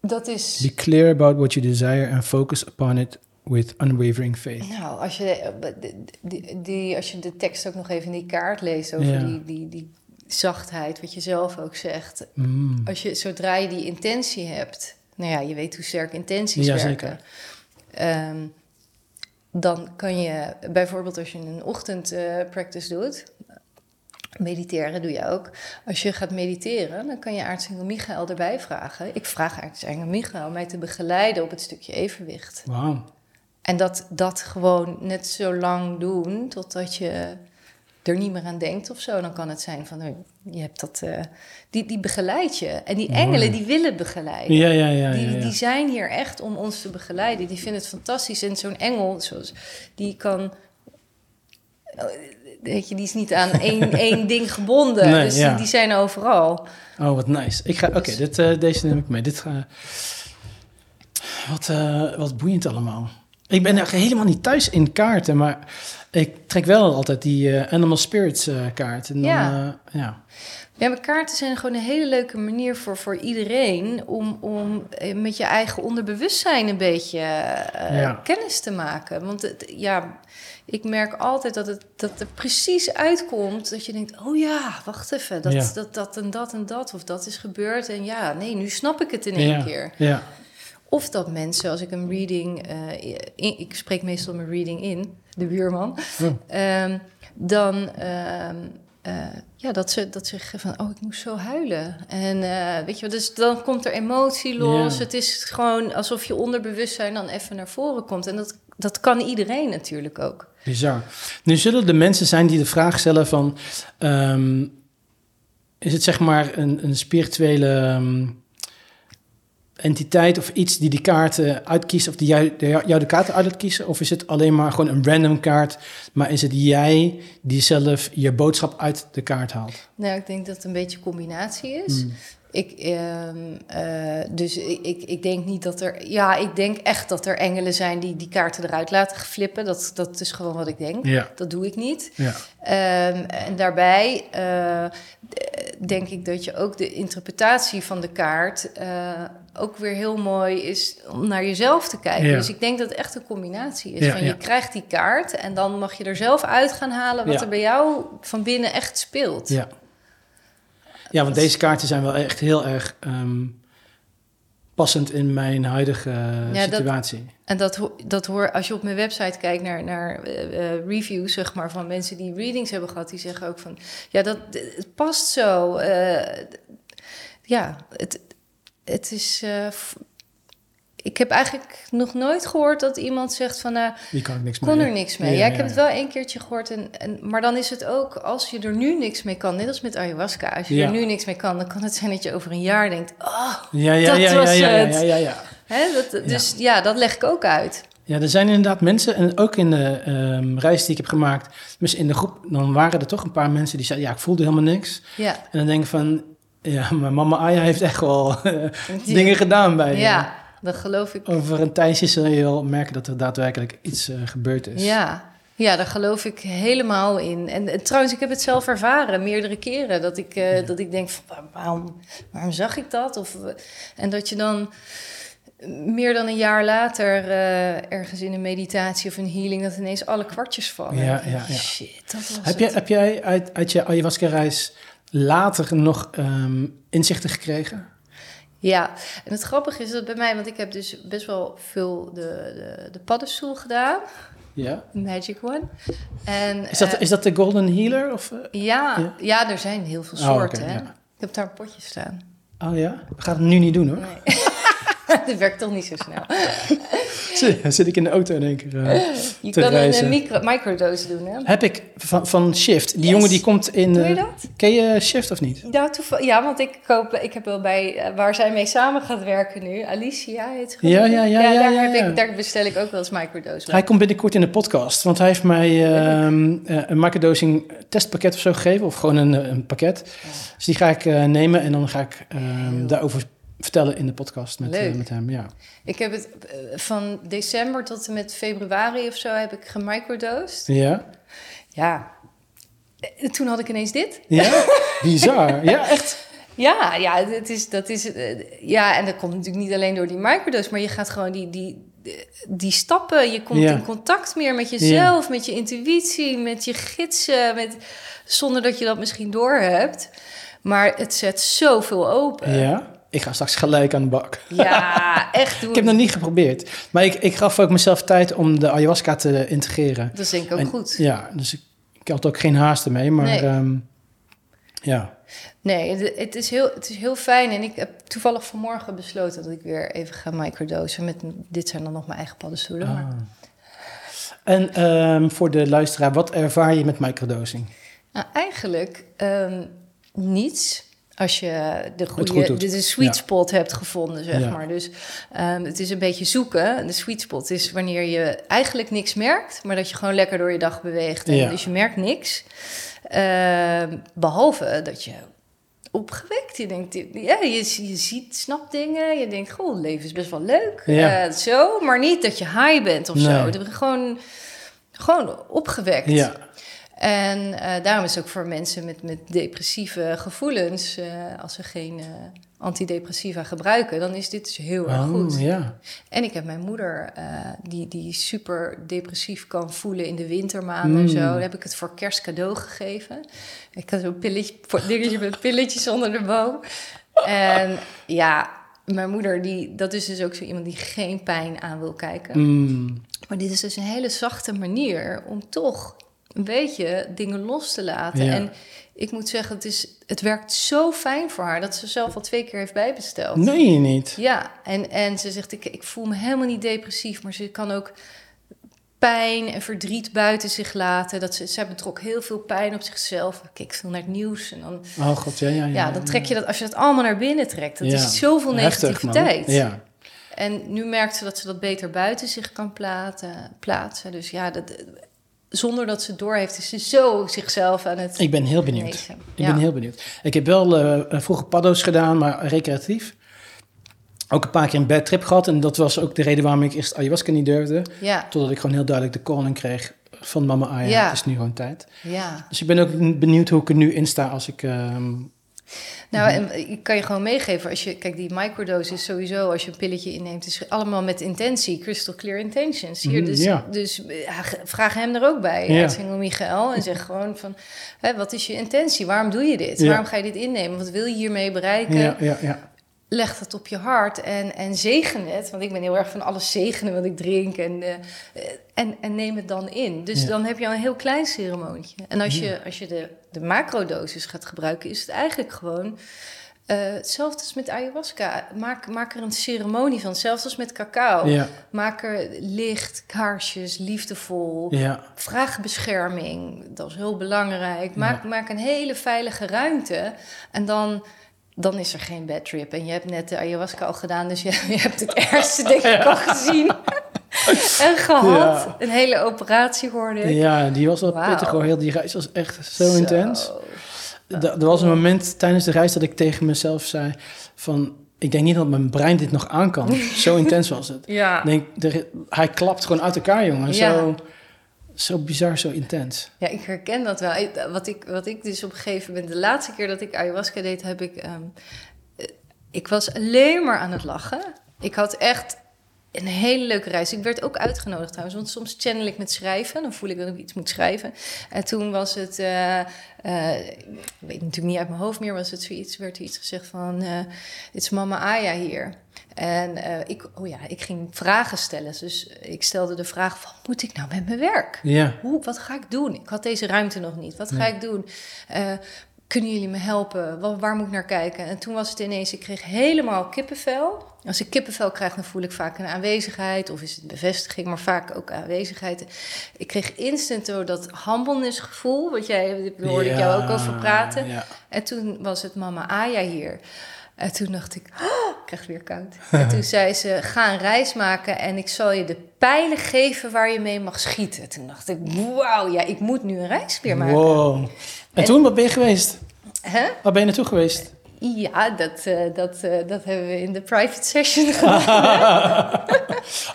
Dat is... Be clear about what you desire and focus upon it with unwavering faith. Nou, als je, die, die, als je de tekst ook nog even in die kaart leest over die, die, die zachtheid, wat je zelf ook zegt. Mm. Als je, zodra je die intentie hebt, nou ja, je weet hoe sterk intenties Ja, werken. zeker. Ehm, dan kan je bijvoorbeeld als je een ochtendpractice doet, mediteren doe je ook. Als je gaat mediteren, dan kan je aartsengel Michael erbij vragen. Ik vraag aartsengel Michael mij te begeleiden op het stukje evenwicht. Wauw. En dat, dat gewoon net zo lang doen totdat je er niet meer aan denkt of zo. Dan kan het zijn van, oh, je hebt dat, eh, die, die begeleid je. En die engelen, die willen begeleiden. Ja, ja, ja. Die, die zijn hier echt om ons te begeleiden. Die vinden het fantastisch. En zo'n engel, zoals, die kan... Weet je, die is niet aan één, <laughs> één ding gebonden. Nee, dus die, die zijn overal. Oh, wat nice. Ik ga, oké, Dus- dit, eh, deze neem ik mee. Dit ga, wat, eh, wat boeiend allemaal. Ik ben eigenlijk helemaal niet thuis in kaarten, maar ik trek wel altijd die eh, Animal Spirits eh, kaart. En dan, Ja. eh, ja. Ja, maar kaarten zijn gewoon een hele leuke manier voor, voor iedereen om, om met je eigen onderbewustzijn een beetje Ja. kennis te maken. Want het, ja, ik merk altijd dat het dat er precies uitkomt dat je denkt: oh ja, wacht even, dat, Ja. dat, dat en dat en dat, of dat is gebeurd. En ja, nee, nu snap ik het in één ja. keer. Ja. Of dat mensen, als ik een reading, eh, in- ik spreek meestal mijn reading in, de buurman, Oh. Ehm, dan ehm, eh, ja, dat ze, dat ze zeggen van, oh, ik moest zo huilen. En eh, weet je dus dan komt er emotie los. Ja. Het is gewoon alsof je onderbewustzijn dan even naar voren komt. En dat, dat kan iedereen natuurlijk ook. Bizar. Nu zullen er mensen zijn die de vraag stellen van... ehm, is het zeg maar een, een spirituele entiteit of iets die die kaarten uitkiest... of die jou de, jou de kaarten uit laat kiezen? Of is het alleen maar gewoon een random kaart... maar is het jij die zelf je boodschap uit de kaart haalt? Nou, ik denk dat het een beetje een combinatie is. Hmm. Ik, ehm, eh, dus ik, ik, ik denk niet dat er... Ja, ik denk echt dat er engelen zijn die die kaarten eruit laten flippen. Dat, dat is gewoon wat ik denk. Ja, Dat doe ik niet. ja, Ehm, en daarbij eh, denk ik dat je ook de interpretatie van de kaart eh, ook weer heel mooi is om naar jezelf te kijken. Ja. Dus ik denk dat het echt een combinatie is. Ja, van ja. je krijgt die kaart en dan mag je er zelf uit gaan halen wat er bij jou van binnen echt speelt. ja. Ja, want deze kaarten zijn wel echt heel erg ehm, passend in mijn huidige eh, dat- situatie. En dat, ho- dat hoor, als je op mijn website kijkt naar, naar eh, eh, reviews, zeg maar, van mensen die readings hebben gehad, die zeggen ook van, ja, dat het past zo. ja, het, het is. eh, ik heb eigenlijk nog nooit gehoord dat iemand zegt van, nou, Hier kan ik niks mee. kon er niks mee. Ja, Ja, ik heb ja. het wel één keertje gehoord. En, en, maar dan is het ook, als je er nu niks mee kan, net als met ayahuasca, als je er nu niks mee kan, dan kan het zijn dat je over een jaar denkt, oh, Ja, ja, Dat ja, ja, was ja, ja, het. ja, ja, ja. hè, dat, dus ja, dat leg ik ook uit. Ja, er zijn inderdaad mensen, en ook in de ehm, reis die ik heb gemaakt, dus in de groep, dan waren er toch een paar mensen die zeiden, ja, ik voelde helemaal niks. Ja. En dan denk ik van, ja, maar mama Aya heeft echt wel eh, dingen gedaan bij je. Ja, dat geloof ik. Over een tijdje zul je wel merken dat er daadwerkelijk iets eh, gebeurd is. Ja. ja, daar geloof ik helemaal in. En, en trouwens, ik heb het zelf ervaren meerdere keren. Dat ik, eh, dat ik denk, van, waarom, waarom zag ik dat? Of, eh, en dat je dan meer dan een jaar later eh, ergens in een meditatie of een healing... dat ineens alle kwartjes vallen. Ja, ja, ja. Shit, dat was Heb, het. jij, heb jij uit, uit je ayahuasca-reis later nog ehm, inzichten gekregen? Ja, en het grappige is dat bij mij... want ik heb dus best wel veel de, de, de paddenstoel gedaan. Ja. Magic One. En, Is dat, eh, is dat de Golden Healer? Of, eh? Ja, Ja? ja. er zijn heel veel Oh, soorten. hè? ja. Ik heb daar een potje staan. Oh ja? We gaan het nu niet doen hoor. Nee. <laughs> <laughs> dat werkt toch niet zo snel. <laughs> Zit, zit ik in de auto in één keer. eh. Je Te kan reizen. een micro, microdose doen, hè? Heb ik van, van Shift. Die Yes. jongen die komt in... Doe je eh, dat? ken je Shift of niet? Nou, ja, want ik, koop, ik heb wel bij eh, waar zij mee samen gaat werken nu. Alicia heet ze. Ja, ik. ja, ja, ja, daar, ja, heb ja. Ik, daar bestel ik ook wel eens microdose. Hij komt binnenkort in de podcast. Want hij heeft mij ehm, eh, een microdosing testpakket of zo gegeven. Of gewoon een, eh, een pakket. Dus die ga ik eh, nemen en dan ga ik ehm, daarover vertellen in de podcast met, eh, met hem. Ja. Ik heb het eh, van december tot en met februari of zo heb ik gemicrodosed. Ja? Ja. Eh, Toen had ik ineens dit. Ja? <laughs> Bizar. Ja, echt. Ja, ja, het is, dat is, ja, en dat komt natuurlijk niet alleen door die microdose, maar je gaat gewoon die, die, die stappen, je komt Ja. in contact meer met jezelf, met je intuïtie, met je gidsen, met, zonder dat je dat misschien doorhebt. Maar het zet zoveel open. Ja. Ik ga straks gelijk aan de bak. Ja, <laughs> echt doen. Ik heb nog niet geprobeerd. Maar ik, ik gaf ook mezelf tijd om de ayahuasca te integreren. Dat is denk ik ook En- goed. Ja, dus ik, ik had ook geen haast ermee. Maar Nee. ehm, ja. Nee, het- is, heel, het is heel fijn. En ik heb toevallig vanmorgen besloten dat ik weer even ga microdosen. Met, dit zijn dan nog mijn eigen paddenstoelen. Maar, Ah. En ehm, voor de luisteraar, wat ervaar je met microdosing? nou, eigenlijk ehm, niets. Als je de goed goede, de, de sweet Ja. spot hebt gevonden, zeg Ja. maar. Dus ehm, het is een beetje zoeken. De sweet spot is wanneer je eigenlijk niks merkt, maar dat je gewoon lekker door je dag beweegt. En Ja. Dus je merkt niks. Ehm, behalve dat je opgewekt. Je denkt, ja, je, je ziet, snapt dingen. Je denkt, goh, het leven is best wel leuk. Ja. Eh, zo, maar niet dat je high bent of zo. Nee. Dat je Gewoon, gewoon opgewekt. Ja, En eh, daarom is het ook voor mensen met, met depressieve gevoelens, eh, als ze geen eh, antidepressiva gebruiken, dan is dit dus heel erg Oh, goed. ja. En ik heb mijn moeder, die, die super depressief kan voelen in de wintermaanden en Mm. zo. Daar heb ik het voor kerst cadeau gegeven. Ik had zo'n pilletje, dingetje met pilletjes onder de boom. En ja, mijn moeder, die, dat is dus ook zo iemand die geen pijn aan wil kijken. Mm, Maar dit is dus een hele zachte manier om toch een beetje dingen los te laten. Ja. En ik moet zeggen, het, is, het werkt zo fijn voor haar dat ze zelf al twee keer heeft bijbesteld. nee, je niet. Ja, en, en ze zegt, ik, ik voel me helemaal niet depressief, maar ze kan ook pijn en verdriet buiten zich laten. Dat ze, zij betrok heel veel pijn op zichzelf. Ik keek veel naar het nieuws en dan, Oh god, ja, ja, ja. ja, dan trek je dat, als je dat allemaal naar binnen trekt, dat Ja. is zoveel Heftig, man. negativiteit. Ja. En nu merkt ze dat ze dat beter buiten zich kan platen, plaatsen. Dus ja, dat, zonder dat ze door heeft, is ze zo zichzelf aan het Ik ben heel benieuwd. genezen. Ik ben heel benieuwd. Ik heb wel eh, vroeger paddo's gedaan, maar recreatief. Ook een paar keer een bad trip gehad. En dat was ook de reden waarom ik eerst ayahuasca niet durfde. Ja, Totdat ik gewoon heel duidelijk de calling kreeg van mama Aya. Ja. Het is nu gewoon tijd. ja. Dus ik ben ook benieuwd hoe ik er nu in sta als ik... ehm, Nou, en ik kan je gewoon meegeven, als je, kijk, die microdose is sowieso, als je een pilletje inneemt, is allemaal met intentie, crystal clear intentions. Hier, Mhm, dus, ja. dus ge- vraag hem er ook bij, Ja. Michael, en zeg gewoon van, hè, wat is je intentie? Waarom doe je dit? Ja. Waarom ga je dit innemen? Wat wil je hiermee bereiken? ja, ja, ja. Leg het op je hart en, en zegen het. Want ik ben heel erg van alles zegenen wat ik drink. En, eh, en, en neem het dan in. Dus Ja. dan heb je al een heel klein ceremonietje. En als je, als je de, de macrodosis gaat gebruiken, is het eigenlijk gewoon... eh, hetzelfde als met ayahuasca. Maak, maak er een ceremonie van. Zelfs als met cacao. Ja, Maak er licht, kaarsjes, liefdevol. ja. Vraag bescherming, dat is heel belangrijk. Maak, maak een hele veilige ruimte. En dan, dan is er geen bad trip. En je hebt net de ayahuasca al gedaan, dus je, <laughs> je hebt het ergste denk ik al gezien. <laughs> en gehad. Ja. Een hele operatie hoorde ik. ja, die was wel pittig hoor. Heel, die reis was echt zo, intens. Er was een moment tijdens de reis dat ik tegen mezelf zei van... Ik denk niet dat mijn brein dit nog aan kan. <laughs> Zo intens was het. Ja. Denk, er- hij klapt gewoon uit elkaar, jongen. Ja. Zo, zo bizar, zo intens. Ja, ik herken dat wel. Wat ik, wat ik dus op een gegeven moment... De laatste keer dat ik ayahuasca deed, heb ik... ehm, eh, ik was alleen maar aan het lachen. Ik had echt een hele leuke reis. Ik werd ook uitgenodigd trouwens, want soms channel ik met schrijven. Dan voel ik dat ik iets moet schrijven. En toen was het... eh, eh, ik weet natuurlijk niet uit mijn hoofd meer, was het zoiets, werd er iets gezegd van... eh het is mama Aya hier. En eh, ik, oh ja, ik ging vragen stellen. Dus ik stelde de vraag, wat moet ik nou met mijn werk? Ja, Hoe, wat ga ik doen? Ik had deze ruimte nog niet. Wat ga ik doen? Kunnen jullie me helpen? Wa- waar moet ik naar kijken? En toen was het ineens, ik kreeg helemaal kippenvel. Als ik kippenvel krijg, dan voel ik vaak een aanwezigheid. Of is het bevestiging, maar vaak ook aanwezigheid. Ik kreeg instant door dat humbleness gevoel. Wat jij, daar hoorde ik jou ook over praten. Ja. En toen was het mama Aya hier. En toen dacht ik, oh, weer koud. <laughs> En toen zei ze, ga een reis maken en ik zal je de pijlen geven waar je mee mag schieten. Toen dacht ik, wauw, ja, ik moet nu een reis weer maken. Wow. En, En- toen, wat ben je geweest? Hè? Waar ben je naartoe geweest? Ja, dat, eh, dat, eh, dat hebben we in de private session <laughs> gedaan. <laughs>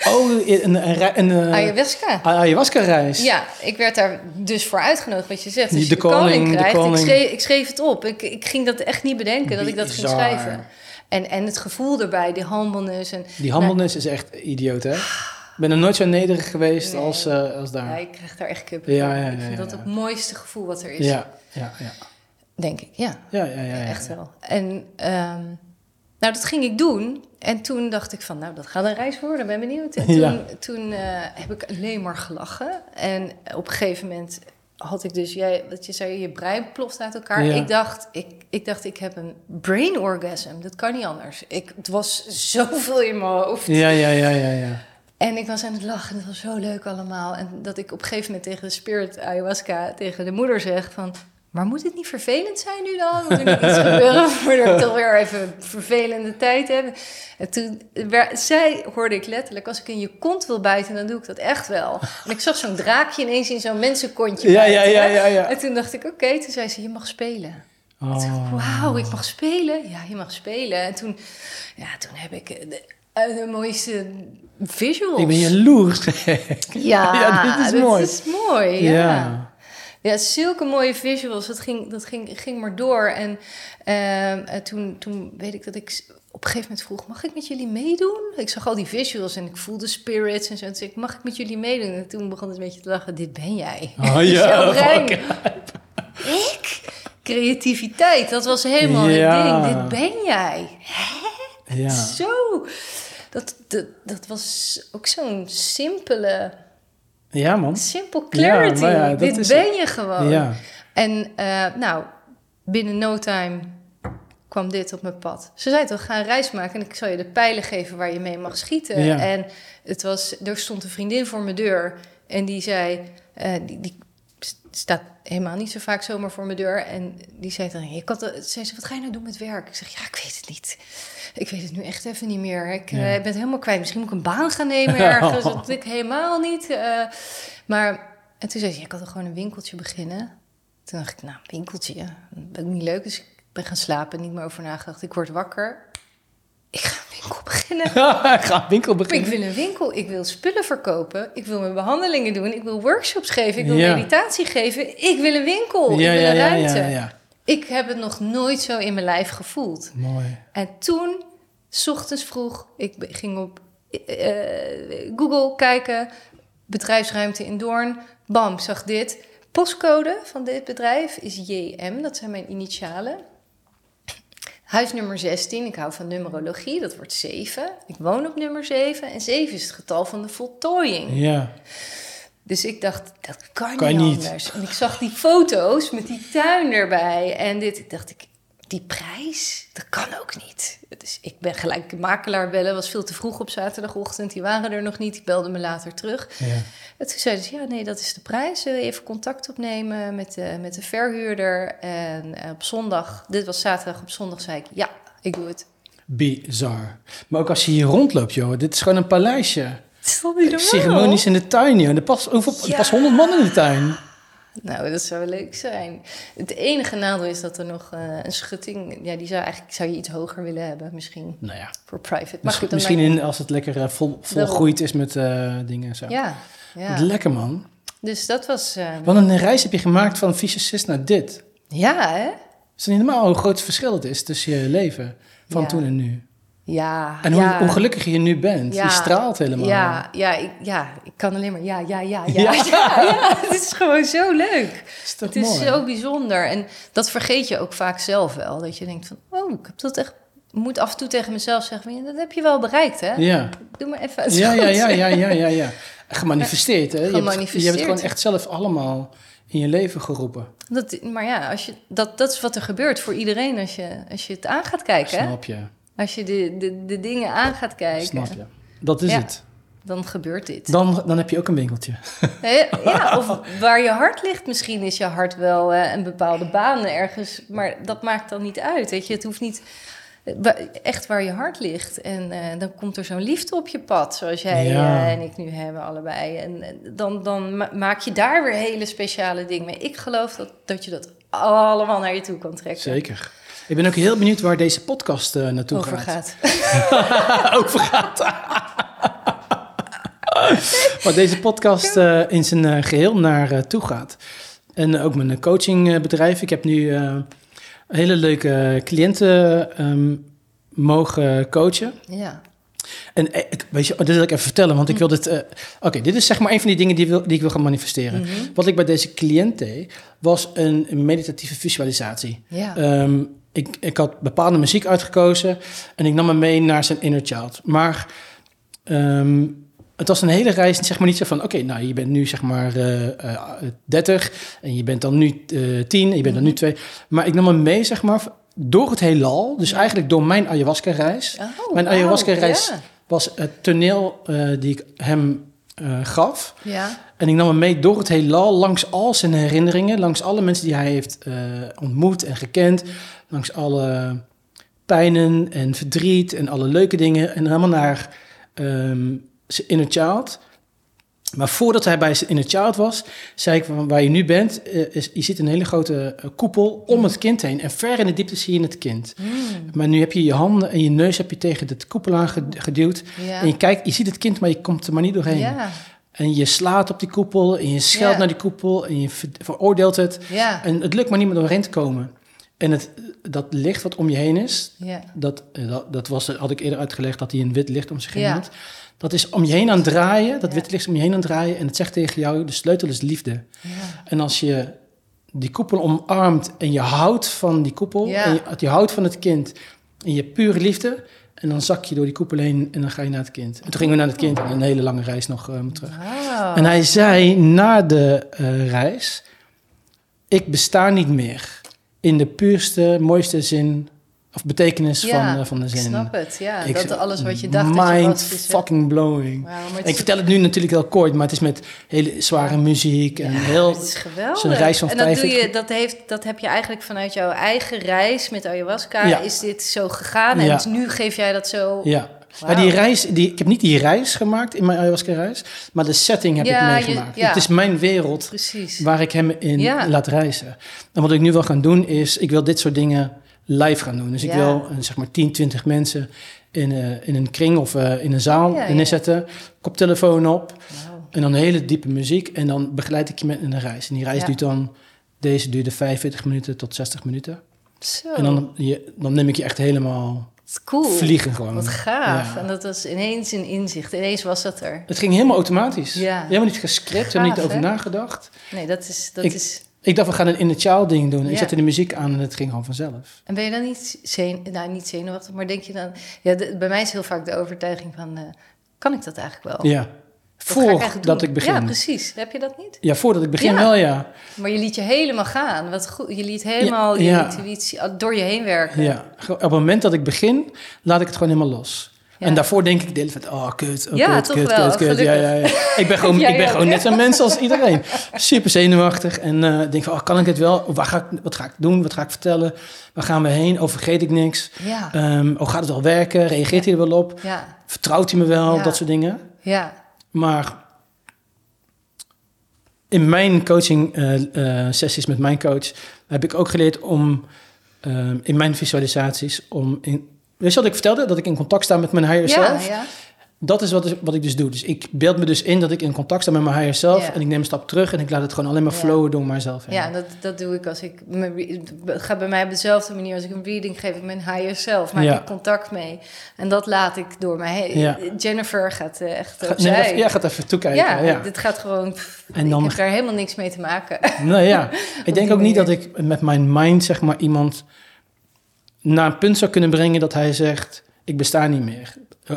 oh, een, een, een, een ayahuasca. ayahuasca-reis. Ja, ik werd daar dus voor uitgenodigd, wat je zegt. Als de je de koning, de krijgt, koning. Ik, schreef, ik schreef het op. Ik, ik ging dat echt niet bedenken, dat ik dat ging schrijven. En, en het gevoel erbij, die humbleness. En, Die humbleness is echt idioot, hè? Ik ben er nooit zo nederig geweest Nee. als, eh, als ja, daar. ik krijg daar echt kippen Ja, ja, Ik ja, vind ja, dat ja. het mooiste gevoel wat er is. Ja, ja, ja. Denk ik, ja. Ja, ja, ja. ja, Echt ja. wel. En ehm, nou, dat ging ik doen. En toen dacht ik van, nou, dat gaat een reis worden. Ben benieuwd. En <laughs> toen, Ja. toen eh, heb ik alleen maar gelachen. En op een gegeven moment had ik dus, jij, wat je zei, je brein ploft uit elkaar. Ja. Ik, dacht, ik, ik dacht, ik heb een brain orgasm. Dat kan niet anders. Ik, het was zoveel in mijn hoofd. Ja, ja, ja, ja, ja. En ik was aan het lachen. Het was zo leuk allemaal. En dat ik op een gegeven moment tegen de spirit ayahuasca, tegen de moeder zeg van... Maar moet het niet vervelend zijn nu dan? Moet er niet iets gebeuren <laughs> waardoor ik toch weer even een vervelende tijd heb? En toen zij hoorde ik letterlijk, als ik in je kont wil bijten, dan doe ik dat echt wel. En ik zag zo'n draakje ineens in zo'n mensenkontje Ja, ja, bijten, ja, ja, ja. En toen dacht ik, oké. Toen zei ze, je mag spelen. Oh. Wauw, ik mag spelen? Ja, je mag spelen. En toen, ja, toen heb ik eh, de, de mooiste visuals. Ik ben jaloers. <laughs> Ja, Ja, dit is mooi. is mooi. Ja. ja. ja. zulke mooie visuals. Dat ging, dat ging, ging maar door. En ehm, eh, toen, toen weet ik dat ik op een gegeven moment vroeg... mag ik met jullie meedoen? Ik zag al die visuals en ik voelde spirits en zo. Toen zei ik, mag ik met jullie meedoen? En toen begon het een beetje te lachen. Dit ben jij. Oh <laughs> Dit ja. Ik? Creativiteit, dat was helemaal Ja. het ding. Dit ben jij. Ja. Zo. Dat, dat, dat was ook zo'n simpele, ja, man. simpel clarity. ja, Dit ben je gewoon. Ja. En eh, nou, binnen no time kwam dit op mijn pad. Ze zei toch, ga een reis maken en ik zal je de pijlen geven waar je mee mag schieten. En het was, er stond een vriendin voor mijn deur en die zei, eh, die, die staat helemaal niet zo vaak zomaar voor mijn deur. En die zei dan, je kan, het- zei ze, wat ga je nou doen met werk? Ik zeg, ja, ik weet het niet. Ik weet het nu echt even niet meer. Ik eh, ben het helemaal kwijt. Misschien moet ik een baan gaan nemen ergens. <laughs> Dat ik helemaal niet. eh, maar, en toen zei ze, je kan toch gewoon een winkeltje beginnen? Toen dacht ik, nou, winkeltje, dat is ook niet leuk. Dus ik ben gaan slapen, niet meer over nagedacht. Ik word wakker. Ik ga een winkel beginnen. <laughs> Ik ga een winkel Ik beginnen. wil een winkel, ik wil spullen verkopen, ik wil mijn behandelingen doen, ik wil workshops geven, ik wil Ja. meditatie geven. Ik wil een winkel, ik wil een ruimte. ja, ja. Ik heb het nog nooit zo in mijn lijf gevoeld. Mooi. En toen, s ochtends vroeg, ik ging op eh, Google kijken, bedrijfsruimte in Doorn. Bam, zag dit. Postcode van dit bedrijf is JM, dat zijn mijn initialen. Huis nummer 16, ik hou van numerologie, dat wordt 7. Ik woon op nummer 7 en 7 is het getal van de voltooiing. Ja. Dus ik dacht, dat kan, Kan niet, niet. anders. En ik zag die foto's met die tuin erbij. En dit, ik dacht ik, die prijs, dat kan ook niet. Dus ik ben gelijk de makelaar bellen. was veel te vroeg op zaterdagochtend. Die waren er nog niet. Die belden me later terug. ja. En toen zeiden ze, ja, nee, dat is de prijs. Je even contact opnemen met de, met de verhuurder? En eh, op zondag, dit was zaterdag, op zondag zei ik, ja, ik doe het. Bizar. Maar ook als je hier rondloopt, joh. Dit is gewoon een paleisje. Het is toch niet normaal? Ceremonies in de tuin, joh. Er past, hoeveel, er Ja. past 100 man in de tuin. Nou, dat zou leuk zijn. Het enige nadeel is dat er nog eh, een schutting... Ja, die zou eigenlijk zou je iets hoger willen hebben, misschien. Nou ja. Voor private. Maar Misschien, goed, in, als het lekker eh, vol, volgroeid is met eh, dingen en zo. Ja, ja. Wat lekker, man. Dus dat was... Wat een reis heb je gemaakt van fysicist naar dit. ja, hè? Het is niet normaal hoe groot het verschil het is tussen je leven van Ja. toen en nu. Ja. En hoe, ja. hoe gelukkig je nu bent. Ja. Je straalt helemaal. Ja, ja, ik, ja, ik kan alleen maar ja, ja, ja, <laughs> ja. Ja. Het is gewoon zo leuk. Is dat Het is mooi? zo bijzonder. En dat vergeet je ook vaak zelf wel. Dat je denkt van, oh, ik heb dat echt... Ik moet af en toe tegen mezelf zeggen, dat heb je wel bereikt, hè? Ja. Doe maar even. is Ja, ja, ja, ja, ja, ja, <laughs> ja. Gemanifesteerd, hè? Je hebt, je hebt Gemanifesteerd. het gewoon echt zelf allemaal in je leven geroepen. Dat, maar ja, als je, dat, dat is wat er gebeurt voor iedereen als je, als je het aan gaat kijken. Snap je? Als je de, de, de dingen aan gaat kijken, Snap je? Dat is Ja. het. dan gebeurt dit. Dan, dan heb je ook een winkeltje. Ja, <laughs> of waar je hart ligt, misschien is je hart wel een bepaalde baan ergens, maar dat maakt dan niet uit. Weet je, het hoeft niet eh, echt waar je hart ligt. En eh, dan komt er zo'n liefde op je pad, zoals jij Ja. eh, en ik nu hebben, allebei. En dan, dan ma- maak je daar weer hele speciale dingen mee. Ik geloof dat, dat je dat allemaal naar je toe kan trekken. Zeker. Ik ben ook heel benieuwd waar deze podcast uh, naartoe Over gaat. gaat. <laughs> Over gaat. <laughs> waar deze podcast uh, in zijn uh, geheel naar toe gaat. En ook mijn coachingbedrijf. Ik heb nu hele leuke cliënten um, mogen coachen. Ja. En eh, weet je, dit wil ik even vertellen, want ik wil dit... Uh, Oké, dit is zeg maar een van die dingen die, wil, die ik wil gaan manifesteren. Mhm. Wat ik bij deze cliënt deed, was een, een meditatieve visualisatie. Ja. Um, ik, ik had bepaalde muziek uitgekozen en ik nam hem mee naar zijn inner child. Maar um, het was een hele reis, zeg maar niet zo van... oké, nou, je bent nu zeg maar uh, uh, 30 en je bent dan nu uh, 10 en je bent dan nu 2. Maar ik nam hem mee, zeg maar, door het heelal. Dus eigenlijk door mijn ayahuasca-reis. Oh, mijn ayahuasca-reis was het toneel die ik hem gaf. Ja. En ik nam hem mee door het heelal, langs al zijn herinneringen, langs alle mensen die hij heeft ontmoet en gekend, langs alle pijnen en verdriet en alle leuke dingen en helemaal naar um, zijn inner child. Maar voordat hij bij zijn inner child was, zei ik van waar je nu bent, uh, is, je ziet een hele grote uh, koepel om het kind heen. En ver in de diepte zie je het kind. Mm. Maar nu heb je je handen en je neus heb je tegen de koepel aangeduwd. Ja. En je kijkt, je ziet het kind, maar je komt er maar niet doorheen. En je slaat op die koepel en je scheldt naar die koepel en je ver- veroordeelt het. En het lukt maar niet meer doorheen te komen. En het, dat licht wat om je heen is, Ja. dat, eh, dat, dat was, had ik eerder uitgelegd dat hij een wit licht om zich heen Ja. had. Dat is om je heen aan het draaien, dat Ja. witte licht is om je heen aan het draaien. En het zegt tegen jou, de sleutel is liefde. En als je die koepel omarmt en je houdt van die koepel, en je, je houdt van het kind, en je pure liefde, en dan zak je door die koepel heen en dan ga je naar het kind. En toen gingen we naar het kind en een hele lange reis nog eh, terug. En hij zei na de eh, reis: Ik besta niet meer in de puurste, mooiste zin of betekenis ja, van, eh, van de zin. Ik snap het, ja. Ik- dat alles wat je dacht dat je was, is fucking blowing. Ik vertel het nu natuurlijk heel kort, maar het is met hele zware muziek en heel. Het is geweldig. zo'n reis van en dat, doe 45 je, dat, heeft, dat heb je eigenlijk vanuit jouw eigen reis met ayahuasca. Ja. Is dit zo gegaan? En dus nu geef jij dat zo... Ja. Maar die reis, die, ik heb niet die reis gemaakt in mijn ayahuasca-reis, maar de setting heb Ja, ik je- meegemaakt. ja. Het is mijn wereld Precies. waar ik hem in laat reizen. En wat ik nu wil gaan doen is, ik wil dit soort dingen live gaan doen. Dus ik wil eh, zeg maar 10, 20 mensen in, eh, in een kring of eh, in een zaal neerzetten, koptelefoon op en dan hele diepe muziek en dan begeleid ik je met een reis. En die reis duurt dan, deze duurde 45 minuten tot 60 minuten. Zo, En dan, je, dan neem ik je echt helemaal Cool. vliegen gewoon. Wat gaaf. Ja. En dat was ineens een inzicht. Ineens was dat er. Het ging helemaal automatisch. Ja. Helemaal niet gescript, helemaal niet over hè? nagedacht. Nee, dat is... Dat Ik- is... Ik dacht, we gaan een inner child ding doen. En ik zette de muziek aan en het ging gewoon vanzelf. En ben je dan niet, nou, niet zenuwachtig, maar denk je dan... Ja, de- bij mij is heel vaak de overtuiging van... eh, kan ik dat eigenlijk wel? Ja. Ik Voordat doen? ik begin. Ja, Ja, precies. Heb je dat niet? voordat ik begin Ja. wel, ja. Maar je liet je helemaal gaan. Wat goed. Je liet helemaal Ja, je ja. intuïtie door je heen werken. ja. Op het moment dat ik begin, laat ik het gewoon helemaal los. Ja. En daarvoor denk ik de hele tijd, oh kut, oh, Ja, kut, toch kut, wel, kut, kut. Ja, ja, ja. Ik ben gewoon, <laughs> ik ben gewoon net zo'n mens als iedereen. Super zenuwachtig en eh, denk van, oh, kan ik het wel? Waar ga ik, wat ga ik doen? Wat ga ik vertellen? Waar gaan we heen? Oh, vergeet ik niks? Ja, Ehm, oh, gaat het wel werken? Reageert hij er wel op? ja, Vertrouwt hij me wel? Ja. Dat soort dingen. ja. Maar in mijn coaching eh, eh, sessies met mijn coach heb ik ook geleerd om ehm, in mijn visualisaties om in. Weet je wat ik vertelde? Dat ik in contact sta met mijn higher Ja, self. ja. Dat is wat, wat ik dus doe. Dus ik beeld me dus in dat ik in contact sta met mijn higher self. En ik neem een stap terug en ik laat het gewoon alleen maar flowen door mijzelf heen. Ja, dat, dat doe ik als ik... gaat bij mij op dezelfde manier. Als ik een reading geef, ik mijn higher self. Maak Ja. ik contact mee. En dat laat ik door mij heen. Ja. Jennifer gaat eh, echt Ga, nee, even, ja, gaat even toekijken. ja, Ja, dit gaat gewoon... pff, En dan- Ik heb daar helemaal niks mee te maken. <laughs> Nou ja, ik denk ook niet dat ik met mijn mind zeg maar iemand naar een punt zou kunnen brengen dat hij zegt: ik besta niet meer.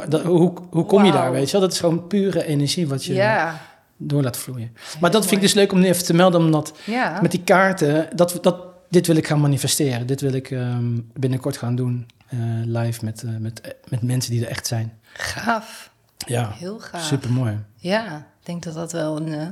Dat, hoe hoe kom je daar, weet je wel? Dat is gewoon pure energie wat je ja, door laat vloeien. Maar dat vind ik dus leuk om nu even te melden, omdat ja. met die kaarten, dat, dat, dit wil ik gaan manifesteren. Dit wil ik ehm, binnenkort gaan doen, eh, live met, eh, met, met mensen die er echt zijn. Gaaf. Ja, Heel gaaf. super mooi. Ja, ik denk dat dat wel een eh,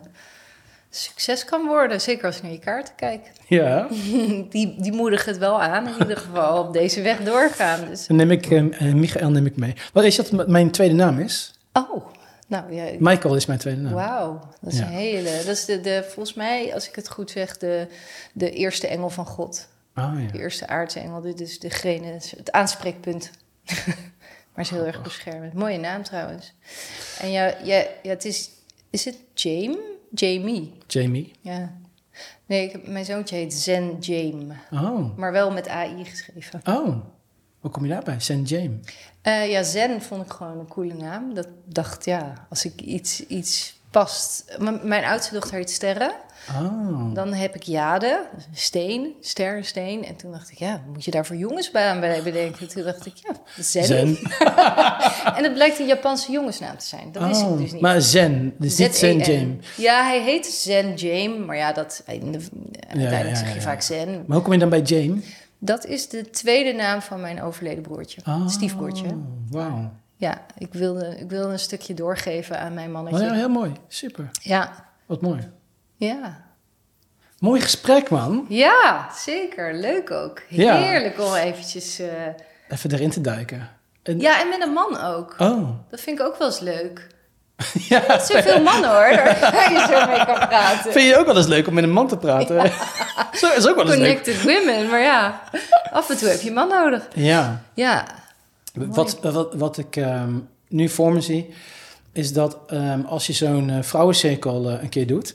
succes kan worden. Zeker als ik naar je kaarten kijk. Ja, <laughs> Die, die moedigen het wel aan. In ieder geval op deze weg doorgaan. Dus, dan neem ik eh, Michael neem ik mee. Wat is dat mijn tweede naam is? oh, nou ja. Michael is mijn tweede naam. Wauw, dat is Ja. een hele. Dat is de, de, volgens mij, als ik het goed zeg, de, de eerste engel van God. Oh ja. De eerste aartsengel, dit is degene, het aanspreekpunt. <laughs> maar is heel erg beschermend. Mooie naam trouwens. En ja, ja, ja het is, is het James? Jamie. Jamie. Ja. Nee, ik mijn zoontje heet Zen Jame. Oh. Maar wel met AI geschreven. Oh. Hoe kom je daarbij? St. James. Uh, ja, Zen vond ik gewoon een coole naam. Dat dacht, ja, als ik iets, iets past. M mijn oudste dochter heet Sterren. Oh. Dan heb ik Jade, steen, ster, steen. En toen dacht ik, ja, moet je daar voor jongensbaan bij bedenken? Toen dacht ik, ja, Zen. Zen. <laughs> en het blijkt een Japanse jongensnaam te zijn. Dat wist ik Oh, dus niet. Maar Zen, dus niet. Z-E-N. James. Ja, hij heet Zen Jame, maar ja, dat, in de, uiteindelijk ja, zeg je ja. vaak Zen. Maar hoe kom je dan bij James? Dat is de tweede naam van mijn overleden broertje, Oh, stiefbroertje. Wauw. Ja, ik wilde, ik wilde een stukje doorgeven aan mijn Oh, mannetje. ja, heel mooi. Super. ja, Wat mooi. ja. Mooi gesprek, man. Ja, zeker. Leuk ook. Ja. Heerlijk om eventjes... eh, Even erin te duiken. En- Ja, en met een man ook. Oh. Dat vind ik ook wel eens leuk. <laughs> Ja. Zoveel <laughs> mannen hoor, <laughs> waar je zo mee kan praten. Vind je ook wel eens leuk om met een man te praten? Zo is ook wel eens leuk. Connected women, maar ja, af en toe heb je man nodig. Ja. Ja, Wat, wat, wat ik ehm, nu voor me zie, is dat ehm, als je zo'n eh, vrouwencirkel eh, een keer doet,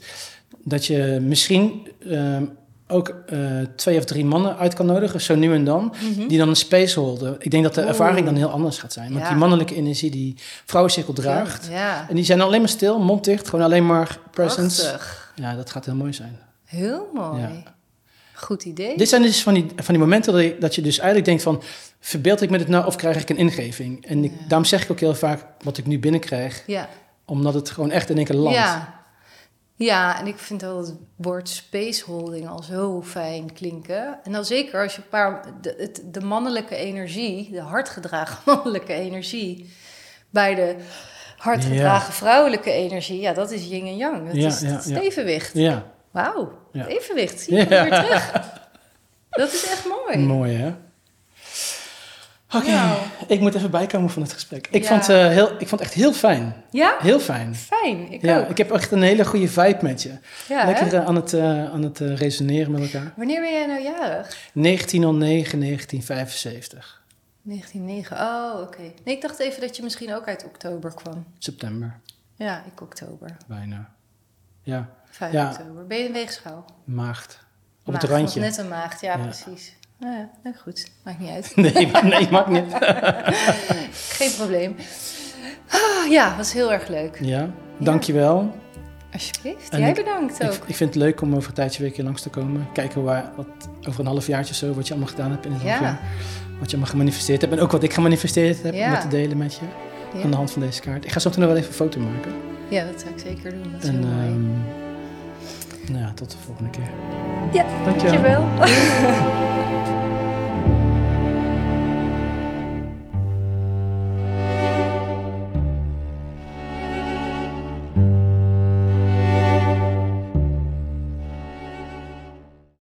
dat je misschien ehm, ook eh, twee of drie mannen uit kan nodigen, zo nu en dan, die dan een space holden. Ik denk dat de Mhm. Oeh. ervaring dan heel anders gaat zijn. Want Ja. die mannelijke energie die vrouwencirkel draagt, Ja, en die zijn alleen maar stil, mond dicht, gewoon alleen maar presence. prachtig. Ja, dat gaat heel mooi zijn. Heel mooi. Ja. Goed idee. Dit zijn dus van die, van die momenten dat je, dat je dus eigenlijk denkt van... verbeeld ik me dit nou of krijg ik een ingeving? En ik, Ja. daarom zeg ik ook heel vaak wat ik nu binnenkrijg... Ja. omdat het gewoon echt in één keer landt. Ja. ja, en ik vind al het woord spaceholding al zo fijn klinken. En dan zeker als je een paar... De, het, de mannelijke energie, de hardgedragen <laughs> mannelijke energie... bij de hardgedragen vrouwelijke energie... ja, dat is yin en yang. Dat Ja, is, dat het evenwicht. Ja, Wauw, het evenwicht. Zie je het weer terug. Dat is echt mooi. mooi hè? Oké, ik moet even bijkomen van het gesprek. Ik, Ja. vond, eh, heel, ik vond het echt heel fijn. Ja? Heel fijn. Fijn, ik Ja, ook. ik heb echt een hele goede vibe met je. Ja, Lekker eh, aan het, eh, aan het resoneren met elkaar. Wanneer ben jij nou jarig? 1909, 1975. 1909. Oh, oké. Nee, ik dacht even dat je misschien ook uit oktober kwam. September, Ja, ik oktober. bijna. Ja, 5 Ja. oktober. Ben je een weegschaal? maagd. Op Maagd, het randje. Net een maagd, ja, Ja. precies. Nou ja, nou goed. Maakt niet uit. <laughs> Nee, maar- nee, maakt niet. <laughs> Geen probleem. Ah, ja, was heel erg leuk. Ja, dankjewel. Alsjeblieft. En Jij ik- bedankt ook. ik vind het leuk om over een tijdje weer keer langs te komen. Kijken waar, wat, over een half jaartje zo, wat je allemaal gedaan hebt in het Ja. Wat je allemaal gemanifesteerd hebt. En ook wat ik gemanifesteerd heb Ja. om te delen met je. Ja. Aan de hand van deze kaart. Ik ga zo meteen nog wel even een foto maken. ja, dat zou ik zeker doen. Dat is En heel mooi. ehm, nou ja, tot de volgende keer. Ja, Dankjewel. dankjewel. <laughs>